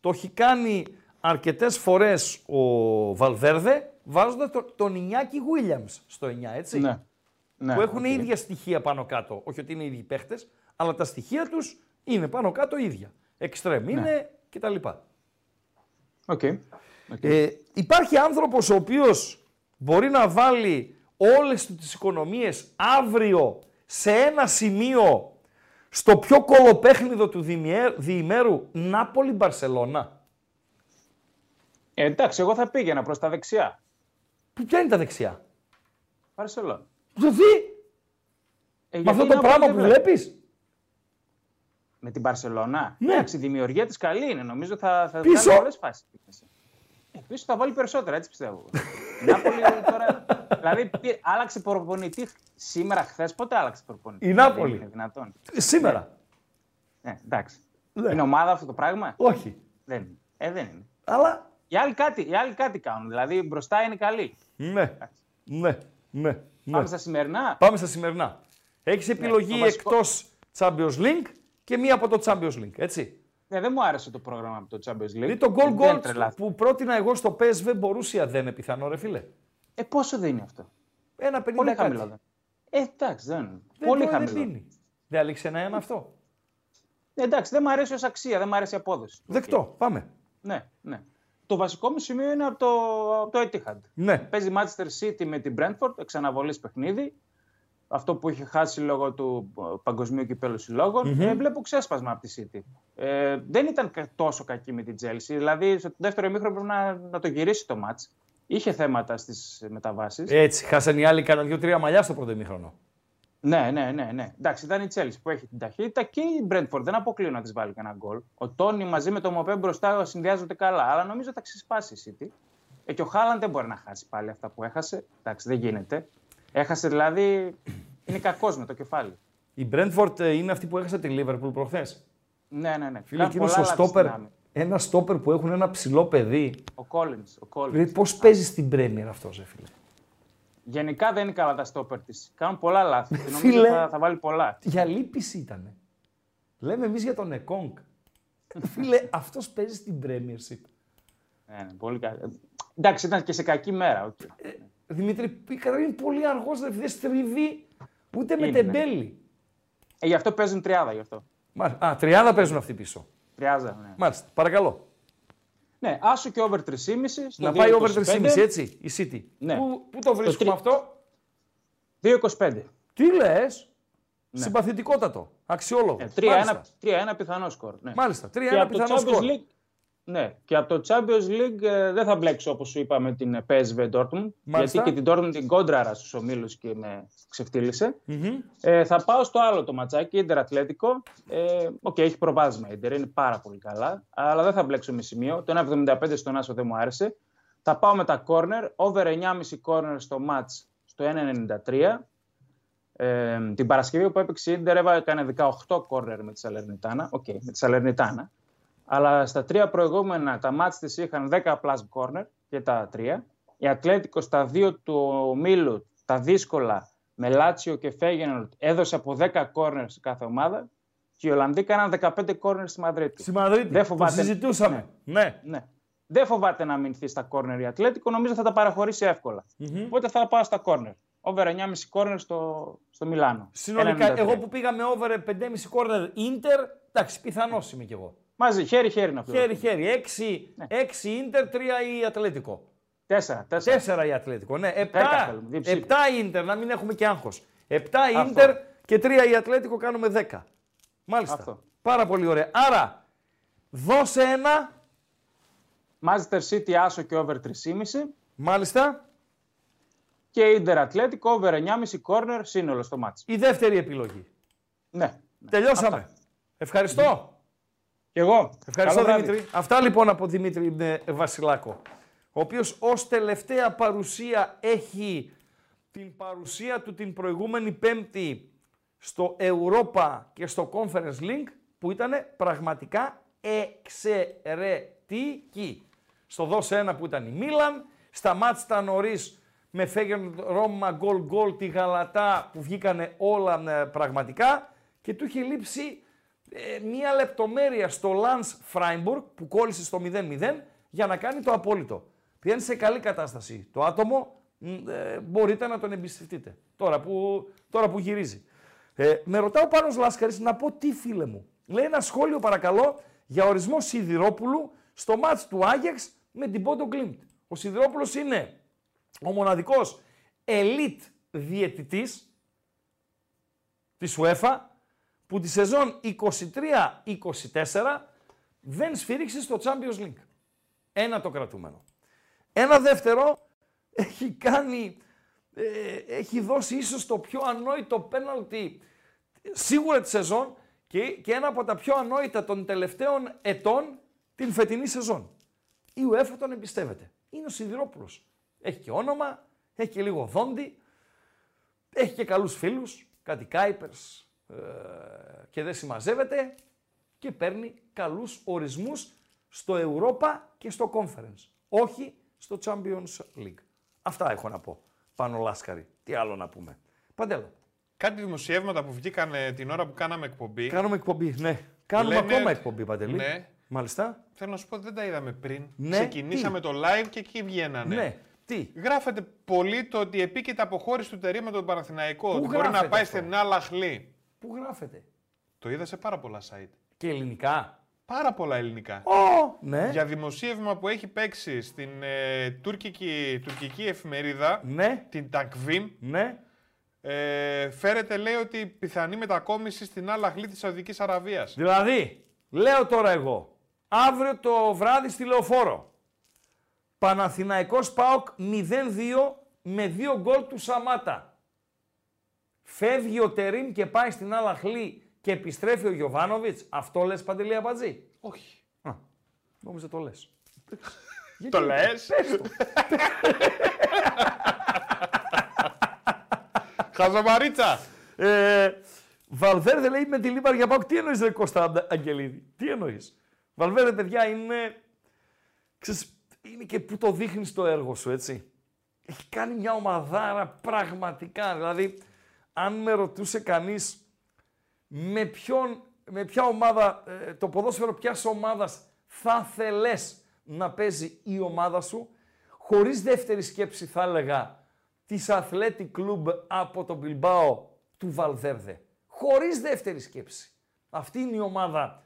Speaker 3: το έχει κάνει αρκετές φορές ο Βαλβέρδε, βάζοντας το, τον Ινιάκη Williams στο 9, έτσι.
Speaker 17: Ναι. Ναι,
Speaker 3: που έχουν
Speaker 17: οκ.
Speaker 3: ίδια στοιχεία πάνω κάτω. Όχι ότι είναι ίδιοι παίχτες, αλλά τα στοιχεία τους είναι πάνω κάτω ίδια. Εξτρέμ είναι κτλ.
Speaker 17: Οκ.
Speaker 3: Ε, υπάρχει άνθρωπος ο οποίος μπορεί να βάλει όλες του τις οικονομίες αύριο σε ένα σημείο στο πιο κωλοπαίχνιδο του διημιέ- διημέρου Νάπολη-Μπαρσελώνα.
Speaker 17: Ε, εντάξει, εγώ θα πήγαινα προς τα δεξιά.
Speaker 3: Που ποια είναι τα δεξιά;
Speaker 17: Παρσελόνα.
Speaker 3: Δηλαδή,
Speaker 17: Ε,
Speaker 3: με
Speaker 17: γιατί
Speaker 3: αυτό το
Speaker 17: να
Speaker 3: πράγμα
Speaker 17: πάτε,
Speaker 3: που
Speaker 17: βρε.
Speaker 3: βλέπεις;
Speaker 17: Με την Παρσελώνα.
Speaker 3: Ναι.
Speaker 17: Εντάξει, η δημιουργία της καλή είναι. Νομίζω θα, θα
Speaker 3: Πίσω.
Speaker 17: βγάλει πολλές φάσεις. Ε, πίσω θα βάλει περισσότερα, έτσι πιστεύω. Η Νάπολη τώρα. δηλαδή, πή- άλλαξε προπονητή σήμερα, χθες. Πότε άλλαξε προπονητή;
Speaker 3: Η Νάπολη.
Speaker 17: Δεν είναι δυνατόν.
Speaker 3: Σήμερα.
Speaker 17: Ναι, εντάξει.
Speaker 3: Ναι.
Speaker 17: Είναι ομάδα αυτό το πράγμα;
Speaker 3: Όχι.
Speaker 17: Δεν είναι. Ε, δεν είναι.
Speaker 3: Αλλά.
Speaker 17: Οι άλλοι κάτι, οι άλλοι κάτι κάνουν. Δηλαδή μπροστά είναι καλοί.
Speaker 3: Ναι. Ναι. Ναι.
Speaker 17: Πάμε
Speaker 3: ναι.
Speaker 17: στα σημερινά.
Speaker 3: Πάμε στα σημερινά. Έχεις επιλογή
Speaker 17: το βασικό-
Speaker 3: εκτός Champions League και μία από το Champions League, έτσι.
Speaker 17: Ναι, δεν μου άρεσε το πρόγραμμα από το Champions League.
Speaker 3: Δηλαδή το goal
Speaker 17: Δεν
Speaker 3: goal
Speaker 17: τρελάθηκα.
Speaker 3: που πρότεινα εγώ στο PSV Μπορούσια δεν είναι πιθανό, ρε φίλε.
Speaker 17: Ε, πόσο δίνει αυτό;
Speaker 3: Ένα 50
Speaker 17: Πολύ
Speaker 3: κάτι.
Speaker 17: χαμηλό. δεν. Ε, εντάξει, δεν είναι.
Speaker 3: Δεν
Speaker 17: Πολύ
Speaker 3: το- δεν
Speaker 17: χαμηλό.
Speaker 3: δίνει. Δεν αλήξει ένα ένα αυτό.
Speaker 17: Ε, εντάξει, δεν μου αρέσει ως αξία, δεν μου αρέσει η απόδοση.
Speaker 3: Δεκτό. Πάμε.
Speaker 17: Ναι, ναι. Το βασικό μου σημείο είναι από το, από το Etihad.
Speaker 3: Ναι.
Speaker 17: Παίζει Manchester City με την Brentford, εξαναβολής παιχνίδι. Αυτό που είχε χάσει λόγω του ε, παγκοσμίου κυπέλου συλλόγων.
Speaker 3: Μμμ.
Speaker 17: Ε, βλέπω ξέσπασμα από τη City. Ε, δεν ήταν κα- τόσο κακή με την Chelsea. Δηλαδή, στο δεύτερο ημίχρονο πρέπει να, να το γυρίσει το μάτς. Είχε θέματα στις μεταβάσεις.
Speaker 3: Έτσι, χάσαν οι άλλοι κανένα δύο-τρία μαλλιά στο πρώτο ημίχρονο.
Speaker 17: Ναι, ναι, ναι, ναι. Εντάξει, ήταν η Chelsea που έχει την ταχύτητα και η Brentford. Δεν αποκλείω να της βάλει κανένα γκολ. Ο Τόνι μαζί με το Μοπέ μπροστά συνδυάζονται καλά. Αλλά νομίζω θα ξεσπάσει η City. Ε, και ο Χάλαντ δεν μπορεί να χάσει πάλι αυτά που έχασε. Εντάξει, δεν γίνεται. Έχασε δηλαδή. Είναι κακός με το κεφάλι.
Speaker 3: Η Brentford ε, είναι αυτή που έχασε τη Liverpool προχθές.
Speaker 17: Ναι, ναι, ναι.
Speaker 3: Φίλε,
Speaker 17: Κάνει
Speaker 3: εκείνος
Speaker 17: πολλά
Speaker 3: ο
Speaker 17: λάθη
Speaker 3: στόπερ,
Speaker 17: στην άμυνα.
Speaker 3: ένα στόπερ που έχουν ένα ψηλό παιδί.
Speaker 17: Ο Collins. Ο Collins.
Speaker 3: Δηλαδή, πώς παίζει στην Premier αυτός, ρε φίλε.
Speaker 17: Γενικά δεν είναι καλά τα στόπερ της. Κάνουν πολλά λάθη. και νομίζω
Speaker 3: Φίλε.
Speaker 17: θα, θα βάλει πολλά.
Speaker 3: Για λύπηση ήτανε. Λέμε εμείς για τον Εκόνγκ. φίλε, αυτός παίζει στην Premiership.
Speaker 17: Ναι, ναι, πολύ καλά. Εντάξει, ήταν και σε κακή μέρα. οκ.
Speaker 3: Δημήτρη, καταρχήν είναι πολύ αργός, ρε, δεν στριβεί ούτε με
Speaker 17: Είναι, ναι.
Speaker 3: τεμπέλη.
Speaker 17: Ε, γι' αυτό παίζουν τριάδα γι' αυτό.
Speaker 3: Μάλιστα. Α, τριάδα παίζουν αυτοί πίσω.
Speaker 17: Τριάδα, ναι.
Speaker 3: Μάλιστα, παρακαλώ.
Speaker 17: Ναι, άσο και over 3,5. στο
Speaker 3: Να πάει over
Speaker 17: 2,25.
Speaker 3: 3,5 έτσι, η City.
Speaker 17: Ναι.
Speaker 3: Πού, πού το βρίσκουμε
Speaker 17: τρι-
Speaker 3: αυτό;
Speaker 17: 2,25.
Speaker 3: Τι λες;
Speaker 17: Ναι.
Speaker 3: Συμπαθητικότατο. Αξιόλογο.
Speaker 17: Ε, 3-1 3-1 πιθανό σκορ. Ναι.
Speaker 3: Μάλιστα, 3-1
Speaker 17: Και από το
Speaker 3: πιθανό
Speaker 17: Champions
Speaker 3: σκορ.
Speaker 17: League- Ναι, και από το Champions League ε, δεν θα μπλέξω όπως σου είπα με την ε, PSV Dortmund.
Speaker 3: Μάλιστα.
Speaker 17: Γιατί και την Dortmund την κόντραρα στους ομίλους και με ξεφτύλισε.
Speaker 3: Μμμ.
Speaker 17: Ε, θα πάω στο άλλο το ματσάκι, Ιντερ Ατλέτικο. Ε, Οκ, έχει προβάδισμα η Ιντερ, είναι πάρα πολύ καλά. Αλλά δεν θα μπλέξω με σημείο. Το 1,75 στον Άσο δεν μου άρεσε. Θα πάω με τα corner, over 9,5 corner στο match στο 1,93. Ε, την Παρασκευή που έπαιξε η Ίντερ έκανε 18 κόρνερ με τη Σαλερνιτάνα. Οκ, με τη Σαλερνιτάνα. Αλλά στα τρία προηγούμενα τα μάτς της είχαν 10 plus corner και τα τρία. Η Ατλέτικο στα δύο του Μίλου, τα δύσκολα, με Λάτσιο και Φέγενορτ, έδωσε από 10 corner σε κάθε ομάδα και οι Ολλανδοί κάναν 15 corner στη Μαδρίτη.
Speaker 3: Στη Μαδρίτη,
Speaker 17: Δεν
Speaker 3: το
Speaker 17: φοβάται...
Speaker 3: συζητούσαμε. Ναι.
Speaker 17: ναι. Δεν φοβάται να μηνθεί στα corner η Ατλέτικο, νομίζω θα τα παραχωρήσει εύκολα. Οπότε θα πάω στα corner. Over 9,5 corner στο, στο Μιλάνο.
Speaker 3: Συνολικά,
Speaker 17: 1,93.
Speaker 3: εγώ που πήγα με over 5,5 corner Ιντερ, εντάξει, πιθανός είμαι κι εγώ.
Speaker 17: Μαζί, χέρι-χέρι να πούμε.
Speaker 3: Χέρι-χέρι. 6, 6 Ιντερ, 3 η Ατλέτικο.
Speaker 17: Τέσσερα, τέσσερα.
Speaker 3: 4 η Ατλέτικο. Ναι, 7,
Speaker 17: Δέκα θέλουμε, διψήφιο.
Speaker 3: 7 Ιντερ, να μην έχουμε και άγχος. 7
Speaker 17: Αυτό.
Speaker 3: Ιντερ και 3 η Ατλέτικο κάνουμε 10. Μάλιστα.
Speaker 17: Αυτό.
Speaker 3: Πάρα πολύ ωραία. Άρα, δώσε ένα.
Speaker 17: Manchester City άσο και over 3,5.
Speaker 3: Μάλιστα.
Speaker 17: Και Inter Athletic over 9,5 corner σύνολο στο μάτς.
Speaker 3: Η δεύτερη επιλογή.
Speaker 17: Ναι.
Speaker 3: Τελειώσαμε.
Speaker 17: Αυτά.
Speaker 3: Ευχαριστώ.
Speaker 17: Και εγώ.
Speaker 3: Ευχαριστώ
Speaker 17: Καλό βράδυ.
Speaker 3: Δημήτρη. Αυτά λοιπόν από Δημήτρη ε, Βασιλάκο. Ο οποίος ως τελευταία παρουσία έχει την παρουσία του την προηγούμενη πέμπτη στο Europa και στο Conference Link που ήταν πραγματικά εξαιρετική. Στο δώσε 1 που ήταν η Μίλαν, στα μάτς τα νωρίς με Φέγεν Ρώμα, γκολ γκολ, τη Γαλατά που βγήκανε όλα ε, πραγματικά και του είχε λείψει ε, μία λεπτομέρεια στο Λανς Φράιμπουργκ που κόλλησε στο 0-0 για να κάνει το απόλυτο. Πηγαίνει σε καλή κατάσταση. Το άτομο μ, ε, μπορείτε να τον εμπιστευτείτε τώρα που, τώρα που γυρίζει. Ε, με ρωτάω πάνω Λάσκαρης να πω τι φίλε μου. Λέει ένα σχόλιο παρακαλώ για ορισμό Σιδηρόπουλου στο μάτς του Άγιαξ με την Μπόντο Γκλιμτ. Ο Σιδηρόπουλος είναι ο μοναδικός elite διαιτητής της UEFA που τη σεζόν 23-24 δεν σφύριξε στο Champions League. Ένα το κρατούμενο. Ένα δεύτερο έχει κάνει, ε, έχει δώσει ίσως το πιο ανόητο πέναλτι σίγουρα τη σεζόν και, και ένα από τα πιο ανόητα των τελευταίων ετών την φετινή σεζόν. Η UEFA τον εμπιστεύεται. Είναι ο Σιδηρόπουλος. Έχει και όνομα, έχει και λίγο δόντι, έχει και καλούς φίλους, κάτι κάιπερς ε, και δεν συμμαζεύεται και παίρνει καλούς ορισμούς στο Europa και στο Conference. Όχι στο Champions League. Αυτά έχω να πω. Πάνω Λάσκαρη. Τι άλλο να πούμε. Παντέλο.
Speaker 4: Κάτι δημοσιεύματα που βγήκαν ε, την ώρα που κάναμε εκπομπή.
Speaker 3: Κάνουμε εκπομπή, ναι. Κάνουμε
Speaker 4: Λένε
Speaker 3: ακόμα
Speaker 4: ότι-
Speaker 3: εκπομπή, Παντελή.
Speaker 4: Ναι.
Speaker 3: Μάλιστα.
Speaker 4: Θέλω να σου πω, δεν τα είδαμε πριν.
Speaker 3: Ναι,
Speaker 4: Ξεκινήσαμε το live και εκεί βγαίνανε.
Speaker 3: Ναι. Τι;
Speaker 4: Γράφεται πολύ το ότι επίκειται αποχώρηση του Τερή με τον Παναθηναϊκό.
Speaker 3: Πού
Speaker 4: Ότι μπορεί να
Speaker 3: γράφεται
Speaker 4: πάει
Speaker 3: αυτό;
Speaker 4: στην άλλα χλή.
Speaker 3: Πού γράφεται;
Speaker 4: Το είδα σε πάρα πολλά site.
Speaker 3: Και ελληνικά;
Speaker 4: Πάρα πολλά ελληνικά.
Speaker 3: Ω, ναι.
Speaker 4: Για δημοσίευμα που έχει παίξει στην ε, τουρκική, τουρκική εφημερίδα,
Speaker 3: ναι.
Speaker 4: την Takvim,
Speaker 3: ναι.
Speaker 4: ε, φέρεται λέει ότι πιθανή μετακόμιση στην άλλα χλή της Σαουδικής Αραβίας.
Speaker 3: Δηλαδή, λέω τώρα εγώ, αύριο το βράδυ στη Λεωφόρο, Παναθηναϊκός ΠΑΟΚ 0-2 με δύο γκολ του Σαμάτα. Φεύγει ο Τερίμ και πάει στην άλλα χλή και επιστρέφει ο Γιωβάνοβιτς. Αυτό λες Παντελή Αμπατζή;
Speaker 4: Όχι.
Speaker 3: Α, νόμιζα το λες.
Speaker 4: Το λες;
Speaker 3: Πες το.
Speaker 4: Χαζομαρίτσα.
Speaker 3: Ε, Βαλβέρδε λέει με τη Λίμπαρ για ΠΑΟΚ. Τι εννοείς ρε Κώστα Αντα- Αγγελίδη. Τι εννοείς. Βαλβέρδε παιδιά είναι... Ξέρεις, είναι και που το δείχνεις το έργο σου έτσι. Έχει κάνει μια ομαδάρα πραγματικά. Δηλαδή, αν με ρωτούσε κανείς με, ποιον, με ποια ομάδα, ε, το ποδόσφαιρο ποιας ομάδας θα θέλες να παίζει η ομάδα σου, χωρίς δεύτερη σκέψη θα έλεγα της Athletic Club από το Bilbao του Βαλδέρδε. Χωρίς δεύτερη σκέψη. Αυτή είναι η ομάδα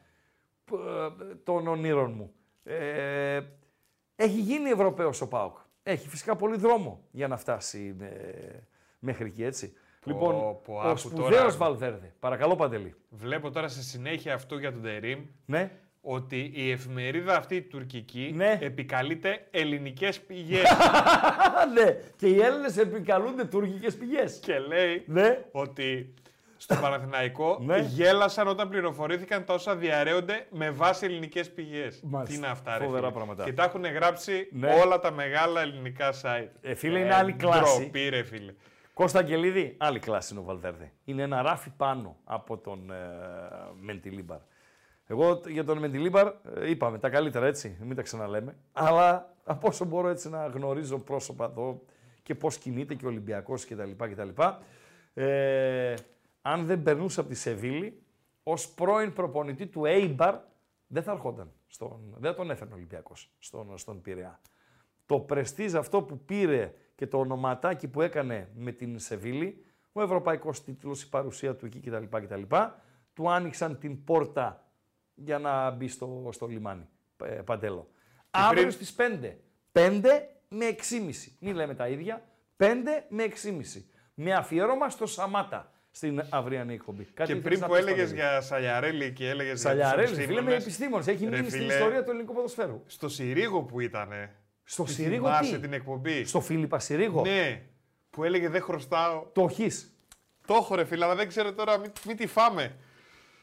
Speaker 3: ε, των ονείρων μου. Ε, έχει γίνει Ευρωπαίος ο ΠΑΟΚ. Έχει φυσικά πολύ δρόμο για να φτάσει ε, μέχρι εκεί, έτσι.
Speaker 4: Πω,
Speaker 3: λοιπόν,
Speaker 4: πω,
Speaker 3: ο
Speaker 4: άκου
Speaker 3: σπουδαίος
Speaker 4: τώρα.
Speaker 3: Βαλβέρδε. Παρακαλώ, Παντελή.
Speaker 4: Βλέπω τώρα σε συνέχεια αυτού για τον Τερίμ
Speaker 3: Ναι.
Speaker 4: ότι η εφημερίδα αυτή η τουρκική
Speaker 3: Ναι.
Speaker 4: επικαλείται ελληνικές πηγές.
Speaker 3: ναι, και οι Έλληνες επικαλούνται τουρκικές πηγές.
Speaker 4: και λέει
Speaker 3: Ναι.
Speaker 4: ότι στο Παναθηναϊκό
Speaker 3: Ναι.
Speaker 4: γέλασαν όταν πληροφορήθηκαν τα όσα διαρρέονται με βάση ελληνικές πηγές.
Speaker 3: Μάλιστα.
Speaker 4: Τι είναι αυτά, ρε
Speaker 3: Φοβερά
Speaker 4: φίλε;
Speaker 3: πράγματα.
Speaker 4: Και τα έχουν γράψει
Speaker 3: Ναι.
Speaker 4: όλα τα μεγάλα ελληνικά site.
Speaker 3: Ε, φίλε, είναι άλλη κλάση.
Speaker 4: Ντροπή, ρε φίλε.
Speaker 3: Κώστα Αγγελίδη, άλλη κλάση είναι ο Βαλβέρδε. Είναι ένα ράφι πάνω από τον ε, Μεντιλίμπαρ. Εγώ για τον Μεντιλίμπαρ ε, είπαμε τα καλύτερα έτσι, μην τα ξαναλέμε. Αλλά από όσο μπορώ έτσι να γνωρίζω πρόσωπα εδώ και πώς κινείται και ο Ολυμπιακός κτλ. κτλ. Ε, αν δεν περνούσε από τη Σεβίλη, ως πρώην προπονητή του Έιμπαρ, δεν θα ερχόταν. Στον, δεν θα τον έφερνε ο Ολυμπιακός στον, στον Πειραιά. Το πρεστίζ αυτό που πήρε και το ονοματάκι που έκανε με την Σεβίλη, ο ευρωπαϊκός τίτλος, η παρουσία του εκεί κτλ. κτλ του άνοιξαν την πόρτα για να μπει στο, στο λιμάνι. Ε, Παντέλο. Αύριο
Speaker 4: πριν-
Speaker 3: στις 5. 5 με 6,5. Μην λέμε τα ίδια. 5 με 6,5. Με αφιέρωμα στο Σαμάτα στην αυριανή εκπομπή. Κάτι
Speaker 4: Και
Speaker 3: ήθελες
Speaker 4: πριν
Speaker 3: να
Speaker 4: που
Speaker 3: πεις,
Speaker 4: έλεγες
Speaker 3: Παντελή;
Speaker 4: για Σαλιαρέλη και έλεγες για
Speaker 3: Σαλιαρέλη,
Speaker 4: τους
Speaker 3: φίλε με
Speaker 4: επιστήμονες,
Speaker 3: επιστήμονες. Έχει
Speaker 4: ρε
Speaker 3: μείνει στην
Speaker 4: φίλε,
Speaker 3: ιστορία του ελληνικού ποδοσφαίρου.
Speaker 4: Στο Συρίγο που ήτανε.
Speaker 3: Στο
Speaker 4: Τι
Speaker 3: Συρίγο
Speaker 4: θυμάσαι
Speaker 3: τι;
Speaker 4: την εκπομπή;
Speaker 3: Στο Φίλιππα Συρίγο;
Speaker 4: Ναι. Που έλεγε δεν χρωστάω.
Speaker 3: Το έχεις;
Speaker 4: Το έχω ρε φίλε, αλλά δεν ξέρω τώρα, μην, μην τη φάμε.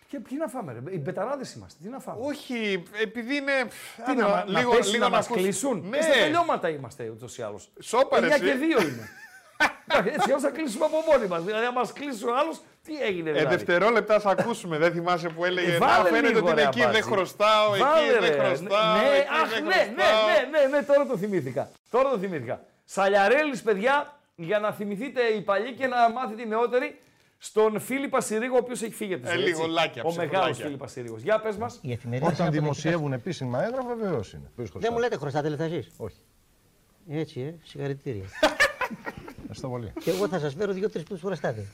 Speaker 3: Και ποιοι να φάμε, ρε; Οι μπεταράδες είμαστε. Τι να φάμε;
Speaker 4: Όχι, επειδή είναι.
Speaker 3: Τι
Speaker 4: άντε,
Speaker 3: να,
Speaker 4: μα-
Speaker 3: να, λίγο, πέσει, να, μας
Speaker 4: ακούς-
Speaker 3: κλείσουν;
Speaker 4: Ναι.
Speaker 3: Ναι. Στα τελειώματα είμαστε ούτως ή άλλως.
Speaker 4: Σόπα, ρε,
Speaker 3: 9
Speaker 4: εσύ.
Speaker 3: και 2 είναι. Εντάξει, Έτσι όμως θα κλείσουμε από μόνοι μας. Δηλαδή, αν μας κλείσουν ο άλλος, τι έγινε
Speaker 4: Ε,
Speaker 3: δηλαδή;
Speaker 4: δευτερόλεπτα σε ακούσουμε. Δεν θυμάσαι που έλεγε.
Speaker 3: Ε,
Speaker 4: Να
Speaker 3: βάλε
Speaker 4: φαίνεται
Speaker 3: λίγο,
Speaker 4: ότι είναι
Speaker 3: ρε,
Speaker 4: εκεί, δεν
Speaker 3: Αμπάτζη.
Speaker 4: χρωστάω.
Speaker 3: Βάλε,
Speaker 4: Εκεί δεν
Speaker 3: ρε.
Speaker 4: χρωστάω.
Speaker 3: Ναι,
Speaker 4: εκεί
Speaker 3: αχ,
Speaker 4: δεν
Speaker 3: ναι, ναι,
Speaker 4: χρωστάω.
Speaker 3: ναι, ναι, ναι, τώρα το θυμήθηκα. Τώρα το θυμήθηκα. Σαλιαρέλης, παιδιά, για να θυμηθείτε οι παλιοί και να μάθετε οι νεότεροι, στον Φίλιππα Συρίγο, ο οποίος έχει φύγει από τη
Speaker 4: Ε,
Speaker 3: ζωή,
Speaker 4: λίγο
Speaker 3: έτσι.
Speaker 4: λάκια,
Speaker 3: Ο μεγάλος
Speaker 4: ψυχολάκια.
Speaker 3: Φίλιππας Συρίγος. Για πες μας.
Speaker 18: Η εφημερίδα
Speaker 19: Όταν
Speaker 18: είναι
Speaker 19: δημοσιεύουν επίσημα έγγραφα, βεβαίως είναι. Ποιος
Speaker 18: Δεν
Speaker 19: χρωστάει.
Speaker 18: μου λέτε χρωστάτε λεφτά εσείς.
Speaker 19: Όχι.
Speaker 18: Έτσι, ε, συγχαρητήρια.
Speaker 19: Ευχαριστώ πολύ.
Speaker 18: και εγώ θα σας φέρω δύο-τρεις που τους χρωστάτε.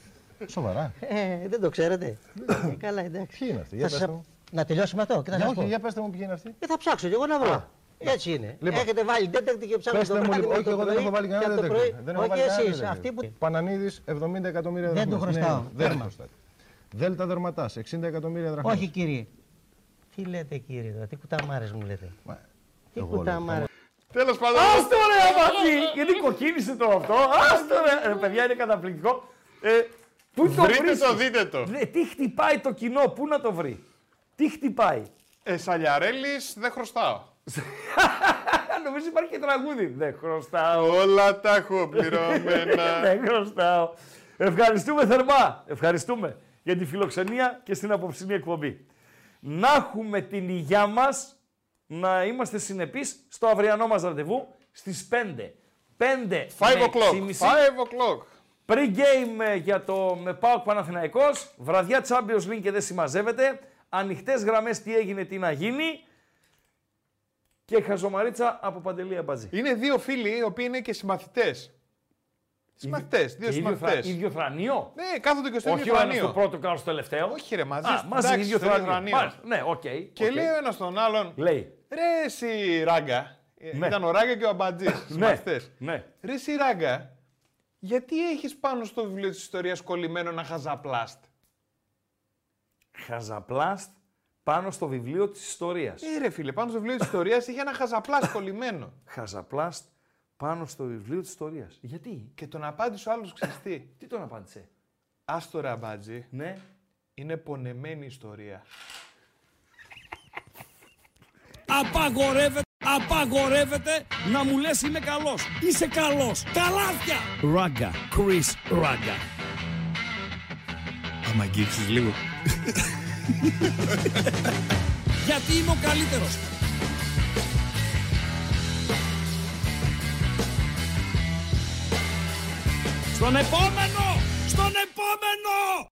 Speaker 19: Σοβαρά.
Speaker 18: Ε, δεν το ξέρετε. ε, καλά, εντάξει.
Speaker 19: Ποιοι είναι αυτοί,
Speaker 18: Θα
Speaker 19: για
Speaker 18: σας-
Speaker 19: πέστε μου.
Speaker 18: Να τελειώσουμε αυτό και θα
Speaker 19: Για
Speaker 18: σας
Speaker 19: όχι,
Speaker 18: πω.
Speaker 19: για πέστε μου ποιοι είναι αυτοί.
Speaker 18: Ε, θα ψάξω και εγώ να βρω. Έτσι είναι.
Speaker 19: Λοιπόν.
Speaker 18: Έχετε βάλει τέταρτη και ψάχνετε
Speaker 19: Πέστε
Speaker 18: το
Speaker 19: μου
Speaker 18: βράδυ
Speaker 19: λοιπόν,
Speaker 18: μέχρι
Speaker 19: όχι,
Speaker 18: το
Speaker 19: εγώ δεν
Speaker 18: πρωί
Speaker 19: έχω βάλει
Speaker 18: και
Speaker 19: κανένα
Speaker 18: από το πρωί-
Speaker 19: τέτοιο. Δεν έχω
Speaker 18: Όχι
Speaker 19: βάλει κανένα
Speaker 18: εσείς,
Speaker 19: τέτοιο.
Speaker 18: αυτοί που...
Speaker 19: Πανανίδης, 70 εκατομμύρια
Speaker 18: Δεν
Speaker 19: δραχμές.
Speaker 18: του χρωστάω.
Speaker 19: Ναι, δεν
Speaker 18: Δέρμα.
Speaker 19: χρωστάτε. Δέλτα Δερματάς, 60 εκατομμύρια δραχμές.
Speaker 18: Όχι κύριε. Τι λέτε κύριε τώρα, τι κουταμάρες μου λέτε. Τι
Speaker 19: εγώ λέω,
Speaker 18: κουταμάρες.
Speaker 4: Τέλος πάντων.
Speaker 3: Άστο ρε Αμπατζή, γιατί κοκκίνησε το αυτό; Άστο ρε, ρε παιδιά είναι καταπληκτικό. Ε, πού το
Speaker 4: Βρείτε
Speaker 3: βρίσκεις;
Speaker 4: το, δείτε το.
Speaker 3: Ναι, τι χτυπάει το κοινό, πού να το βρει; Τι χτυπάει;
Speaker 4: Ε, Σαλιαρέλης, δεν χρωστάω.
Speaker 3: Νομίζω υπάρχει και τραγούδι. Δεν χρωστάω.
Speaker 4: Όλα τα έχω πληρωμένα.
Speaker 3: Δεν χρωστάω. Ευχαριστούμε θερμά. Ευχαριστούμε για τη φιλοξενία και στην απόψινή εκπομπή. Να έχουμε την υγειά μας, να είμαστε συνεπείς στο αυριανό μας ραντεβού στις 5. 5
Speaker 4: Five
Speaker 3: με
Speaker 4: o'clock.
Speaker 3: 6.30.
Speaker 4: Five o'clock.
Speaker 3: Pre-game ε, για το με ΠΑΟΚ Παναθηναϊκός, βραδιά Champions League και δεν συμμαζεύεται, ανοιχτές γραμμές τι έγινε, τι να γίνει και χαζομαρίτσα από Παντελή Αμπατζή.
Speaker 4: Είναι δύο φίλοι οι οποίοι είναι και συμμαθητές. Συμμαθητές, δύο
Speaker 3: Και ίδιο, θρα,
Speaker 4: συμμαθητέ.
Speaker 3: ίδιο θρανίο;
Speaker 4: Ναι, κάθονται και στο
Speaker 3: Όχι
Speaker 4: ίδιο
Speaker 3: ο ένας
Speaker 4: θρανείο.
Speaker 3: στο πρώτο και ο άλλος στο τελευταίο;
Speaker 4: Όχι, ρε, μαζί.
Speaker 3: Α,
Speaker 4: στο-
Speaker 3: μαζί
Speaker 4: εντάξει,
Speaker 3: ίδιο
Speaker 4: στο ίδιο
Speaker 3: θρανίο.
Speaker 4: θρανείο.
Speaker 3: Μάλιστα. Ναι, οκ.
Speaker 4: Και
Speaker 3: οκ.
Speaker 4: λέει ο ένας τον άλλον.
Speaker 3: Λέει.
Speaker 4: Ρε, εσύ ράγκα. Ε,
Speaker 3: Ναι.
Speaker 4: Ήταν ο ράγκα και ο αμπατζής.
Speaker 3: Ναι, ναι.
Speaker 4: Ρε, εσύ ράγκα, γιατί έχεις πάνω στο βιβλίο της ιστορίας κολλημένο ένα χαζαπλάστ;
Speaker 3: Χαζαπλάστ πάνω στο βιβλίο της ιστορίας.
Speaker 4: Ε, ρε φίλε, πάνω στο βιβλίο της ιστορίας είχε ένα χαζαπλάστ κολλημένο.
Speaker 3: Χαζαπλάστ πάνω στο βιβλίο της ιστορίας. Γιατί;
Speaker 4: Και τον απάντησε ο άλλος ξεστή.
Speaker 3: Τι τον απάντησε;
Speaker 4: Άστο ρε αμπάτζη.
Speaker 3: Ναι.
Speaker 4: Είναι πονεμένη ιστορία.
Speaker 2: Απαγορεύεται, απαγορεύεται να μου λες είμαι καλός. Είσαι καλός. Τα λάθια. Ράγκα. Chris Ράγκα.
Speaker 20: Άμα αγγίξεις λίγο.
Speaker 2: Γιατί είμαι ο καλύτερος. Στον επόμενο! Στον επόμενο!